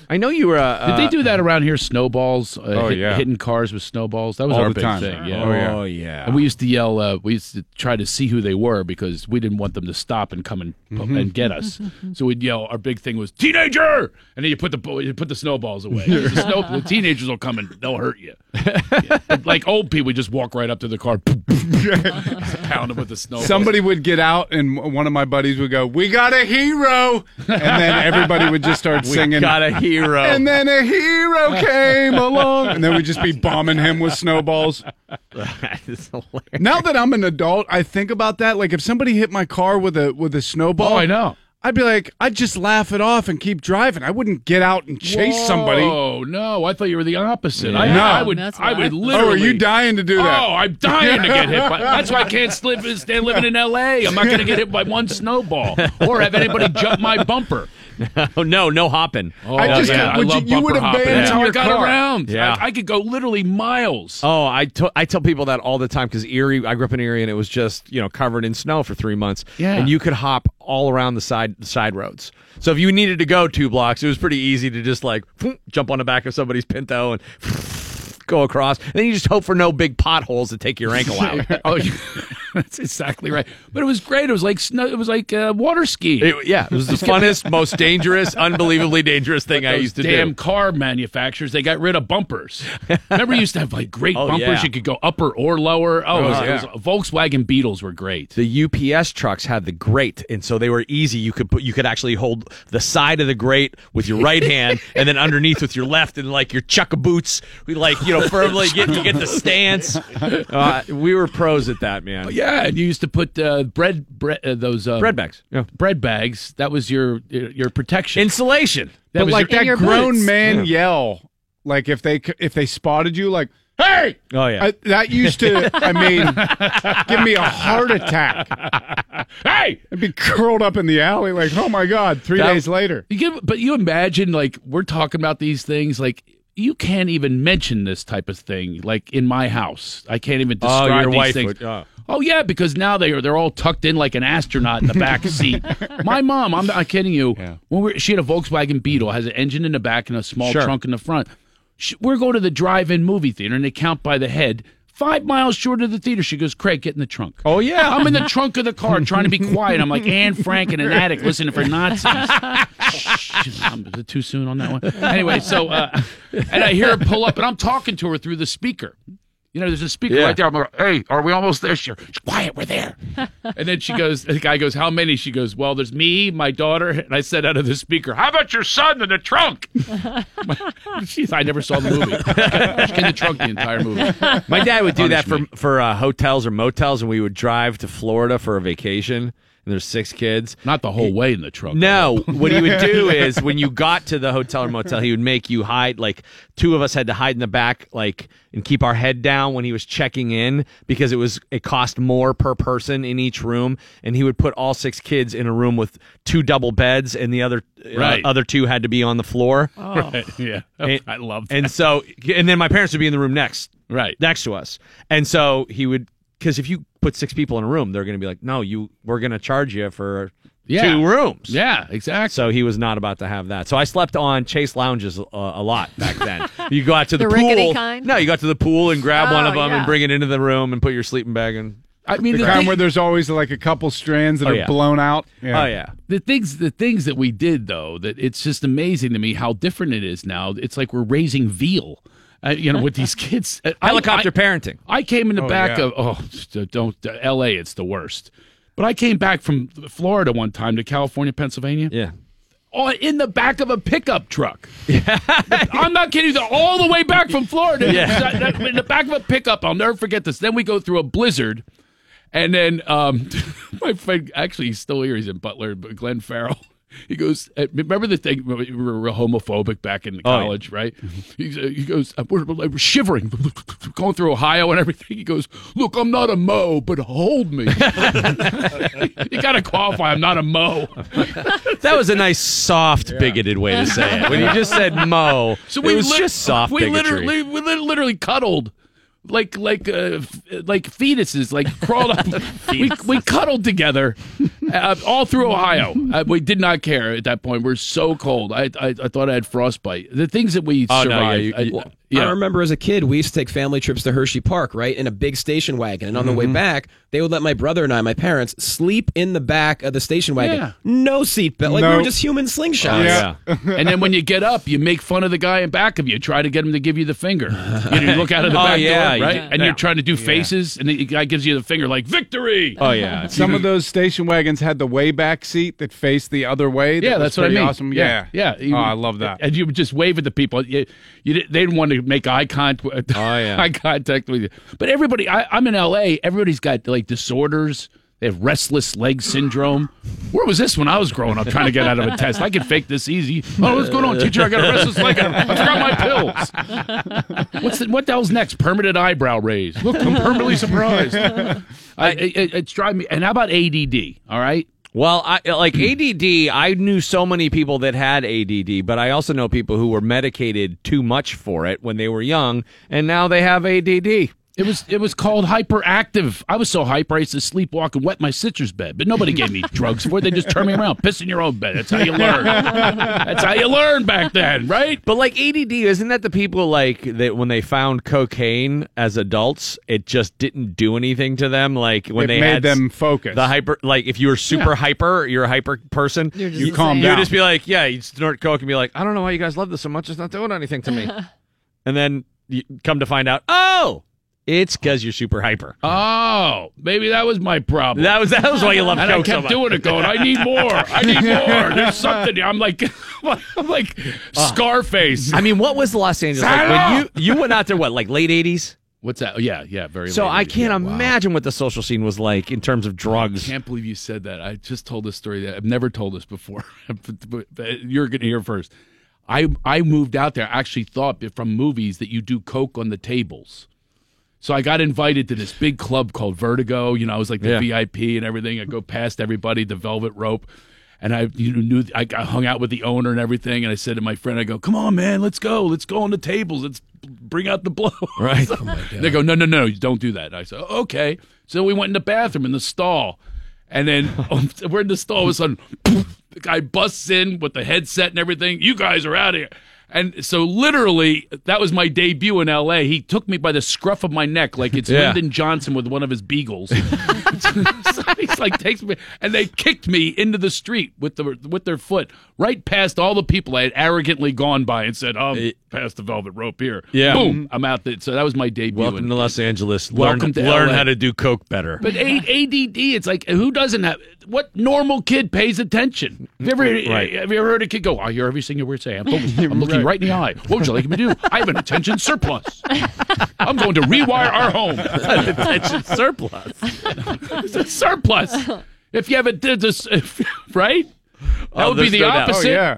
I know you were. Uh, Did they do that around here? Snowballs? Uh, Oh, hit- yeah. hitting cars with snowballs. That was All our big time. thing. Yeah. Oh, yeah. Oh yeah. And we used to yell. Uh, we used to try to see who they were because we didn't want them to stop and come and Mm-hmm. and get us. so we'd yell. Our big thing was teenager, and then you put the you put the snowballs away. the, snow, the teenagers will come and they'll hurt you. Yeah. Like old people, just walk right up to the car, pound them with the snowballs. Somebody would get out, and one of my buddies would go, "We got a hero," and then everybody would just start singing. "We got a hero. And then a hero came along, and then we'd just be bombing him with snowballs. that is hilarious. Now that I'm an adult, I think about that. Like if somebody hit my car with a with a snowball, Oh, I know. I'd be like, I'd just laugh it off and keep driving. I wouldn't get out and chase somebody. Oh no! I thought you were the opposite. I, No. I would. That's I why. would Oh, are you dying to do that? Oh, I'm dying to get hit by. That's why I can't live, stand living in L.A. I'm not going to get hit by one snowball or have anybody jump my bumper. No, no hopping. Oh, I just- yeah, I you- love you would hopping. abandon That's how I your got car. around. Yeah. I, I could go literally miles. Oh, I to- I tell people that all the time because Erie, I grew up in Erie, and it was just you know covered in snow for three months. Yeah. and you could hop all around the side the side roads. So if you needed to go two blocks, it was pretty easy to just like jump on the back of somebody's Pinto and go across. And then you just hope for no big potholes to take your ankle out. oh, you- that's exactly right. But it was great. It was like snow. It was like uh, water skiing. It- yeah, it was the funnest, most dangerous, unbelievably dangerous thing I used to damn do. Damn car manufacturers, they got rid of bumpers. Remember, you used to have like great Oh, bumpers. yeah. You could go upper or lower. Oh, it was- it was- Volkswagen Beetles were great. the UPS trucks had the grate, and so they were easy. You could put, you could actually hold the side of the grate with your right hand, and then underneath with your left, and like your chukka boots, we like you know firmly get you get the stance. Uh, we were pros at that, man. Yeah, and you used to put uh, bread, bread, uh, those uh, Bread bags, yeah. bread bags. That was your your protection. Insulation. that but was like your, that your grown boots. man yell, like if they if they spotted you, like hey, Oh yeah. I, that used to, I mean, give me a heart attack. hey. I'd be curled up in the alley, like oh my god. Three That- days later, You give, but you imagine like we're talking about these things like. You can't even mention this type of thing, like in my house. I can't even oh, describe your these wife things. would. Oh. Oh yeah, because now they are they're all tucked in like an astronaut in the back seat. My mom, I'm not kidding you. When we she had a Volkswagen Beetle, has an engine in the back and a small Sure. trunk in the front. She, we're going to the drive-in movie theater and they count by the head. Five miles short of the theater, she goes, "Craig, get in the trunk." Oh yeah. I'm in the trunk of the car trying to be quiet. I'm like Anne Frank in an attic listening for Nazis. Shh, I'm- is it too soon on that one? Anyway, so uh, and I hear her pull up, and I'm talking to her through the speaker. You know, there's a speaker Yeah. right there. I'm like, "Hey, are we almost there?" She's quiet. We're there. And then she goes, the guy goes, "How many?" She goes, "Well, there's me, my daughter." And I said out of the speaker, "How about your son in the trunk?" She's, I never saw the movie. She in the trunk the entire movie. My dad would do that Punish for for uh, hotels or motels, and we would drive to Florida for a vacation. And there's six kids. Not the whole way in the trunk. No, what he would do is when you got to the hotel or motel, he would make you hide. Like two of us had to hide in the back, like and keep our head down when he was checking in because it was it cost more per person in each room, and he would put all six kids in a room with two double beds, and the other uh, other two had to be on the floor. Right. Yeah. And- I love that. And so, and then my parents would be in the room next, right. next to us, and so he would because if you put six people in a room, they're going to be like, no, you we're going to charge you for Yeah. two rooms. Yeah, exactly. So he was not about to have that. So I slept on chaise lounges uh, a lot back then. you go out to the, The pool. rickety kind? No, you got to the pool and grab one Oh, of them yeah. and bring it into the room and put your sleeping bag in. I mean, the, the kind thing- where there's always like a couple strands that Oh, are yeah. blown out. Oh yeah. The things, the things that we did though, that it's just amazing to me how different it is now. It's like we're raising veal, uh, you know, with these kids. Helicopter I- parenting. I came in the Oh, back yeah. of oh, don't L.A. It's the worst. But I came back from Florida one time to California, Pennsylvania. Yeah. Oh, in the back of a pickup truck. I'm not kidding. you. All the way back from Florida. Yeah. In the back of a pickup. I'll never forget this. Then we go through a blizzard. And then um, my friend, actually, he's still here. He's in Butler, but Glenn Farrell. He goes, uh, remember the thing, we were homophobic back in Oh, yeah. college, right? He's, uh, he goes, uh, we're, we're shivering, going through Ohio and everything. He goes, look, I'm not a Mo, but hold me. you got to qualify, I'm not a Mo. That was a nice, soft, bigoted way to say it. When you just said Mo, So we it was lit- just soft We bigotry. literally, we literally cuddled. Like like uh, f- like fetuses, like crawled up. we, we cuddled together uh, all through Ohio. Uh, we did not care at that point. We're so cold. I I, I thought I had frostbite. The things that we Oh, no, survived. yeah, you- I- you- I remember as a kid, we used to take family trips to Hershey Park, right, in a big station wagon. And on the way Mhm. back, they would let my brother and I, my parents, sleep in the back of the station wagon. Yeah. No seatbelt. Like we were just human slingshots. Yeah. and then when you get up, you make fun of the guy in back of you. Try to get him to give you the finger. You, know, you look out of the Oh, back yeah, door, right? yeah. And Yeah. you're trying to do faces, and the guy gives you the finger like victory. Oh yeah. Some of those station wagons had the way back seat that faced the other way. That Yeah, that's what I mean. Awesome. Yeah, Yeah, yeah. Oh, I love that. And you would just wave at the people. You, you didn't- they didn't want to make eye contact. Oh yeah, eye contact with you. But everybody, I, I'm in L.A. Everybody's got like disorders. They have restless leg syndrome. Where was this when I was growing up trying to get out of a test? I could fake this easy. Oh, what's going on, teacher? I got a restless leg. I forgot my pills. What's the, what the hell's next? Permanent eyebrow raise. Look, I'm permanently surprised. I, it, it's driving me. And how about ADD? All right. Well, I like ADD. I knew so many people that had ADD, but I also know people who were medicated too much for it when they were young, and now they have ADD. It was it was called hyperactive. I was so hyper I used to sleepwalk and wet my sister's bed, but nobody gave me drugs for it. They just turned me around, piss in your own bed. That's how you learn. That's how you learn back then, right? But like ADD, isn't that the people like that when they found cocaine as adults, it just didn't do anything to them? Like when It they made had them focus. The hyper, like if you were super Yeah. hyper, you're a hyper person. You're just you calm down. would just be like, yeah, you snort coke and be like, I don't know why you guys love this so much. It's not doing anything to me. and then you come to find out, oh, it's because you're super hyper. Oh, maybe that was my problem. That was that was why you love and coke I so kept much. doing it, going, I need more. I need more. There's something. I'm like, I'm like uh, Scarface. I mean, what was the Los Angeles like when you you went out there? What like late '80s? What's that? Yeah, yeah, very. So I 80s. can't Yeah, wow. imagine what the social scene was like in terms of drugs. I can't believe you said that. I just told this story that I've never told this before. You're going to hear first. I I moved out there. I actually thought from movies that you do coke on the tables. So I got invited to this big club called Vertigo. You know, I was like the Yeah. VIP and everything. I go past everybody, the velvet rope. And I you know, knew I, I hung out with the owner and everything. And I said to my friend, I go, "Come on, man, let's go. Let's go on the tables. Let's bring out the blow." Right. Oh they go, "No, no, no, don't do that." I said, "Okay." So we went in the bathroom in the stall, and then we're in the stall. All of a sudden, the guy busts in with the headset and everything. You guys are out of here. And so, literally, that was my debut in L.A. He took me by the scruff of my neck, like it's Yeah. Lyndon Johnson with one of his beagles. so he's like takes me, and they kicked me into the street with the with their foot right past all the people I had arrogantly gone by and said, um, "Oh, past the velvet rope here." Yeah. boom, mm-hmm. I'm out there. So that was my debut. Welcome in- to Los Angeles. Welcome learn, to learn LA. how to do coke better. But A- ADD, it's like who doesn't have what normal kid pays attention? Have you ever, mm-hmm. Right. have you ever heard a kid go, "I hear every single word say. I'm. I'm looking right in the eye. What would you like me to do? I have an attention surplus. I'm going to rewire our home. attention surplus. It's a surplus. If you have a this, if, right, that Oh, would be the no opposite. Oh, yeah.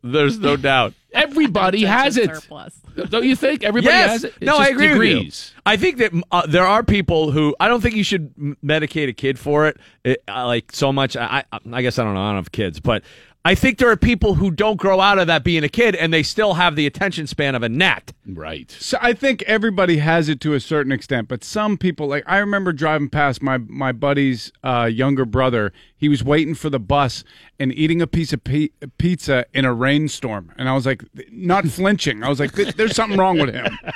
There's no doubt. Everybody has it. Surplus. Don't you think? Everybody yes. has it. It's no, I agree degrees. with you. I think that uh, there are people who I don't think you should medicate a kid for it, it uh, like so much. I, I I guess I don't know. I don't have kids, but I think there are people who don't grow out of that being a kid and they still have the attention span of a gnat. Right. So I think everybody has it to a certain extent, but some people like I remember driving past my my buddy's uh, younger brother. He was waiting for the bus and eating a piece of pi- pizza in a rainstorm, and I was like, not flinching. I was like, there's something wrong with him.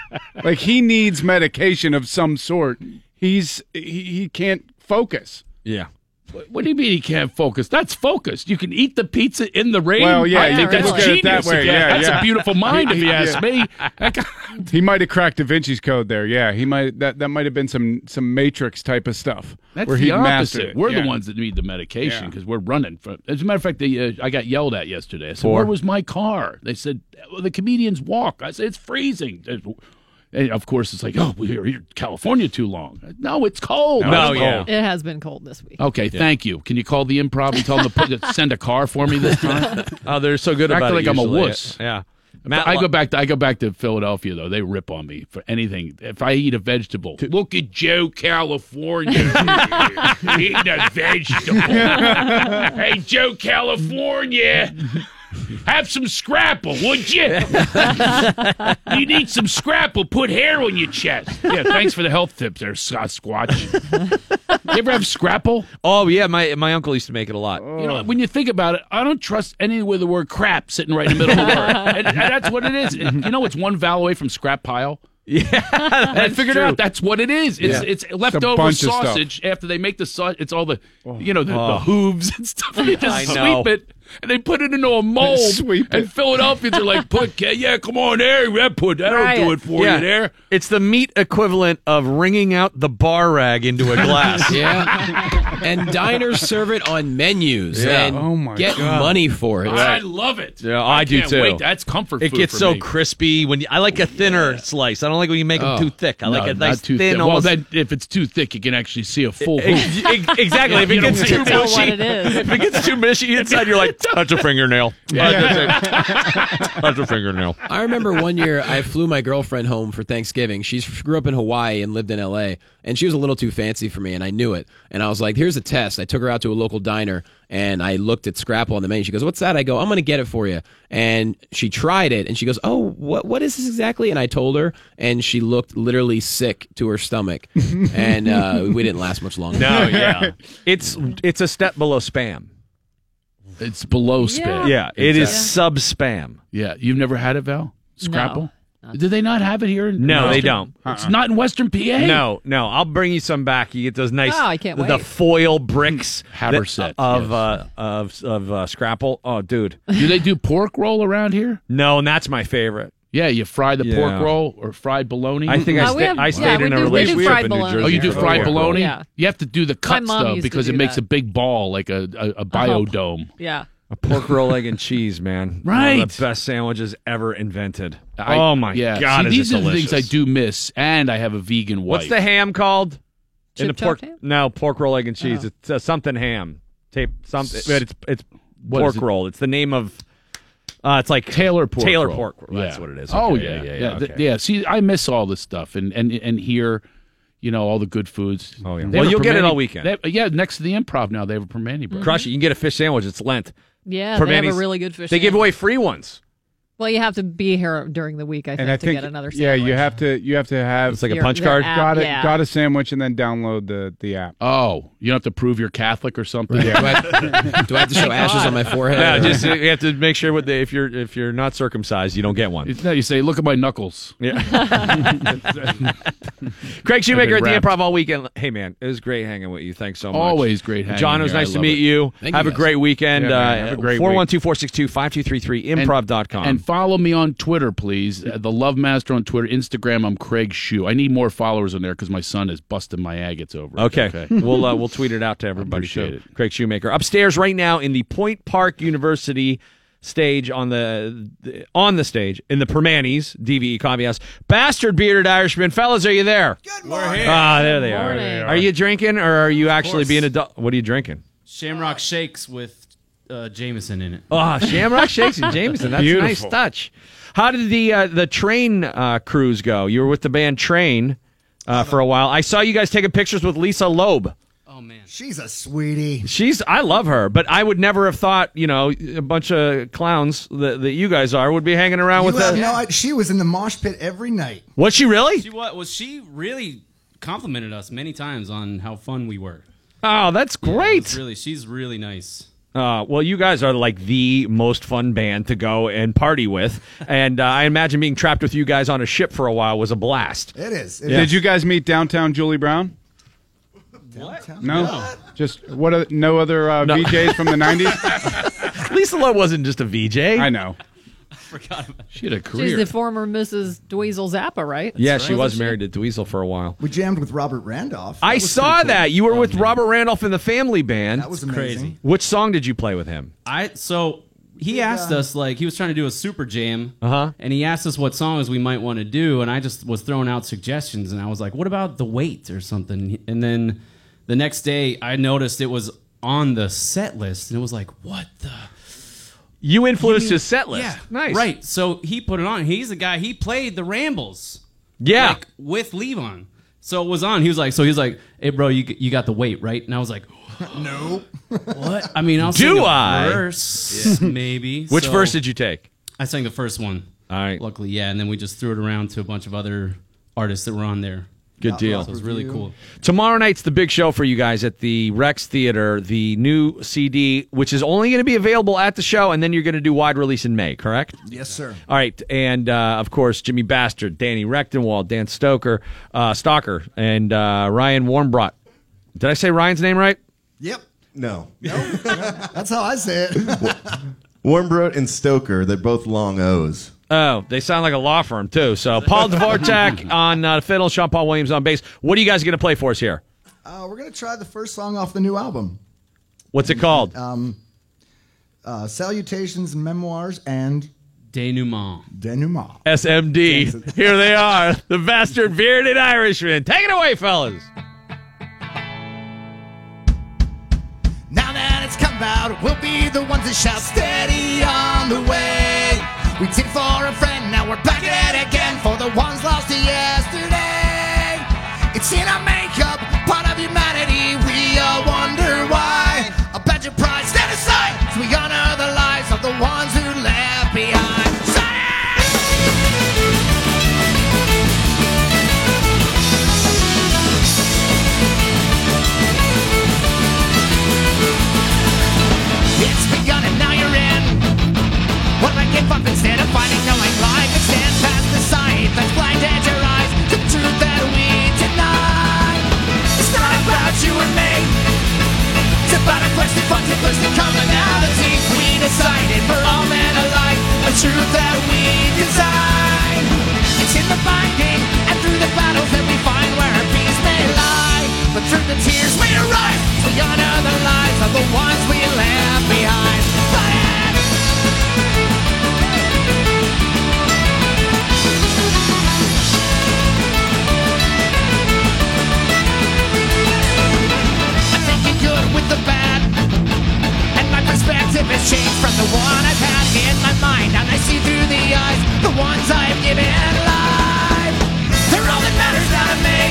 Like he needs medication of some sort. He's he, he can't focus. Yeah. What do you mean he can't focus? That's focused. You can eat the pizza in the rain. Well, yeah, I think that's it that genius. way. Yeah, that's yeah. a beautiful mind, if you ask me. He might have cracked Da Vinci's code there. Yeah, he might. That that might have been some some Matrix type of stuff. That's where the opposite. We're Yeah. the ones that need the medication because we're running. For, as a matter of fact, they, uh, I got yelled at yesterday. I said, For? "Where was my car?" They said, well, "The comedians walk." I said, "It's freezing." And of course, it's like, "Oh, we're here in California too long." No, it's cold. No, It's yeah. cold. It has been cold this week. Okay, thank you. Can you call the improv and tell them to, put, send a car for me this time? Oh, they're so good Act about like it. I'm a wuss. Yeah. Matt, I go back to I go back to Philadelphia though. They rip on me for anything. If I eat a vegetable, look at Joe California eating a vegetable. hey, Joe California, have some scrapple, would you? you need some scrapple. Put hair on your chest. Yeah, thanks for the health tips there, Sasquatch. you ever have scrapple? Oh yeah, my my uncle used to make it a lot. You know, when you think about it, I don't trust any with the word crap sitting right in the middle of the word. And, and that's what it is. And you know, it's one vowel away from scrap pile. Yeah, And I figured true. out that's what it is. It's Yeah. it's leftover bunch of stuff. sausage after they make the sausage. It's all the oh. you know the, Oh. the hooves and stuff. And you just I know. it and they put it into a mold. Sweep it. And Philadelphians are like, put yeah, come on there, that put that don't do it for Yeah. you there. It's the meat equivalent of wringing out the bar rag into a glass. Yeah. and diners serve it on menus Yeah. and Oh my get God. money for it. I love it. Yeah, I do can't too. Wait, that's comfort It food gets for so me. crispy when you, I like a thinner slice. I don't like when you make them Oh. too thick. I like No, a nice not too thin. thick. Well, then if it's too thick, you can actually see a full Ex- hoof. ex- exactly. Yeah, if it gets too mushy, what it is. if it gets too mushy inside, you're like, touch a fingernail. Yeah, touch a fingernail. I remember one year I flew my girlfriend home for Thanksgiving. She grew up in Hawaii and lived in LA, and she was a little too fancy for me, and I knew it. And I was like, "Here's a test." I took her out to a local diner, and I looked at Scrapple on the menu. She goes, "What's that?" I go, "I'm going to get it for you." And she tried it, and she goes, "Oh, what what is this exactly?" And I told her, and she looked literally sick to her stomach, and uh, we didn't last much longer. No, yeah, it's it's a step below spam. It's below spam. Yeah. Yeah, it is Exactly. sub spam. Yeah, you've never had it, Val? Scrapple? No. Did they not have it here? In No, they Western- don't. It's not in Western PA. No, no. I'll bring you some back. You get those nice, Oh, I can't the, wait. the foil bricks Haverset, that- of yes. uh, of of uh, Scrapple. Oh, dude, Do they do pork roll around here? no, and that's my favorite. Yeah, you fry the Yeah. pork roll or fried bologna. I think I, we sta- have- I yeah, stayed we in a do- we do relationship fried in New bologna. Jersey. Oh, you do for fried pork roll. bologna? Yeah. You have to do the cuts mom though used to because it do makes that. a big ball like a, a, a biodome. Yeah. A pork roll, egg, and cheese, man. One Right. of the best sandwiches ever invented. I- oh my yeah. god, See, is these it are the delicious. things I do miss, and I have a vegan wife. What's the ham called? in the Chip pork? ham? No, pork roll, egg, and cheese. Oh. It's uh, something ham. Tape something. But it's it's What pork it? roll. It's the name of. Uh, it's like Taylor pork Taylor roll. pork. roll. That's what it is. Oh Okay, yeah, yeah, yeah, yeah. Th- okay. yeah. See, I miss all this stuff, and and and here, you know, all the good foods. Oh, yeah. They Well, you'll get it all weekend. they yeah, next to the improv now, they have a Primanti bread. Crush it. You can get a fish sandwich. It's Lent. Yeah, they have a really good fish. They give away free ones. Well, you have to be here during the week, I think, And I to think get another sandwich. yeah, you have to you have to have It's like a punch card. app, got a yeah. got a sandwich and then download the the app. Oh, you don't have to prove you're Catholic or something. Do, I, do I have to show ashes on my forehead? No, or- just uh, you have to make sure with the, if you're if you're not circumcised, you don't get one. No, you say, look at my knuckles. Yeah. Craig Shoemaker at the. Improv all weekend. Hey man, it was great hanging with you. Thanks so much. Always great hanging John, it was here. Nice to meet it. you. Thank have you a guys. great weekend. Yeah, man, have a great week. 412-462-5333 improv.com. And follow me on Twitter, please. Uh, the Love Master on Twitter. Instagram, I'm Craig Shue. I need more followers on there because my son is busting my agates over. it. Okay, we'll uh, we'll tweet it out to everybody. Appreciate too. it. Craig Shoemaker upstairs right now in the Point Park University stage on the, the on the stage in the Primanti's DVE Coffee House. Bastard bearded Irishman, fellas, are you there? Good morning. Ah, there they are. Are you drinking or are you actually course. being adult? What are you drinking? Shamrock shakes with uh, Jameson in it. Oh, Shamrock Shakes and Jameson. That's a nice touch. How did the uh, the train uh, cruise go? You were with the band Train uh, for a while. I saw you guys taking pictures with Lisa Loeb. Oh man, She's a sweetie. She's I love her, but I would never have thought you know a bunch of clowns that, that you guys are would be hanging around You with have that. no idea. She was in the mosh pit every night. Was she really? she what? Was she really complimented us many times on how fun we were? Oh, that's great. was really, she's really nice. Uh, well, you guys are like the most fun band to go and party with, and uh, I imagine being trapped with you guys on a ship for a while was a blast. It is. It Did is. you guys meet downtown Julie Brown? No, just what? Are, no other uh, VJs from the '90s. Lisa Loeb wasn't just a VJ. I know. She had a career. She's the former Mrs. Dweezil Zappa, right? yeah, she Wasn't married to Dweezil for a while. We jammed with Robert Randolph. I That was saw pretty cool. that. You were with Robert Randolph in the Family Band. That was amazing. Which song did you play with him? I so he asked us like he was trying to do a super jam, uh-huh. and he asked us what songs we might want to do, and I just was throwing out suggestions, and I was like, "What about the Weight or something?" And then the next day, I noticed it was on the set list, and it was like, "What the." You influenced mean- his set list. Yeah, Nice. Right. So he put it on. He's the guy. He played the Rambles. Yeah. Like, with Levon. So it was on. He was like, so he's like, "Hey, bro, you you got the weight, right?" And I was like, no. What? I mean, I'll Do sing a I? verse, maybe. Which So- verse did you take? I sang the first one. All right. Luckily, yeah, and then we just threw it around to a bunch of other artists that were on there. Good deal. So it was really cool. Tomorrow night's the big show for you guys at the Rex Theater, the new CD, which is only going to be available at the show, and then you're going to do wide release in May, correct? Yes, sir. All right, and uh, of course Jimmy Bastard, Danny Rechtenwald, Dan Stoker, uh, Stalker, and uh, Ryan Warmbrot. Did I say Ryan's name right? Yep. No. That's how I say it. Warmbrot and Stoker, they're both long O's. Oh, they sound like a law firm too. So Paul Dvorak on uh, fiddle, Sean Paul Williams on bass. What are you guys going to play for us here? Uh, we're gonna try the first song off the new album. What's it called? Um, uh, Salutations and Memoirs and Denouement. Denouement. SMD. Here they are, the bastard bearded Irishman. Take it away, fellas. Now that it's come about, we'll be the ones that shout steady on the way. We did for a friend, now we're back at it again for the ones lost to yesterday. It's in our makeup, part of humanity. We all wonder why. About a quest to find commonality. We decided for all men alike a truth that we design. It's in the binding and through the battles that we find where our peace may lie. But through the tears we arise. We honor the lives of the ones we left behind. I'm the bad. And my perspective has changed from the one I've had in my mind. And I see through the eyes the ones I've given life. They're all that matters now to me.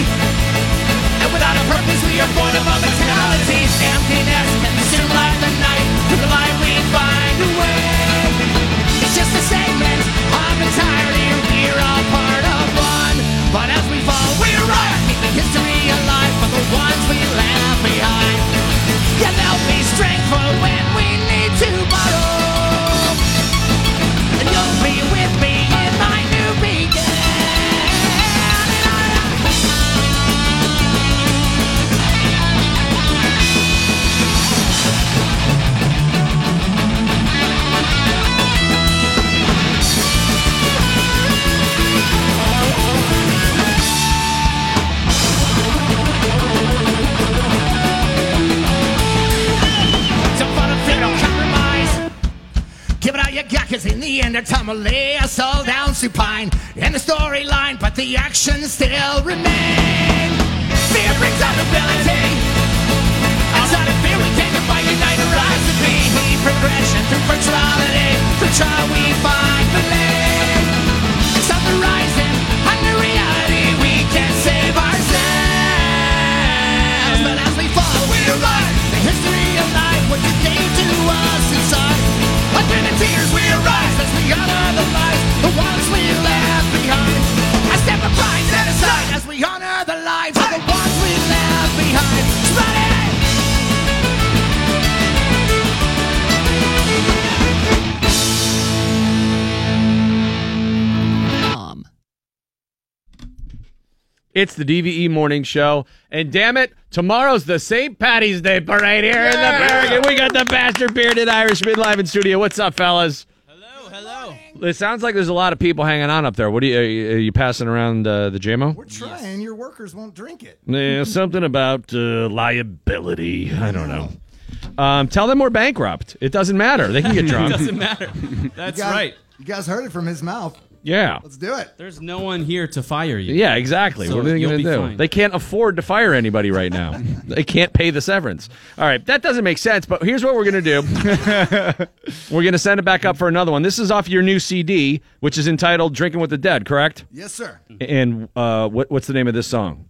And without a purpose, we are born of our mentalities. Emptiness and can consume like the night. Through the light, we find a way. It's just a segment of entirety. We're all part of one. But as we fall, we rise, keeping history alive for the ones we left behind. There'll be strength for when in the lay us all down supine. In the storyline, but the action still remain. Fear brings out ability. Outside of fear, we can't fight, unite, and to be. Progression through virtuality. Through trial, we find. It's the under reality, we can't save ourselves. But as we fall, we. The history of life, what you gave to us inside. Under the tears, we arise as we honor the the ones we left behind. I up pride, aside as we It's the DVE Morning Show. And damn it, tomorrow's the St. Patty's Day parade here in the Bergen. We got the bastard bearded Irishman live in studio. What's up, fellas? Hello, hello. It sounds like there's a lot of people hanging on up there. What are you, are you, are you passing around uh, the JMO? We're trying. Your workers won't drink it. Yeah, something about uh, liability. I don't know. Um, tell them we're bankrupt. It doesn't matter. They can get drunk. It doesn't matter. That's You guys- right. You guys heard it from his mouth. Yeah. Let's do it. There's no one here to fire you. Yeah, exactly. So what are they you'll going to be do? fine. They can't afford to fire anybody right now. they can't pay the severance. All right, that doesn't make sense, but here's what we're going to do. we're going to send it back up for another one. This is off your new CD, which is entitled Drinking with the Dead, correct? Yes, sir. And uh, what, what's the name of this song?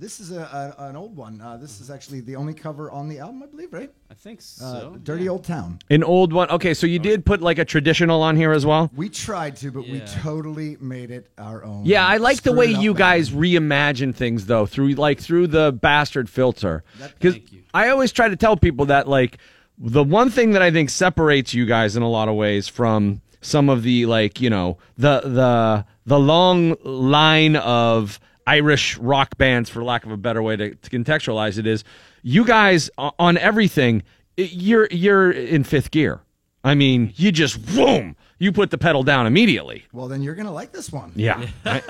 This is a, a, an old one. Uh, this is actually the only cover on the album, I believe, right? I think Uh, Dirty Old Town. An old one. Okay, so you did put like a traditional on here as well? We tried to, but we totally made it our own. Yeah, I like the Screwed way it up you bad. guys reimagine things though through like through the bastard filter. Because I always try to tell people that like the one thing that I think separates you guys in a lot of ways from some of the like you know the the the long line of Irish rock bands, for lack of a better way to, to contextualize it, is you guys on everything. You're you're in fifth gear. I mean, you just boom, you put the pedal down immediately. Well, then you're gonna like this one. Yeah.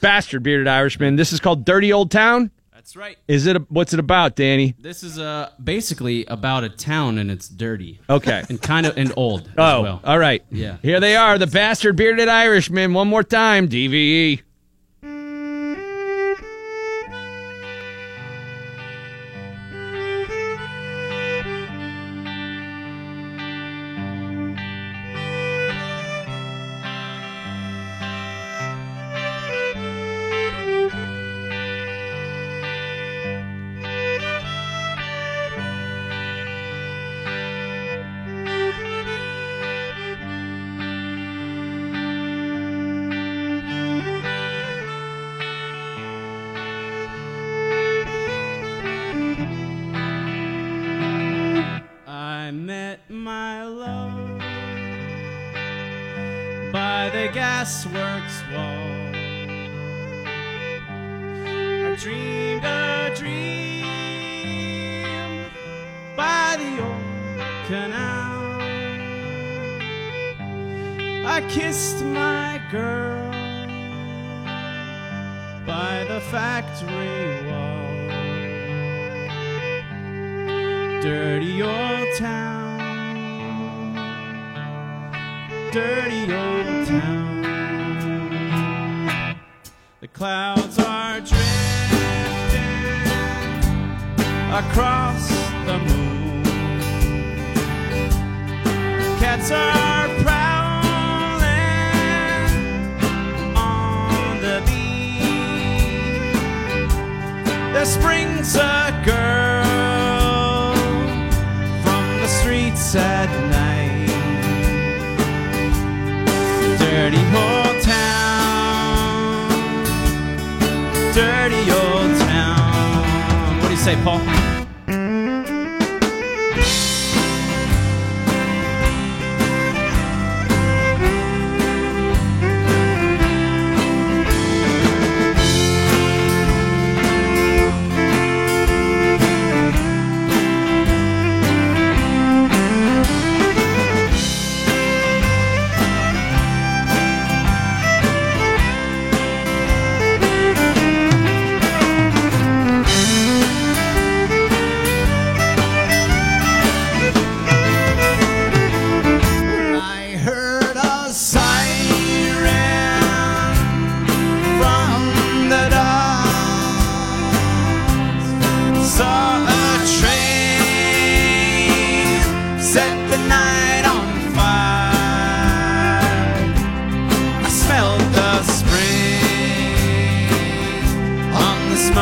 Bastard bearded Irishman. This is called Dirty Old Town. That's right. Is it? A, what's it about, Danny? This is uh, basically about a town and it's dirty. Okay. and kind of and old Oh, as well. all right. Yeah. Here they are, the bastard bearded Irishman. One more time, E. DVE.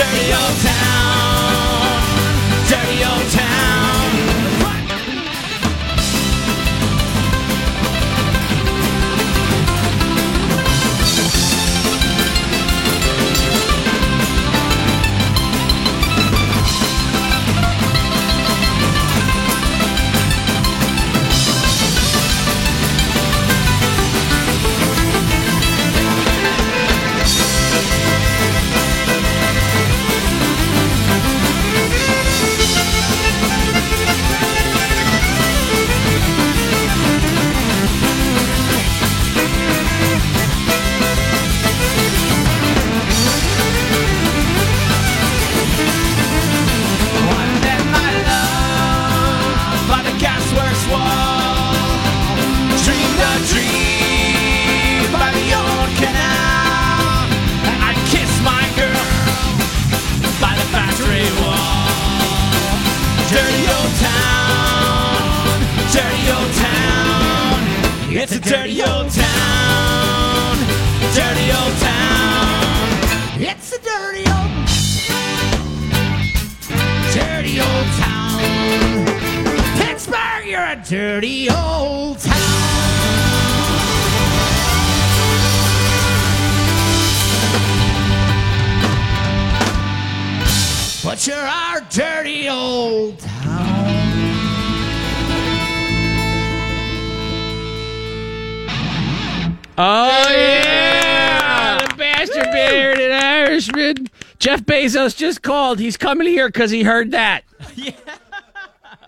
Dirty old town, dirty old town. Old town, dirty old town. It's a dirty old town, dirty old town. It's a dirty old dirty old town. Pittsburgh, you're a dirty old town. But you're our dirty old Oh, oh yeah, the bastard bearded Irishman. Jeff Bezos just called. He's coming here because he heard that. yeah.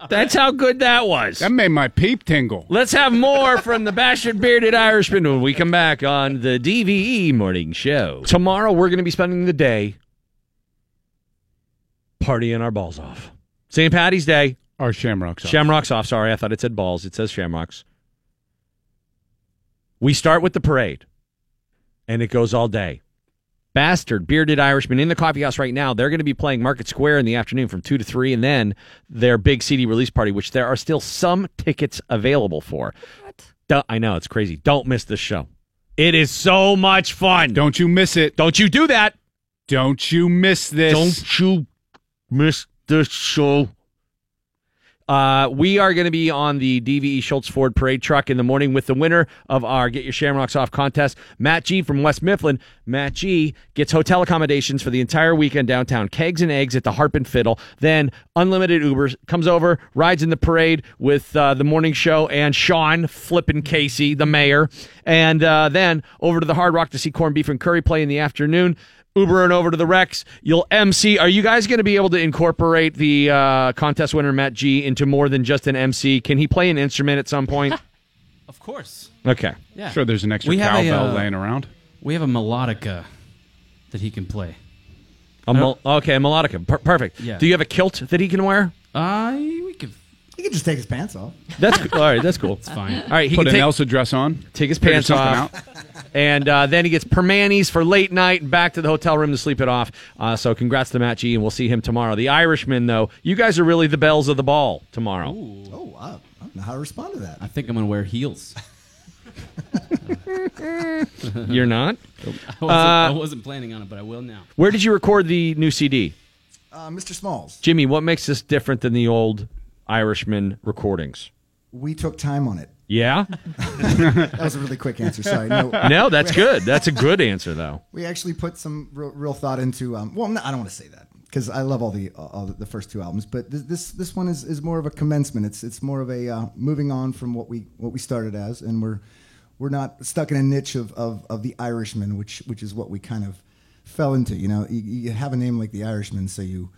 That's how good that was. That made my peep tingle. Let's have more from the bastard bearded Irishman when we come back on the DVE morning show. Tomorrow we're going to be spending the day partying our balls off. St. Patty's Day. Our shamrocks. off. Shamrocks off. Sorry, I thought it said balls. It says shamrocks. We start with the parade, and it goes all day. Bastard Bearded Irishman in the coffee house right now. They're going to be playing Market Square in the afternoon from 2 to 3, and then their big CD release party, which there are still some tickets available for. What? I know, it's crazy. Don't miss this show. It is so much fun. Don't you miss it. Don't you do that. Don't you miss this. Don't you miss this show. Uh, we are going to be on the DVE Schultz Ford parade truck in the morning with the winner of our Get Your Shamrocks Off contest, Matt G from West Mifflin. Matt G gets hotel accommodations for the entire weekend downtown, kegs and eggs at the Harp and Fiddle, then unlimited Ubers, comes over, rides in the parade with uh, the morning show and Sean flipping Casey, the mayor, and uh, then over to the Hard Rock to see corned beef and curry play in the afternoon. Uber and over to the Rex. You'll MC. Are you guys going to be able to incorporate the uh, contest winner Matt G into more than just an MC? Can he play an instrument at some point? Of course. Okay. Yeah. Sure, there's an extra We have a, cowbell uh, laying around. We have a melodica that he can play. A mel- okay, a melodica. Per- perfect. Yeah. Do you have a kilt that he can wear? Uh, we could. He can just take his pants off. That's all right. That's cool. It's fine. All right. He Put can an take, Elsa dress on. take his pants off, out. and uh, then he gets Primanti's for late night and back to the hotel room to sleep it off. Uh, so congrats to Matt G, and we'll see him tomorrow. The Irishman, though, you guys are really the bells of the ball tomorrow. Oh, wow. I don't know how to respond to that. I think I'm gonna wear heels. You're not. I wasn't, I Uh, wasn't planning on it, but I will now. Where did you record the new CD? Uh, Mr. Smalls, Jimmy, what makes this different than the old Irishman recordings? we took time on it. Yeah? That was a really quick answer. Sorry. No, no, that's good. That's a good answer, though. We actually put some real, real thought into. Um, well, I don't want to say that because I love all the all the first two albums, but this this, this one is, is more of a commencement. It's it's more of a uh, moving on from what we what we started as, and we're we're not stuck in a niche of, of, of the Irishman, which which is what we kind of fell into. You know, you, you have a name like the Irishman, so you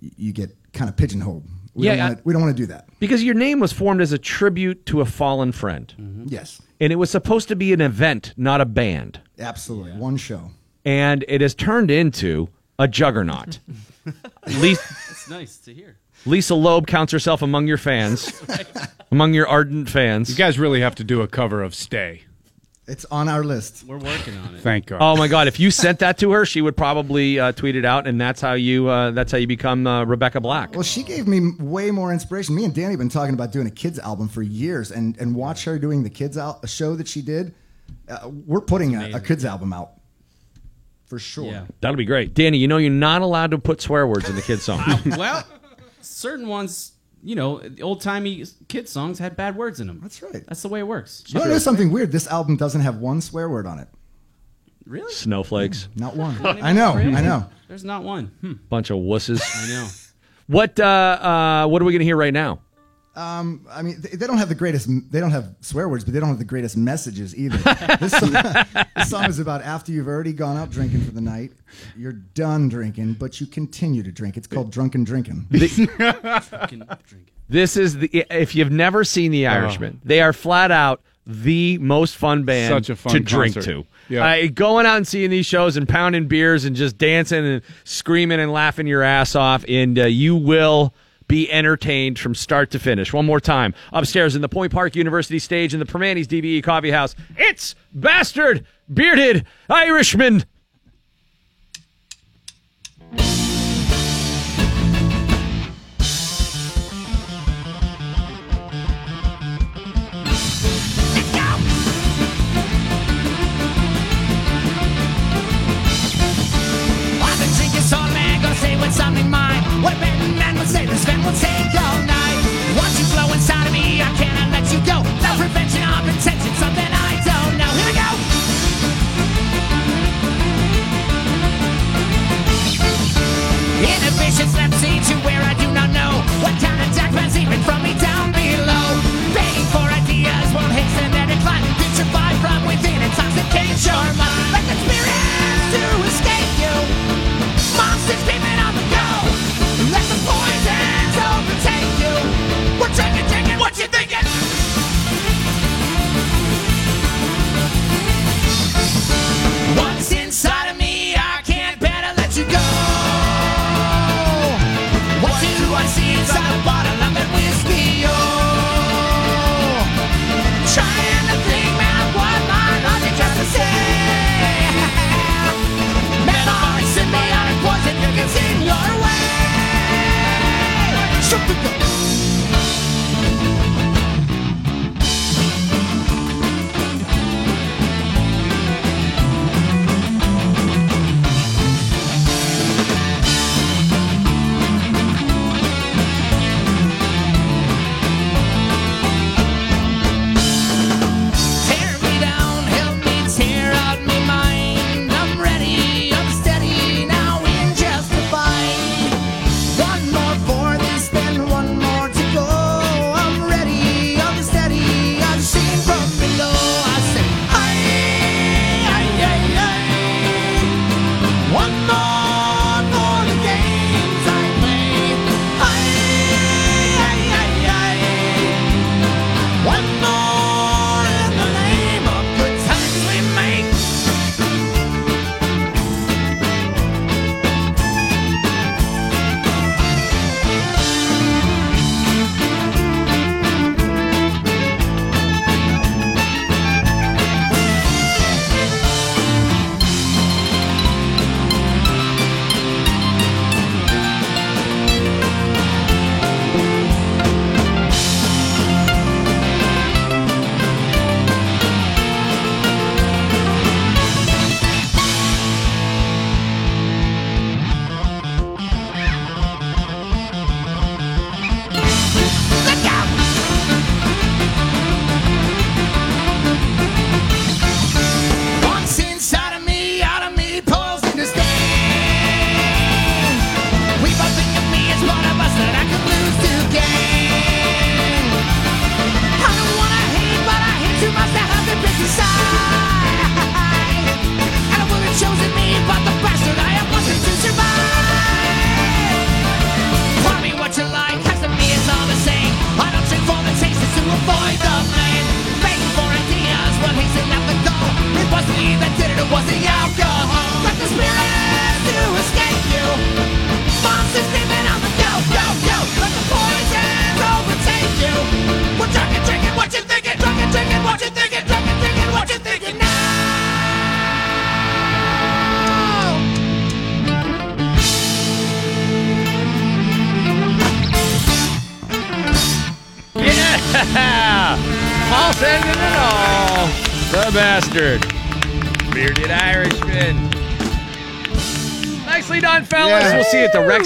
you get kind of pigeonholed. We Yeah, don't wanna, I- we don't want to do that. Because your name was formed as a tribute to a fallen friend. Mm-hmm. Yes, And it was supposed to be an event, not a band. absolutely. One show. And it has turned into a juggernaut. Lisa, It's nice to hear. Lisa Loeb counts herself among your fans, among your ardent fans. You guys really have to do a cover of Stay. It's on our list. We're working on it. Thank God. Oh my God! If you sent that to her, she would probably uh, tweet it out, and that's how you uh, that's how you become uh, Rebecca Black. Well, she gave me way more inspiration. Me and Danny have been talking about doing a kids album for years, and and watch her doing the kids al- show that she did. Uh, we're putting a, a kids album out. for sure. Yeah. That'll be great. Danny, you know you're not allowed to put swear words in the kids' song. well, certain ones, you know, old timey kid songs had bad words in them. That's right. That's the way it works. You want to know something weird? This album doesn't have one swear word on it. Really? Snowflakes. Not one. I know. even- I know. There's not one. Hmm. Bunch of wusses. I know. What uh, uh, what are we going to hear right now? Um, I mean, they, they don't have the greatest. They don't have swear words, but they don't have the greatest messages either. this, song, this song is about after you've already gone out drinking for the night, you're done drinking, but you continue to drink. It's called drunken drinking. This is the if you've never seen The Irishman, they are flat out the most fun band Such a fun to drink concert. to. Yeah. Uh, going out and seeing these shows and pounding beers and just dancing and screaming and laughing your ass off, and uh, you will be entertained from start to finish. One more time, upstairs in the Point Park University stage in the Primanti's DVE Coffee House, it's Bastard Bearded Irishman. What a Inhibitions left me to where I do not know what kind of jackman's even from me down below. Begging for ideas won't hasten their decline. Putrefy from within, intoxicate your mind. Like the spirits to escape you. Monsters screaming on the go. Let the poisons overtake you. We're drinking, drinking, what you thinking? Shoot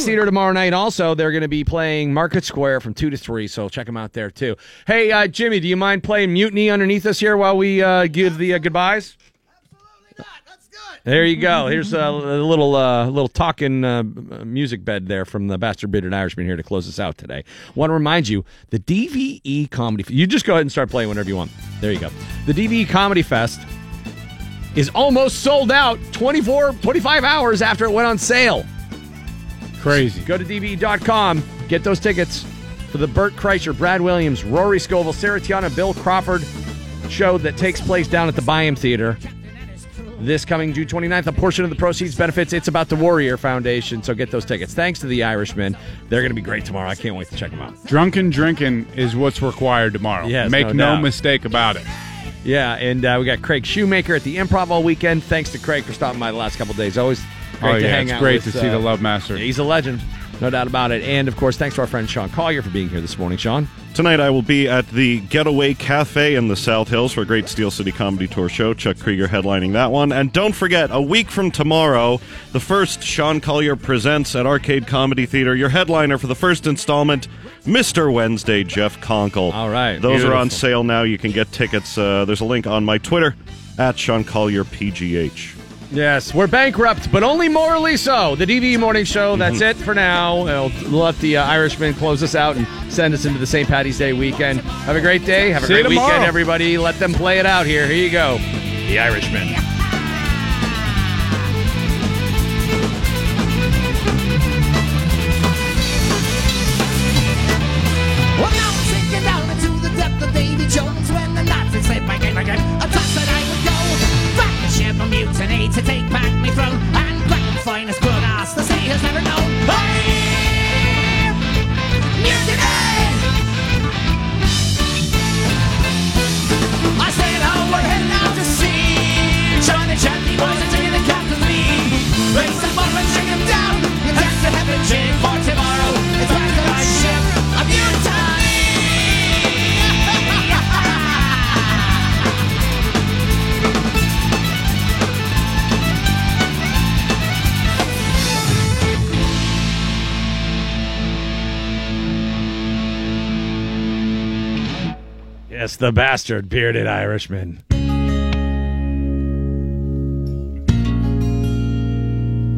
see you at the Rex Theater tomorrow night. Also, they're going to be playing Market Square from 2 to 3, so check them out there, too. Hey, uh, Jimmy, do you mind playing Mutiny underneath us here while we uh, give the uh, goodbyes? Absolutely not. That's good. There you go. Here's a, a little uh, little talking uh, music bed there from the Bastard Bearded Irishman here to close us out today. Want to remind you, the DVE Comedy. You just go ahead and start playing whenever you want. There you go. The DVE Comedy Fest is almost sold out 24, 25 hours after it went on sale. Crazy. Go to DVE.com. Get those tickets for the Bert Kreischer, Brad Williams, Rory Scovel, Sarah Tiana, Bill Crawford show that takes place down at the Byham Theater this coming June 29th. A portion of the proceeds benefits It's About the Warrior Foundation, so get those tickets. Thanks to the Irishmen. They're going to be great tomorrow. I can't wait to check them out. Drunken drinking is what's required tomorrow. Yes, Make no no, mistake about it. Yeah, and uh, we got Craig Shoemaker at the Improv all weekend. Thanks to Craig for stopping by the last couple days. Always great Oh, to yeah, hang it's out great with, to see uh, the Love Master. He's a legend, no doubt about it. And of course, thanks to our friend Sean Collier for being here this morning. Sean, Tonight I will be at the Getaway Cafe in the South Hills for a great Steel City Comedy Tour show. Chuck Krieger headlining that one. And don't forget, a week from tomorrow, the first Sean Collier presents at Arcade Comedy Theater. Your headliner for the first installment, Mr. Wednesday, Jeff Conkle. All right. Those are on sale now. You can get tickets. Uh, there's a link on my Twitter at Sean Collier PGH. Yes, we're bankrupt, but only morally so. The DVE Morning Show, that's Mhm. it for now. We'll let the uh, Irishman close us out and send us into the St. Patty's Day weekend. Have a great day. Have a See great weekend, everybody. Let them play it out here. Here you go. The Irishman. The bastard bearded Irishman.